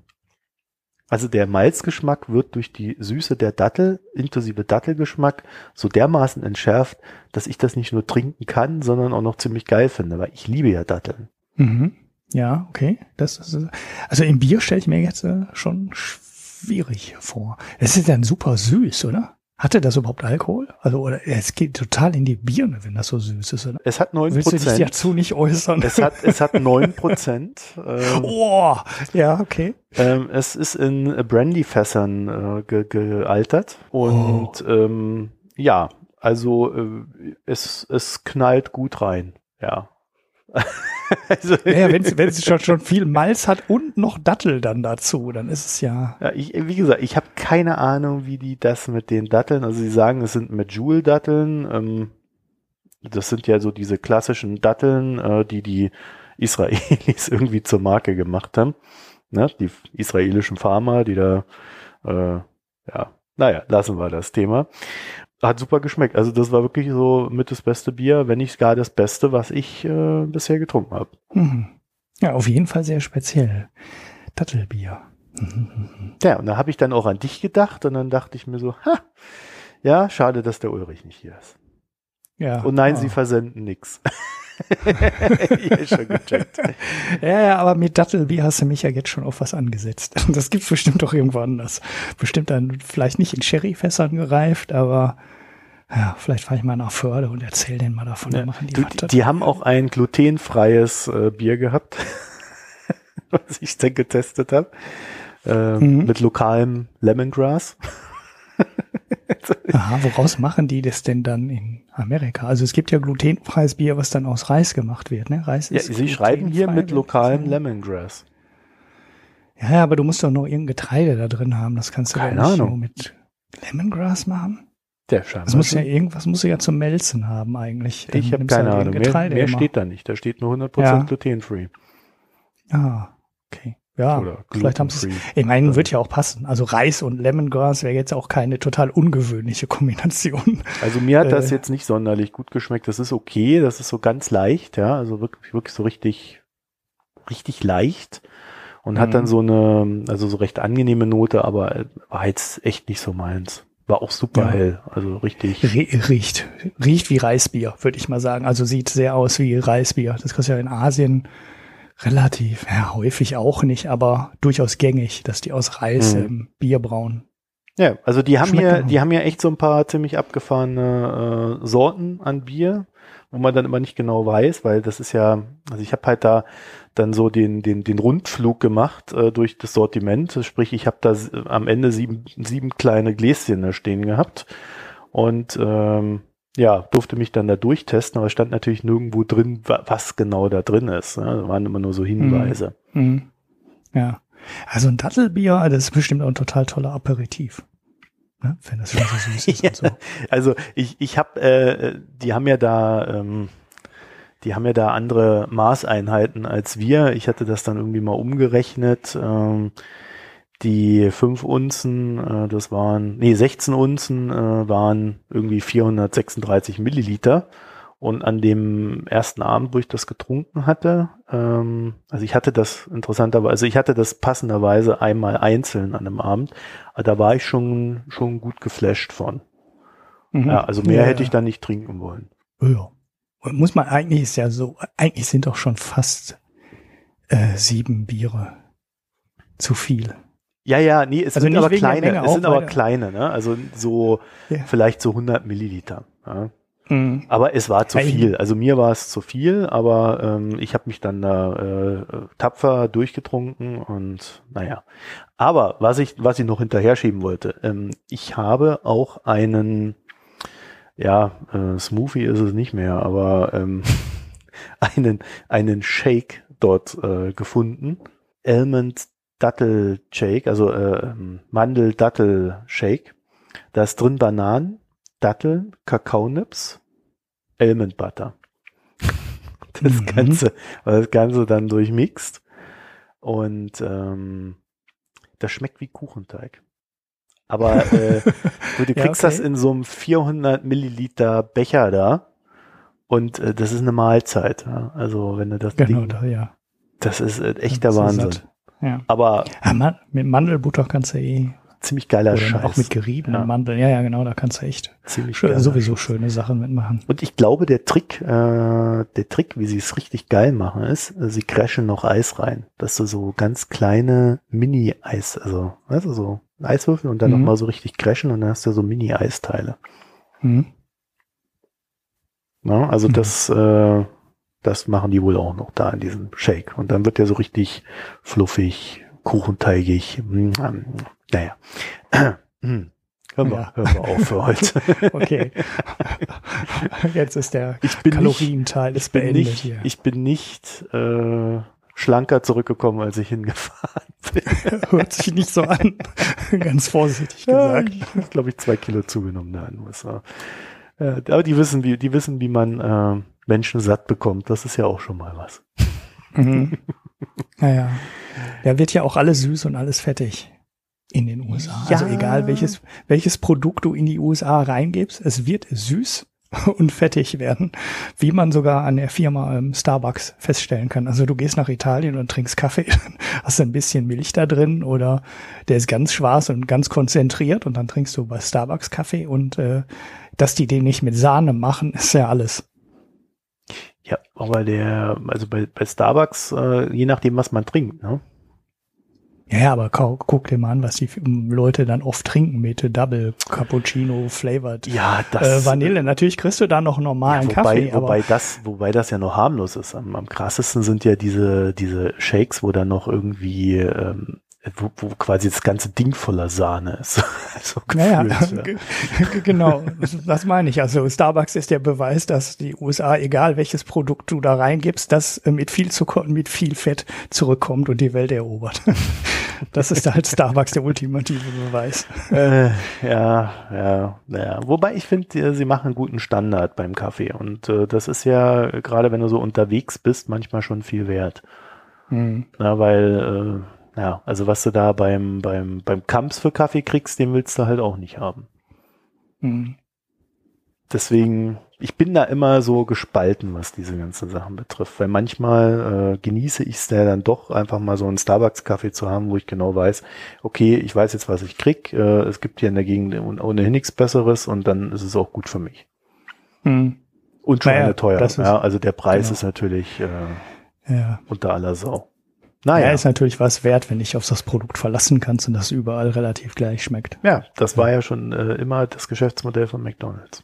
[SPEAKER 1] Also der Malzgeschmack wird durch die Süße der Dattel, inklusive Dattelgeschmack, so dermaßen entschärft, dass ich das nicht nur trinken kann, sondern auch noch ziemlich geil finde, weil ich liebe ja Datteln.
[SPEAKER 2] Mhm. Ja, okay. Das ist, also im Bier stelle ich mir jetzt äh, schon schwierig vor. Es ist dann super süß, oder? Hatte das überhaupt Alkohol? Also, oder es geht total in die Birne, wenn das so süß ist, oder?
[SPEAKER 1] Es hat neun
[SPEAKER 2] Willst du dich
[SPEAKER 1] Prozent.
[SPEAKER 2] dazu nicht äußern?
[SPEAKER 1] Es hat, es hat neun <laughs> Prozent. Ähm,
[SPEAKER 2] oh, ja, okay.
[SPEAKER 1] ähm, es ist in Brandyfässern äh, ge gealtert und ähm, ja, also äh, es, es knallt gut rein. Ja. <laughs>
[SPEAKER 2] also, ja, wenn es schon, schon viel Malz hat und noch Dattel dann dazu, dann ist es ja.
[SPEAKER 1] ja ich, wie gesagt, ich habe keine Ahnung, wie die das mit den Datteln, also sie sagen, es sind mit Joule-Datteln, ähm, das sind ja so diese klassischen Datteln, äh, die die Israelis <laughs> irgendwie zur Marke gemacht haben. Ne? Die israelischen Farmer, die da, äh, ja, naja, lassen wir das Thema. Hat super geschmeckt. Also das war wirklich so mit das beste Bier, wenn nicht gar das Beste, was ich äh, bisher getrunken habe.
[SPEAKER 2] Mhm. Ja, auf jeden Fall sehr speziell. Dattelbier.
[SPEAKER 1] Ja, und da habe ich dann auch an dich gedacht und dann dachte ich mir so, ha, ja, schade, dass der Ulrich nicht hier ist. Ja. Und nein, oh. sie versenden nix. <laughs>
[SPEAKER 2] gecheckt. <laughs> Ja, ja, aber mit Dattelbier hast du mich ja jetzt schon auf was angesetzt. <laughs> Das gibt's bestimmt doch irgendwo anders. Bestimmt dann vielleicht nicht in Sherryfässern gereift, aber ja, vielleicht fahre ich mal nach Förde und erzähle denen mal davon. Ja.
[SPEAKER 1] Machen die, du, die haben auch ein glutenfreies äh, Bier gehabt, <laughs> was ich dann getestet habe, äh, mhm. mit lokalem Lemongrass.
[SPEAKER 2] Aha, woraus machen die das denn dann in Amerika? Also es gibt ja glutenfreies Bier, was dann aus Reis gemacht wird, ne? Reis
[SPEAKER 1] ja, Sie schreiben hier mit lokalem Lemongrass.
[SPEAKER 2] Ja, ja, aber du musst doch noch irgendein Getreide da drin haben. Das kannst du
[SPEAKER 1] Keine doch nicht Ahnung.
[SPEAKER 2] mit Lemongrass machen.
[SPEAKER 1] Der scheinbar.
[SPEAKER 2] Das muss ja irgendwas muss ja zum Melzen haben eigentlich.
[SPEAKER 1] Dann ich habe keine halt Ahnung. Mehr, mehr steht da nicht. Da steht nur 100% ja. glutenfree.
[SPEAKER 2] Ah, okay. Ja, vielleicht haben sie es. Ich meine, wird ja auch passen. Also Reis und Lemongrass wäre jetzt auch keine total ungewöhnliche Kombination.
[SPEAKER 1] Also mir hat das äh, jetzt nicht sonderlich gut geschmeckt. Das ist okay, das ist so ganz leicht, ja, also wirklich, wirklich so richtig, richtig leicht und hat dann mhm. so eine, also so recht angenehme Note, aber war jetzt echt nicht so meins. War auch super ja. hell, also richtig.
[SPEAKER 2] Riecht, riecht wie Reisbier, würde ich mal sagen. Also sieht sehr aus wie Reisbier. Das kannst du ja in Asien relativ, ja, häufig auch nicht, aber durchaus gängig, dass die aus Reis mhm. ähm, Bier brauen.
[SPEAKER 1] Ja, also die haben ja, die haben ja echt so ein paar ziemlich abgefahrene äh, Sorten an Bier, wo man dann immer nicht genau weiß, weil das ist ja, also ich habe halt da dann so den den den Rundflug gemacht äh, durch das Sortiment, sprich ich habe da am Ende sieben sieben kleine Gläschen da stehen gehabt und ähm, ja, durfte mich dann da durchtesten, aber stand natürlich nirgendwo drin, was genau da drin ist. Ne? Das waren immer nur so Hinweise.
[SPEAKER 2] Mhm. mhm. Ja. Also ein Dattelbier, das ist bestimmt auch ein total toller Aperitif. Ne? Wenn das schon so süß ist <laughs>
[SPEAKER 1] ja. so. Also ich, ich habe, äh, die haben ja da, ähm, die haben ja da andere Maßeinheiten als wir. Ich hatte das dann irgendwie mal umgerechnet. Ähm, die 5 Unzen, äh, das waren, nee, 16 Unzen äh, waren irgendwie 436 Milliliter. Und an dem ersten Abend, wo ich das getrunken hatte, ähm, also ich hatte das interessanterweise, also ich hatte das passenderweise einmal einzeln an einem Abend, aber da war ich schon, schon gut geflasht von. Mhm. Ja, also mehr ja, hätte ich da nicht trinken wollen.
[SPEAKER 2] Ja. Und muss man, eigentlich ist ja so, eigentlich sind doch schon fast äh, sieben Biere zu viel.
[SPEAKER 1] Ja, ja, nee, es also sind aber kleine, es sind aber kleine, ne? Also so ja. vielleicht so 100 Milliliter. Ja? Mhm. Aber es war zu viel. Also mir war es zu viel, aber ähm, ich habe mich dann da äh, tapfer durchgetrunken und naja. Aber was ich, was ich noch hinterher schieben wollte, ähm, ich habe auch einen, ja, äh, Smoothie ist es nicht mehr, aber ähm, <laughs> einen, einen Shake dort äh, gefunden. Almond Dattel-Shake, also äh, Mandel-Dattel-Shake. Da ist drin Bananen, Datteln, Kakaonips, Almond Butter. <laughs> Das mhm. Ganze, das Ganze dann durchmixt. Und ähm, das schmeckt wie Kuchenteig. Aber äh, du, du <laughs> kriegst ja, okay. das in so einem 400 Milliliter Becher da. Und äh, das ist eine Mahlzeit. Ja? Also wenn du das
[SPEAKER 2] genau Ding, da, ja.
[SPEAKER 1] Das ist äh, echt der Wahnsinn.
[SPEAKER 2] Ja.
[SPEAKER 1] Aber
[SPEAKER 2] ja, man, mit Mandelbutter kannst du eh
[SPEAKER 1] ziemlich geiler oder Scheiß.
[SPEAKER 2] Auch mit geriebenen ja. Mandeln. Ja, ja, genau, da kannst du echt ziemlich schön, sowieso schöne Sachen mitmachen.
[SPEAKER 1] Und ich glaube, der Trick, äh, der Trick, wie sie es richtig geil machen, ist, sie crashen noch Eis rein, dass du so ganz kleine Mini-Eis, also, weißt du, so Eiswürfel und dann mhm. nochmal so richtig crashen und dann hast du so Mini-Eisteile. Mhm. Ja, also mhm. das, äh, das machen die wohl auch noch da in diesem Shake. Und dann wird der so richtig fluffig, kuchenteigig. Naja. <clears throat> Hör mal,
[SPEAKER 2] Ja.
[SPEAKER 1] hör mal auf für heute. <laughs>
[SPEAKER 2] Okay. Jetzt ist der
[SPEAKER 1] Ich bin
[SPEAKER 2] Kalorienteil ist
[SPEAKER 1] bin
[SPEAKER 2] beendet
[SPEAKER 1] nicht,
[SPEAKER 2] hier.
[SPEAKER 1] ich bin nicht äh, schlanker zurückgekommen, als ich hingefahren <laughs> bin. <laughs>
[SPEAKER 2] Hört sich nicht so an. Ganz vorsichtig
[SPEAKER 1] Ja,
[SPEAKER 2] gesagt.
[SPEAKER 1] ich habe, glaube ich, zwei Kilo zugenommen da in den USA. Äh, aber die wissen, wie, die wissen, wie man äh, Menschen satt bekommt. Das ist ja auch schon mal was.
[SPEAKER 2] Mhm. Naja. Da wird ja auch alles süß und alles fettig in den USA.
[SPEAKER 1] Ja.
[SPEAKER 2] Also egal welches, welches Produkt du in die USA reingibst, es wird süß <laughs> und fettig werden, wie man sogar an der Firma ähm, Starbucks feststellen kann. Also du gehst nach Italien und trinkst Kaffee, dann <laughs> hast du ein bisschen Milch da drin oder der ist ganz schwarz und ganz konzentriert und dann trinkst du bei Starbucks Kaffee und äh, dass die den nicht mit Sahne machen, <laughs> ist ja alles.
[SPEAKER 1] Ja, aber der, also bei, bei Starbucks, äh, je nachdem, was man trinkt, ne?
[SPEAKER 2] Ja, ja, aber guck dir mal an, was die Leute dann oft trinken mit Double Cappuccino Flavored
[SPEAKER 1] Ja,
[SPEAKER 2] äh, Vanille. Natürlich kriegst du da noch einen normalen
[SPEAKER 1] Ja, wobei,
[SPEAKER 2] Kaffee,
[SPEAKER 1] wobei das, wobei das ja noch harmlos ist. Am, am krassesten sind ja diese, diese Shakes, wo dann noch irgendwie, ähm, wo, wo quasi das ganze Ding voller Sahne ist. <laughs> so
[SPEAKER 2] naja,
[SPEAKER 1] gefühlt, ja. <laughs>
[SPEAKER 2] g- genau, das- meine ich. Also Starbucks ist der Beweis, dass die USA, egal welches Produkt du da reingibst, das äh, mit viel Zucker und mit viel Fett zurückkommt und die Welt erobert. <laughs> Das ist halt Starbucks der ultimative Beweis.
[SPEAKER 1] Äh, ja, ja, ja. Wobei ich finde, äh, sie machen einen guten Standard beim Kaffee. Und äh, das ist ja, gerade wenn du so unterwegs bist, manchmal schon viel wert.
[SPEAKER 2] Hm.
[SPEAKER 1] Na, weil, äh, ja, also was du da beim, beim, beim Kamps für Kaffee kriegst, den willst du halt auch nicht haben.
[SPEAKER 2] Hm.
[SPEAKER 1] Deswegen, ich bin da immer so gespalten, was diese ganzen Sachen betrifft, weil manchmal äh, genieße ich es ja dann doch einfach mal so einen Starbucks-Kaffee zu haben, wo ich genau weiß, okay, ich weiß jetzt, was ich krieg, äh, es gibt hier in der Gegend ohnehin nichts Besseres und dann ist es auch gut für mich.
[SPEAKER 2] Hm.
[SPEAKER 1] Und schon
[SPEAKER 2] Naja,
[SPEAKER 1] eine teuer.
[SPEAKER 2] ist-
[SPEAKER 1] ja, also der Preis
[SPEAKER 2] genau.
[SPEAKER 1] ist natürlich äh,
[SPEAKER 2] Ja.
[SPEAKER 1] unter aller Sau.
[SPEAKER 2] Ja,
[SPEAKER 1] Naja,
[SPEAKER 2] ist natürlich was wert, wenn dich auf das Produkt verlassen kannst und das überall relativ gleich schmeckt.
[SPEAKER 1] ja, das war ja schon äh, immer das Geschäftsmodell von McDonald's.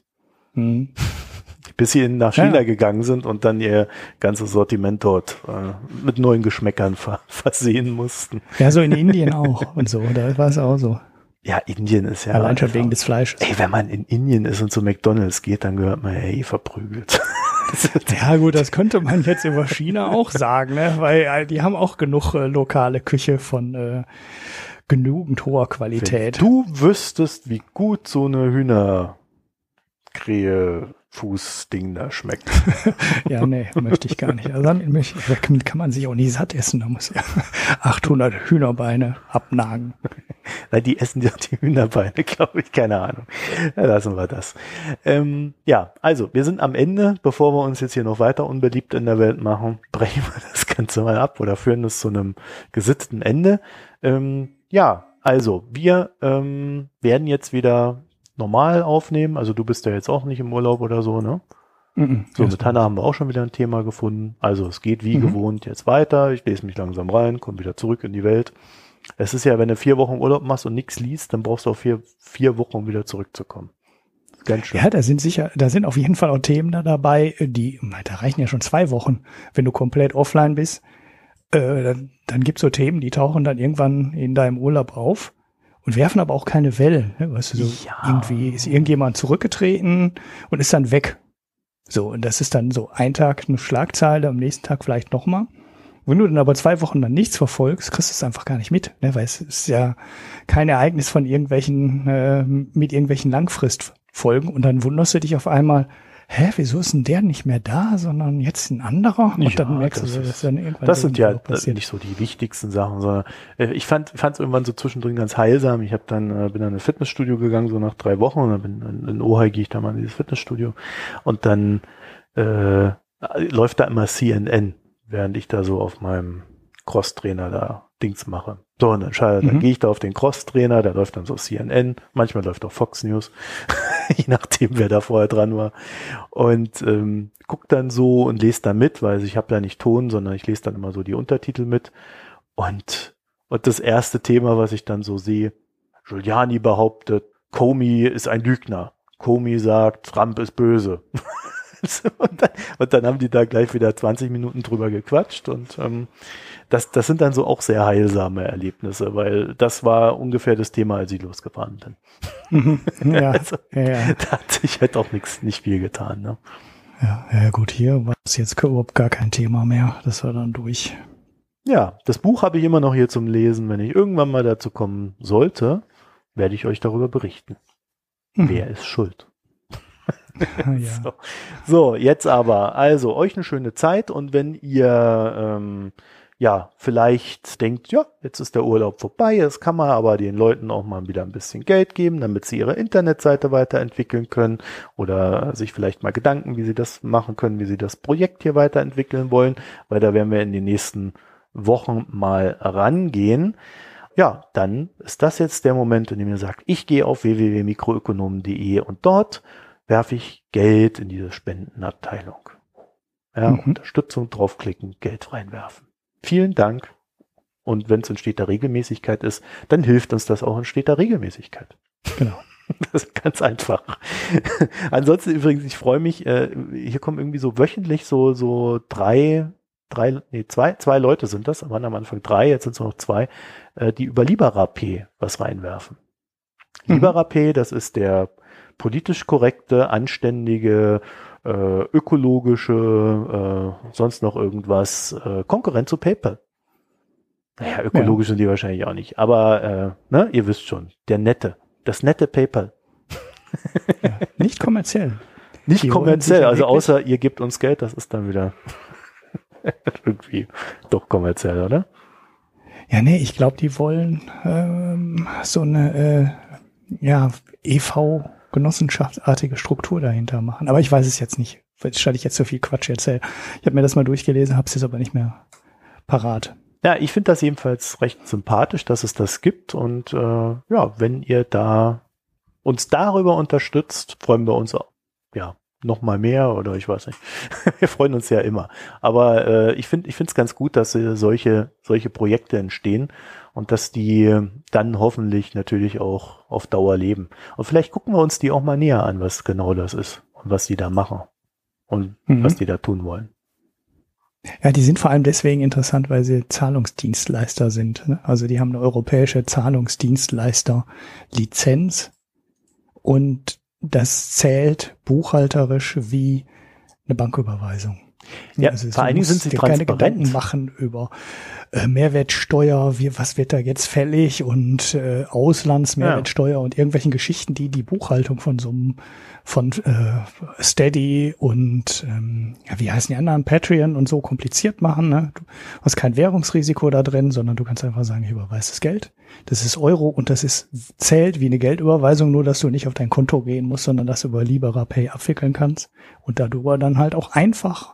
[SPEAKER 2] Hm. <laughs>
[SPEAKER 1] Bis sie in- nach China
[SPEAKER 2] Ja.
[SPEAKER 1] gegangen sind und dann ihr ganzes Sortiment dort äh, mit neuen Geschmäckern ver <laughs> versehen mussten.
[SPEAKER 2] Ja, so in Indien auch <laughs> und so. Da war es auch so.
[SPEAKER 1] Ja, Indien ist ja.
[SPEAKER 2] Allein schon wegen des Fleisches.
[SPEAKER 1] Ey, wenn man in Indien ist und zu McDonalds geht, dann gehört man ja eh verprügelt. <laughs>
[SPEAKER 2] Ja gut, das könnte man jetzt über China auch sagen, ne? weil äh, die haben auch genug äh, lokale Küche von äh, genügend hoher
[SPEAKER 1] Wenn
[SPEAKER 2] Qualität.
[SPEAKER 1] du wüsstest, wie gut so eine Hühnerkrähe Fußding da schmeckt. <laughs>
[SPEAKER 2] Ja, nee, möchte ich gar nicht. Also ich- damit kann man sich auch nicht satt essen. Da muss ja <laughs> 800 Hühnerbeine abnagen. <laughs>
[SPEAKER 1] Nein, die essen ja die Hühnerbeine, glaube ich, keine Ahnung. Ja, lassen wir das. Ähm, ja, also wir sind am Ende, bevor wir uns jetzt hier noch weiter unbeliebt in der Welt machen, brechen wir das Ganze mal ab oder führen es zu einem gesitteten Ende. Ähm, ja, also wir ähm, werden jetzt wieder normal aufnehmen. Also du bist ja jetzt auch nicht im Urlaub oder so, ne?
[SPEAKER 2] Mhm.
[SPEAKER 1] So, mit Hanna haben wir auch schon wieder ein Thema gefunden. Also es geht wie
[SPEAKER 2] Mhm.
[SPEAKER 1] gewohnt jetzt weiter. Ich lese mich langsam rein, komme wieder zurück in die Welt. Es ist ja, wenn du vier Wochen Urlaub machst und nichts liest, dann brauchst du auch vier, vier Wochen, um wieder zurückzukommen. Ganz schön.
[SPEAKER 2] Ja, da sind sicher, da sind auf jeden Fall auch Themen da dabei, die, da reichen ja schon zwei Wochen, wenn du komplett offline bist. Äh, dann, dann gibt's so Themen, die tauchen dann irgendwann in deinem Urlaub auf und werfen aber auch keine Wellen. Ne? Weißt du, so
[SPEAKER 1] Ja.
[SPEAKER 2] irgendwie ist irgendjemand zurückgetreten und ist dann weg. So, und das ist dann so ein Tag eine Schlagzeile, am nächsten Tag vielleicht nochmal. Wenn du dann aber zwei Wochen dann nichts verfolgst, kriegst du es einfach gar nicht mit, ne? weil es ist ja kein Ereignis von irgendwelchen, äh, mit irgendwelchen Langfristfolgen und dann wunderst du dich auf einmal, hä, wieso ist denn der nicht mehr da, sondern jetzt ein anderer? Und
[SPEAKER 1] Ja,
[SPEAKER 2] dann merkst
[SPEAKER 1] das
[SPEAKER 2] du, so,
[SPEAKER 1] ist-
[SPEAKER 2] das ist dann irgendwann
[SPEAKER 1] Das sind ja
[SPEAKER 2] passiert.
[SPEAKER 1] nicht so die wichtigsten Sachen, sondern äh, ich fand es irgendwann so zwischendrin ganz heilsam. Ich habe dann äh, bin dann in ein Fitnessstudio gegangen, so nach drei Wochen, und dann bin in, Ohio gehe ich da mal in dieses Fitnessstudio und dann äh, läuft da immer CNN, während ich da so auf meinem Crosstrainer da Dings mache. So, und dann, dann
[SPEAKER 2] Mhm.
[SPEAKER 1] gehe ich da auf den Crosstrainer, da läuft dann so CNN, manchmal läuft auch Fox News, <laughs> je nachdem, wer da vorher dran war. Und ähm, guck dann so und lese da mit, weil ich habe da nicht Ton, sondern ich lese dann immer so die Untertitel mit. Und, und das erste Thema, was ich dann so sehe, Giuliani behauptet, Comey ist ein Lügner. Comey sagt, Trump ist böse. <laughs> <laughs> und, dann, und, dann, haben die da gleich wieder 20 Minuten drüber gequatscht und ähm, das, das sind dann so auch sehr heilsame Erlebnisse, weil das war ungefähr das Thema, als ich losgefahren bin.
[SPEAKER 2] Mhm. <laughs> ja, also, ja, ja.
[SPEAKER 1] Da hat sich halt auch nichts, nicht viel getan. Ne?
[SPEAKER 2] Ja, ja, gut, hier war es jetzt überhaupt gar kein Thema mehr. Das war dann durch.
[SPEAKER 1] Ja, das Buch habe ich immer noch hier zum Lesen. Wenn ich irgendwann mal dazu kommen sollte, werde ich euch darüber berichten. Mhm. Wer ist schuld? <laughs> ja. so. so. jetzt aber, also euch eine schöne Zeit und wenn ihr ähm, ja vielleicht denkt, ja, jetzt ist der Urlaub vorbei, jetzt kann man aber den Leuten auch mal wieder ein bisschen Geld geben, damit sie ihre Internetseite weiterentwickeln können oder sich vielleicht mal Gedanken, wie sie das machen können, wie sie das Projekt hier weiterentwickeln wollen, weil da werden wir in den nächsten Wochen mal rangehen. Ja, dann ist das jetzt der Moment, in dem ihr sagt, ich gehe auf www.mikroökonomen.de und dort werfe ich Geld in diese Spendenabteilung. Ja, mhm. Unterstützung draufklicken, Geld reinwerfen. Vielen Dank. Und wenn es in steter Regelmäßigkeit ist, dann hilft uns das auch in steter Regelmäßigkeit.
[SPEAKER 2] Genau. <laughs>
[SPEAKER 1] Das ist ganz einfach. <laughs> Ansonsten übrigens, ich freue mich, äh, hier kommen irgendwie so wöchentlich so, so drei, drei, nee, zwei, zwei Leute sind das, waren am Anfang drei, jetzt sind es noch zwei, äh, die über LiberaP was reinwerfen. Mhm. LiberaP, das ist der politisch korrekte, anständige, äh, ökologische, äh, sonst noch irgendwas, äh, Konkurrent zu PayPal. Naja, ökologisch ja. sind die wahrscheinlich auch nicht, aber äh, ne, ihr wisst schon, der nette, das nette PayPal.
[SPEAKER 2] Ja, nicht kommerziell.
[SPEAKER 1] Nicht die kommerziell, also außer ihr gebt uns Geld, das ist dann wieder <laughs> irgendwie doch kommerziell, oder?
[SPEAKER 2] Ja, nee, ich glaube, die wollen ähm, so eine äh, ja, EV genossenschaftsartige Struktur dahinter machen. Aber ich weiß es jetzt nicht, statt ich jetzt so viel Quatsch erzähle. Ich habe mir das mal durchgelesen, habe es jetzt aber nicht mehr parat.
[SPEAKER 1] Ja, ich finde das jedenfalls recht sympathisch, dass es das gibt. Und äh, ja, wenn ihr da uns darüber unterstützt, freuen wir uns auch. Ja, noch mal mehr oder ich weiß nicht. <laughs> wir freuen uns ja immer. Aber äh, ich finde, ich finde es ganz gut, dass äh, solche solche Projekte entstehen und dass die dann hoffentlich natürlich auch auf Dauer leben. Und vielleicht gucken wir uns die auch mal näher an, was genau das ist und was die da machen und mhm. was die da tun wollen.
[SPEAKER 2] Ja, die sind vor allem deswegen interessant, weil sie Zahlungsdienstleister sind. Ne? Also die haben eine europäische Zahlungsdienstleister-Lizenz und das zählt buchhalterisch wie eine Banküberweisung.
[SPEAKER 1] Ja, also vor allen Dingen sind sie transparent. keine Gedanken
[SPEAKER 2] machen über äh, Mehrwertsteuer, wie, was wird da jetzt fällig und äh, Auslandsmehrwertsteuer ja. und irgendwelchen Geschichten, die die Buchhaltung von so einem von äh, Steady und ähm, ja, wie heißen die anderen, Patreon und so kompliziert machen. Ne? Du hast kein Währungsrisiko da drin, sondern du kannst einfach sagen, ich überweise das Geld. Das ist Euro und das ist zählt wie eine Geldüberweisung, nur dass du nicht auf dein Konto gehen musst, sondern das über Libera Pay abwickeln kannst und darüber dann halt auch einfach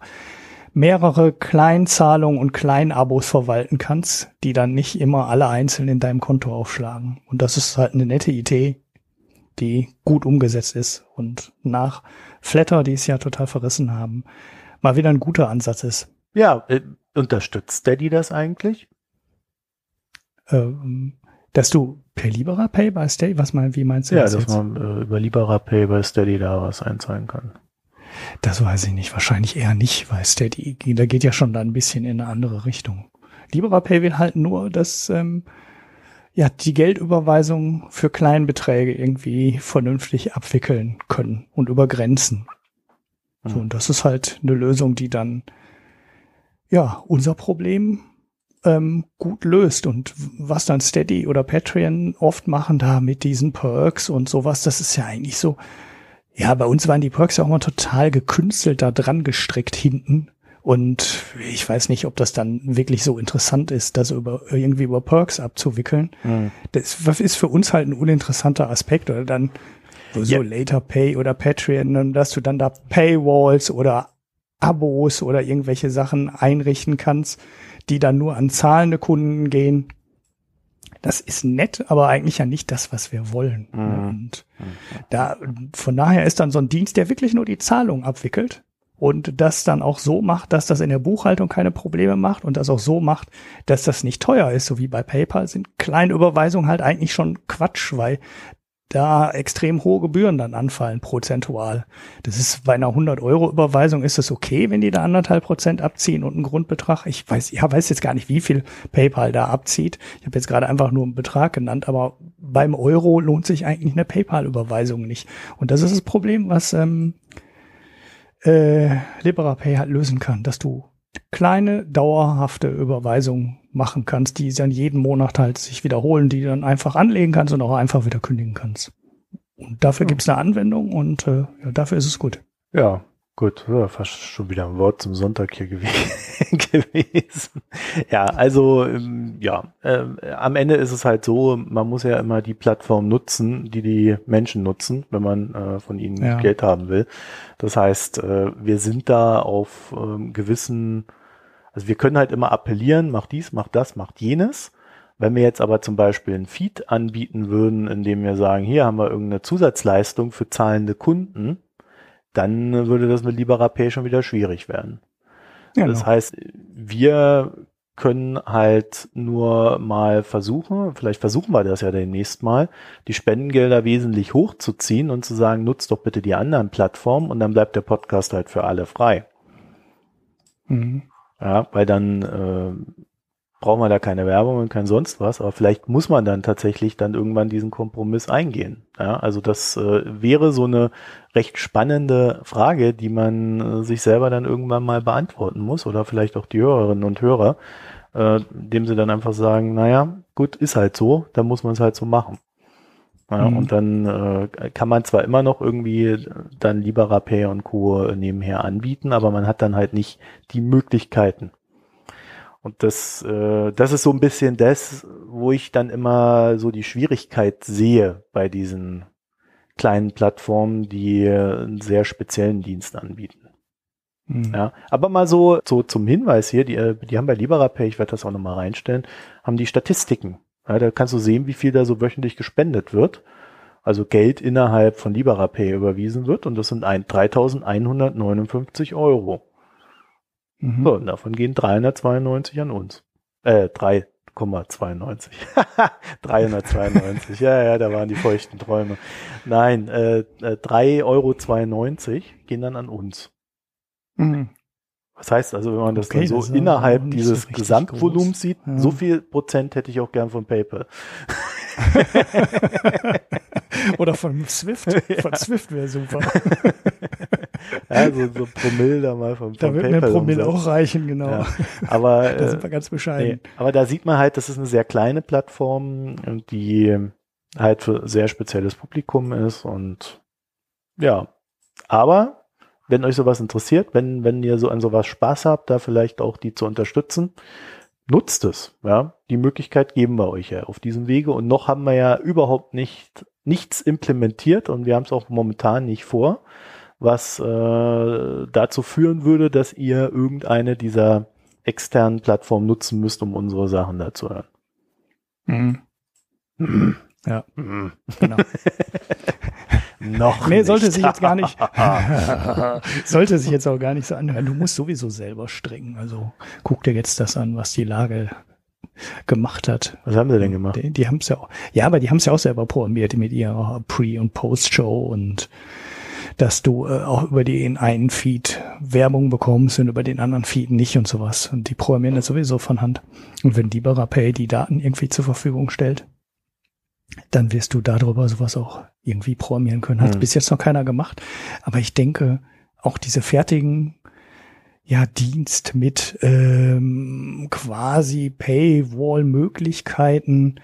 [SPEAKER 2] mehrere Kleinzahlungen und Kleinabos verwalten kannst, die dann nicht immer alle einzeln in deinem Konto aufschlagen. Und das ist halt eine nette Idee, die gut umgesetzt ist und nach Flatter, die es ja total verrissen haben, mal wieder ein guter Ansatz ist.
[SPEAKER 1] Ja, äh, unterstützt Steady das eigentlich?
[SPEAKER 2] Ähm, dass du per Libera Pay bei Steady, was mal, wie meinst du
[SPEAKER 1] ja, das Ja, dass jetzt? man äh, über Libera Pay bei Steady da was einzahlen kann.
[SPEAKER 2] Das weiß ich nicht, wahrscheinlich eher nicht, weil Steady, da geht ja schon da ein bisschen in eine andere Richtung. Libera Pay will halt nur, dass ähm, ja, die Geldüberweisung für Kleinbeträge irgendwie vernünftig abwickeln können und über Grenzen. Mhm. So, und das ist halt eine Lösung, die dann ja unser Problem ähm, gut löst. Und was dann Steady oder Patreon oft machen da mit diesen Perks und sowas, das ist ja eigentlich so. Ja, bei uns waren die Perks ja auch mal total gekünstelt da dran gestrickt hinten. Und ich weiß nicht, ob das dann wirklich so interessant ist, das über, irgendwie über Perks abzuwickeln. Mhm. Das ist für uns halt ein uninteressanter Aspekt oder dann so yeah. Later Pay oder Patreon, dass du dann da Paywalls oder Abos oder irgendwelche Sachen einrichten kannst, die dann nur an zahlende Kunden gehen. Das ist nett, aber eigentlich ja nicht das, was wir wollen. Mhm. Und da, von daher ist dann so ein Dienst, der wirklich nur die Zahlung abwickelt und das dann auch so macht, dass das in der Buchhaltung keine Probleme macht und das auch so macht, dass das nicht teuer ist, so wie bei PayPal sind Kleinüberweisungen halt eigentlich schon Quatsch, weil da extrem hohe Gebühren dann anfallen, prozentual. Das ist bei einer 100-Euro-Überweisung ist es okay, wenn die da anderthalb Prozent abziehen und einen Grundbetrag. Ich weiß, ja, weiß jetzt gar nicht, wie viel PayPal da abzieht. Ich habe jetzt gerade einfach nur einen Betrag genannt, aber beim Euro lohnt sich eigentlich eine PayPal-Überweisung nicht. Und das ist das Problem, was ähm, äh, LiberaPay halt lösen kann, dass du kleine, dauerhafte Überweisungen machen kannst, die dann jeden Monat halt sich wiederholen, die dann einfach anlegen kannst und auch einfach wieder kündigen kannst. Und dafür ja. gibt's eine Anwendung und äh, ja, dafür ist es gut.
[SPEAKER 1] Ja, gut, ja, fast schon wieder ein Wort zum Sonntag hier <laughs> gewesen. ja, also ähm, ja, äh, am Ende ist es halt so, man muss ja immer die Plattform nutzen, die die Menschen nutzen, wenn man äh, von ihnen ja. Geld haben will. Das heißt, äh, wir sind da auf ähm, gewissen also wir können halt immer appellieren, mach dies, mach das, mach jenes. Wenn wir jetzt aber zum Beispiel ein Feed anbieten würden, indem wir sagen, hier haben wir irgendeine Zusatzleistung für zahlende Kunden, dann würde das mit LibreRapé schon wieder schwierig werden. Genau. Das heißt, wir können halt nur mal versuchen, vielleicht versuchen wir das ja demnächst mal, die Spendengelder wesentlich hochzuziehen und zu sagen, nutzt doch bitte die anderen Plattformen und dann bleibt der Podcast halt für alle frei. Mhm. Ja, weil dann äh, braucht man da keine Werbung und kein sonst was, aber vielleicht muss man dann tatsächlich dann irgendwann diesen Kompromiss eingehen. Ja, also das äh, wäre so eine recht spannende Frage, die man äh, sich selber dann irgendwann mal beantworten muss oder vielleicht auch die Hörerinnen und Hörer, äh, dem sie dann einfach sagen, naja, gut, ist halt so, dann muss man es halt so machen. Ja, mhm. Und dann äh, kann man zwar immer noch irgendwie dann lieber Rapé und Co. nebenher anbieten, aber man hat dann halt nicht die Möglichkeiten. Und das, äh, das ist so ein bisschen das, wo ich dann immer so die Schwierigkeit sehe bei diesen kleinen Plattformen, die einen sehr speziellen Dienst anbieten. Mhm. Ja, aber mal so, so zum Hinweis hier, die, äh, die haben bei LiberaPay, ich werde das auch nochmal reinstellen, haben die Statistiken ja, da kannst du sehen, wie viel da so wöchentlich gespendet wird. Also Geld innerhalb von LiberaPay überwiesen wird und das sind 3.159 Euro. Mhm. So, und davon gehen 392 an uns. Äh, 3,92. 392. <laughs> ja, ja, da waren die feuchten Träume. Nein, äh, 3,92 äh, Euro gehen dann an uns. Mhm. Was heißt also, wenn man das okay, dann so das innerhalb dieses Gesamtvolumens sieht, ja. so viel Prozent hätte ich auch gern von PayPal. <laughs>
[SPEAKER 2] Oder von Swift. <laughs> Von <laughs> ja. Swift wäre super.
[SPEAKER 1] ja, so, Promille da mal von,
[SPEAKER 2] Da wird mir Promille auch reichen, genau. Ja.
[SPEAKER 1] Aber,
[SPEAKER 2] da sind wir ganz bescheiden.
[SPEAKER 1] Nee, aber da sieht man halt, das ist eine sehr kleine Plattform, die halt für sehr spezielles Publikum ist und ja. Aber wenn euch sowas interessiert, wenn, wenn ihr so an sowas Spaß habt, da vielleicht auch die zu unterstützen, nutzt es. Ja, die Möglichkeit geben wir euch ja auf diesem Wege. Und noch haben wir ja überhaupt nicht nichts implementiert und wir haben es auch momentan nicht vor, was äh, dazu führen würde, dass ihr irgendeine dieser externen Plattformen nutzen müsst, um unsere Sachen da zu hören.
[SPEAKER 2] Mhm. Ja, mhm. genau. <laughs> Noch nee, nicht. sollte sich jetzt gar nicht, <laughs> sollte sich jetzt auch gar nicht so anhören. Du musst sowieso selber strengen. Also guck dir jetzt das an, was die Lage gemacht hat.
[SPEAKER 1] Was haben sie denn gemacht?
[SPEAKER 2] Die, die haben es ja auch, ja, aber die haben es ja auch selber programmiert mit ihrer Pre- und Post-Show und dass du äh, auch über den einen Feed Werbung bekommst und über den anderen Feed nicht und sowas. Und die programmieren das sowieso von Hand. Und wenn LiberaPay die Daten irgendwie zur Verfügung stellt, dann wirst du darüber sowas auch irgendwie programmieren können. Hat mhm. bis jetzt noch keiner gemacht. Aber ich denke, auch diese fertigen ja, Dienst mit ähm, quasi Paywall-Möglichkeiten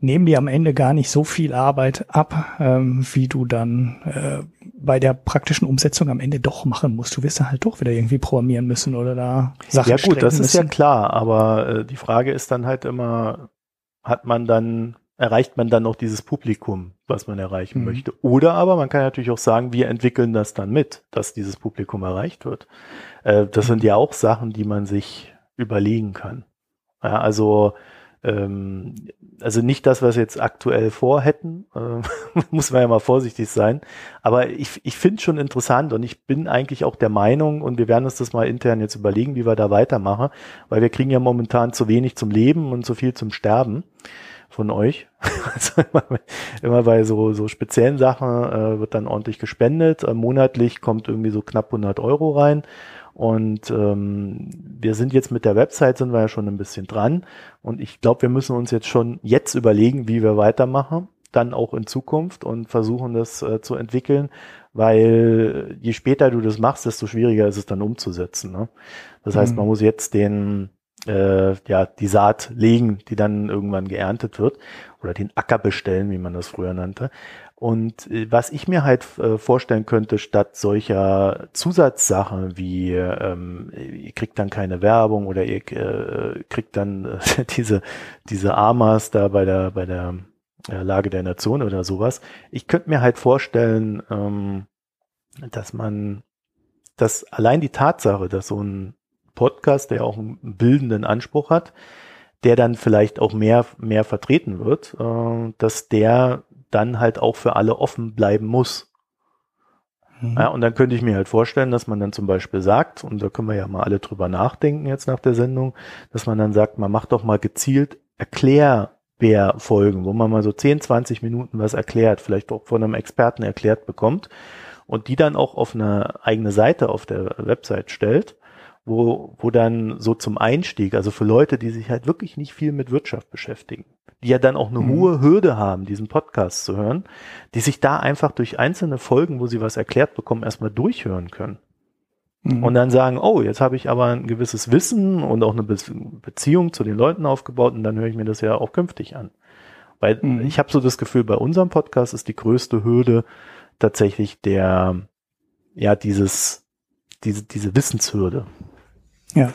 [SPEAKER 2] nehmen dir am Ende gar nicht so viel Arbeit ab, ähm, wie du dann äh, bei der praktischen Umsetzung am Ende doch machen musst. Du wirst dann halt doch wieder irgendwie programmieren müssen oder da
[SPEAKER 1] Sachen Ja gut, das ist ja klar, aber äh, die Frage ist dann halt immer, hat man dann erreicht man dann auch dieses Publikum, was man erreichen mhm. möchte. Oder aber man kann natürlich auch sagen, wir entwickeln das dann mit, dass dieses Publikum erreicht wird. Äh, das sind ja auch Sachen, die man sich überlegen kann. Ja, also ähm, also nicht das, was wir jetzt aktuell vorhätten, äh, <laughs> muss man ja mal vorsichtig sein. Aber ich, ich finde schon interessant und ich bin eigentlich auch der Meinung, und wir werden uns das mal intern jetzt überlegen, wie wir da weitermachen, weil wir kriegen ja momentan zu wenig zum Leben und zu viel zum Sterben. Von euch. <laughs> Also immer, immer bei so, so speziellen Sachen äh, wird dann ordentlich gespendet. Äh, monatlich kommt irgendwie so knapp 100 Euro rein. Und ähm, wir sind jetzt mit der Website, sind wir ja schon ein bisschen dran. Und ich glaube, wir müssen uns jetzt schon jetzt überlegen, wie wir weitermachen, dann auch in Zukunft und versuchen das äh, zu entwickeln, weil je später du das machst, desto schwieriger ist es dann umzusetzen. Ne? Das heißt, man mhm. muss jetzt den äh, ja die Saat legen, die dann irgendwann geerntet wird oder den Acker bestellen, wie man das früher nannte. Und äh, was ich mir halt äh, vorstellen könnte, statt solcher Zusatzsachen wie ähm, ihr kriegt dann keine Werbung oder ihr äh, kriegt dann äh, <laughs> diese diese Amas da bei der bei der äh, Lage der Nation oder sowas. Ich könnte mir halt vorstellen, ähm, dass man, dass allein die Tatsache, dass so ein Podcast, der auch einen bildenden Anspruch hat, der dann vielleicht auch mehr mehr vertreten wird, äh, dass der dann halt auch für alle offen bleiben muss. Mhm. Ja, und dann könnte ich mir halt vorstellen, dass man dann zum Beispiel sagt, und da können wir ja mal alle drüber nachdenken jetzt nach der Sendung, dass man dann sagt, man macht doch mal gezielt Erklärbär-Folgen, wo man mal so 10, 20 Minuten was erklärt, vielleicht auch von einem Experten erklärt bekommt und die dann auch auf eine eigene Seite auf der Website stellt wo, wo dann so zum Einstieg, also für Leute, die sich halt wirklich nicht viel mit Wirtschaft beschäftigen, die ja dann auch eine mhm. hohe Hürde haben, diesen Podcast zu hören, die sich da einfach durch einzelne Folgen, wo sie was erklärt bekommen, erstmal durchhören können. Mhm. Und dann sagen, oh, jetzt habe ich aber ein gewisses Wissen und auch eine Be Beziehung zu den Leuten aufgebaut und dann höre ich mir das ja auch künftig an. Weil mhm. ich habe so das Gefühl, bei unserem Podcast ist die größte Hürde tatsächlich der, ja, dieses, diese, diese Wissenshürde.
[SPEAKER 2] Ja.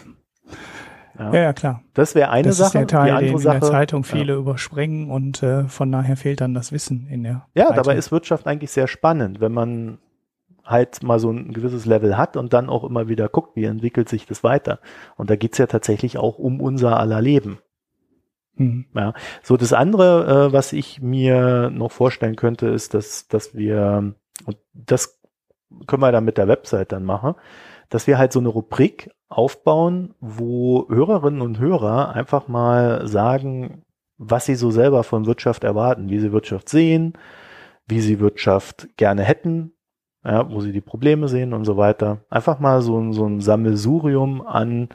[SPEAKER 2] Ja, ja, klar.
[SPEAKER 1] Das wäre eine
[SPEAKER 2] das
[SPEAKER 1] Sache.
[SPEAKER 2] Ist der Teil, die andere den Sache, in der Zeitung viele ja. überspringen und äh, von daher fehlt dann das Wissen in der.
[SPEAKER 1] Ja, Zeitung. dabei ist Wirtschaft eigentlich sehr spannend, wenn man halt mal so ein gewisses Level hat und dann auch immer wieder guckt, wie entwickelt sich das weiter. Und da geht's ja tatsächlich auch um unser aller Leben. Mhm. Ja. So, das andere, äh, was ich mir noch vorstellen könnte, ist, dass, dass wir, und das können wir dann mit der Website dann machen, dass wir halt so eine Rubrik aufbauen, wo Hörerinnen und Hörer einfach mal sagen, was sie so selber von Wirtschaft erwarten, wie sie Wirtschaft sehen, wie sie Wirtschaft gerne hätten, ja, wo sie die Probleme sehen und so weiter. Einfach mal so, so ein Sammelsurium an,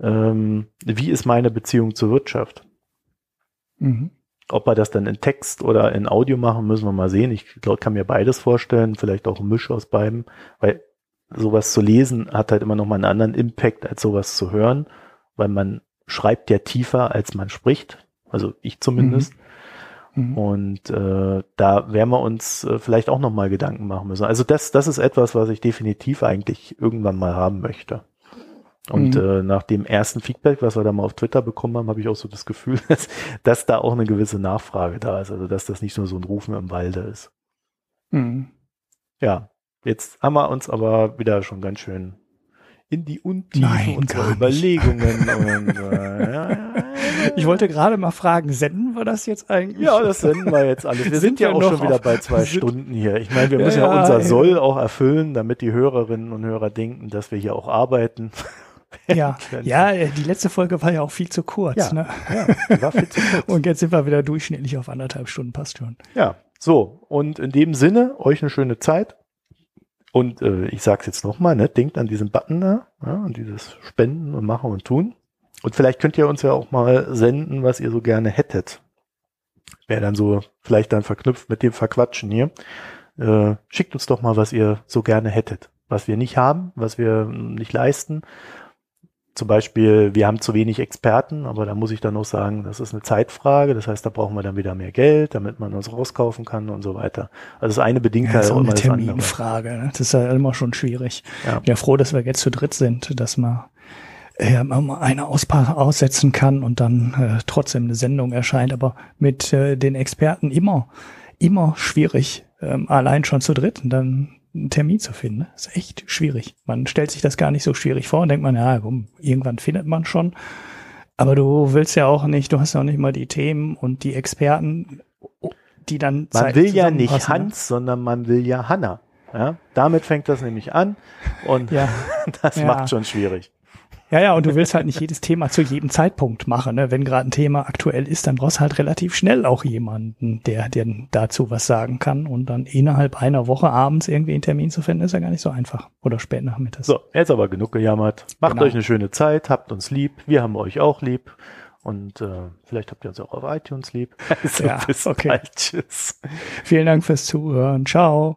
[SPEAKER 1] ähm, wie ist meine Beziehung zur Wirtschaft. Mhm. Ob wir das dann in Text oder in Audio machen, müssen wir mal sehen. Ich glaub, kann mir beides vorstellen, vielleicht auch ein Misch aus beiden, weil sowas zu lesen hat halt immer noch mal einen anderen Impact als sowas zu hören, weil man schreibt ja tiefer, als man spricht. Also ich zumindest. Mhm. Mhm. Und äh, da werden wir uns äh, vielleicht auch noch mal Gedanken machen müssen. Also das, das ist etwas, was ich definitiv eigentlich irgendwann mal haben möchte. Und mhm. äh, nach dem ersten Feedback, was wir da mal auf Twitter bekommen haben, habe ich auch so das Gefühl, <laughs> dass, dass da auch eine gewisse Nachfrage da ist. Also dass das nicht nur so ein Rufen im Walde ist. Mhm. Ja, Jetzt haben wir uns aber wieder schon ganz schön in die Untiefen unserer Überlegungen. und,
[SPEAKER 2] äh, <laughs> ja, ich wollte gerade mal fragen, senden wir das jetzt eigentlich?
[SPEAKER 1] Ja, das senden wir jetzt alles. Wir sind, sind ja auch schon wieder bei zwei Stunden hier. Ich meine, wir müssen ja, ja unser ja. Soll auch erfüllen, damit die Hörerinnen und Hörer denken, dass wir hier auch arbeiten. <laughs>
[SPEAKER 2] Ja, ja, die letzte Folge war ja auch viel zu kurz. Ja, ne? ja war viel zu <laughs> kurz. Und jetzt sind wir wieder durchschnittlich auf anderthalb Stunden, passt schon.
[SPEAKER 1] Ja, so. Und in dem Sinne, euch eine schöne Zeit. Und äh, ich sage es jetzt nochmal, ne, denkt an diesen Button da, ja, an dieses Spenden und Machen und Tun. Und vielleicht könnt ihr uns ja auch mal senden, was ihr so gerne hättet. Wäre dann so vielleicht dann verknüpft mit dem Verquatschen hier. Äh, schickt uns doch mal, was ihr so gerne hättet. Was wir nicht haben, was wir nicht leisten zum Beispiel, wir haben zu wenig Experten, aber da muss ich dann auch sagen, das ist eine Zeitfrage. Das heißt, da brauchen wir dann wieder mehr Geld, damit man uns rauskaufen kann und so weiter. Also das eine bedingt ja, halt
[SPEAKER 2] auch immer eine Terminfrage. Ne? Das ist ja immer schon schwierig. Ja. Ich bin ja froh, dass wir jetzt zu dritt sind, dass man äh, eine Auspa aussetzen kann und dann äh, trotzdem eine Sendung erscheint. Aber mit äh, den Experten immer, immer schwierig. Ähm, allein schon zu dritt. Und dann einen Termin zu finden. Ne? Ist echt schwierig. Man stellt sich das gar nicht so schwierig vor und denkt man, ja, komm, irgendwann findet man schon. Aber du willst ja auch nicht, du hast ja auch nicht mal die Themen und die Experten, die dann
[SPEAKER 1] Man will ja nicht ne? Hans, sondern man will ja Hanna. Ja, damit fängt das nämlich an und ja. <laughs> das ja. macht schon schwierig.
[SPEAKER 2] Ja, ja, und du willst halt nicht jedes Thema zu jedem Zeitpunkt machen. Ne? Wenn gerade ein Thema aktuell ist, dann brauchst du halt relativ schnell auch jemanden, der dir dazu was sagen kann. Und dann innerhalb einer Woche abends irgendwie einen Termin zu finden, ist ja gar nicht so einfach. Oder spät nachmittags.
[SPEAKER 1] So, jetzt aber genug gejammert. Macht genau. euch eine schöne Zeit, habt uns lieb, wir haben euch auch lieb. Und äh, vielleicht habt ihr uns auch auf iTunes lieb. <laughs>
[SPEAKER 2] Also ja, bis okay. bald. Tschüss. Vielen Dank fürs Zuhören. Ciao.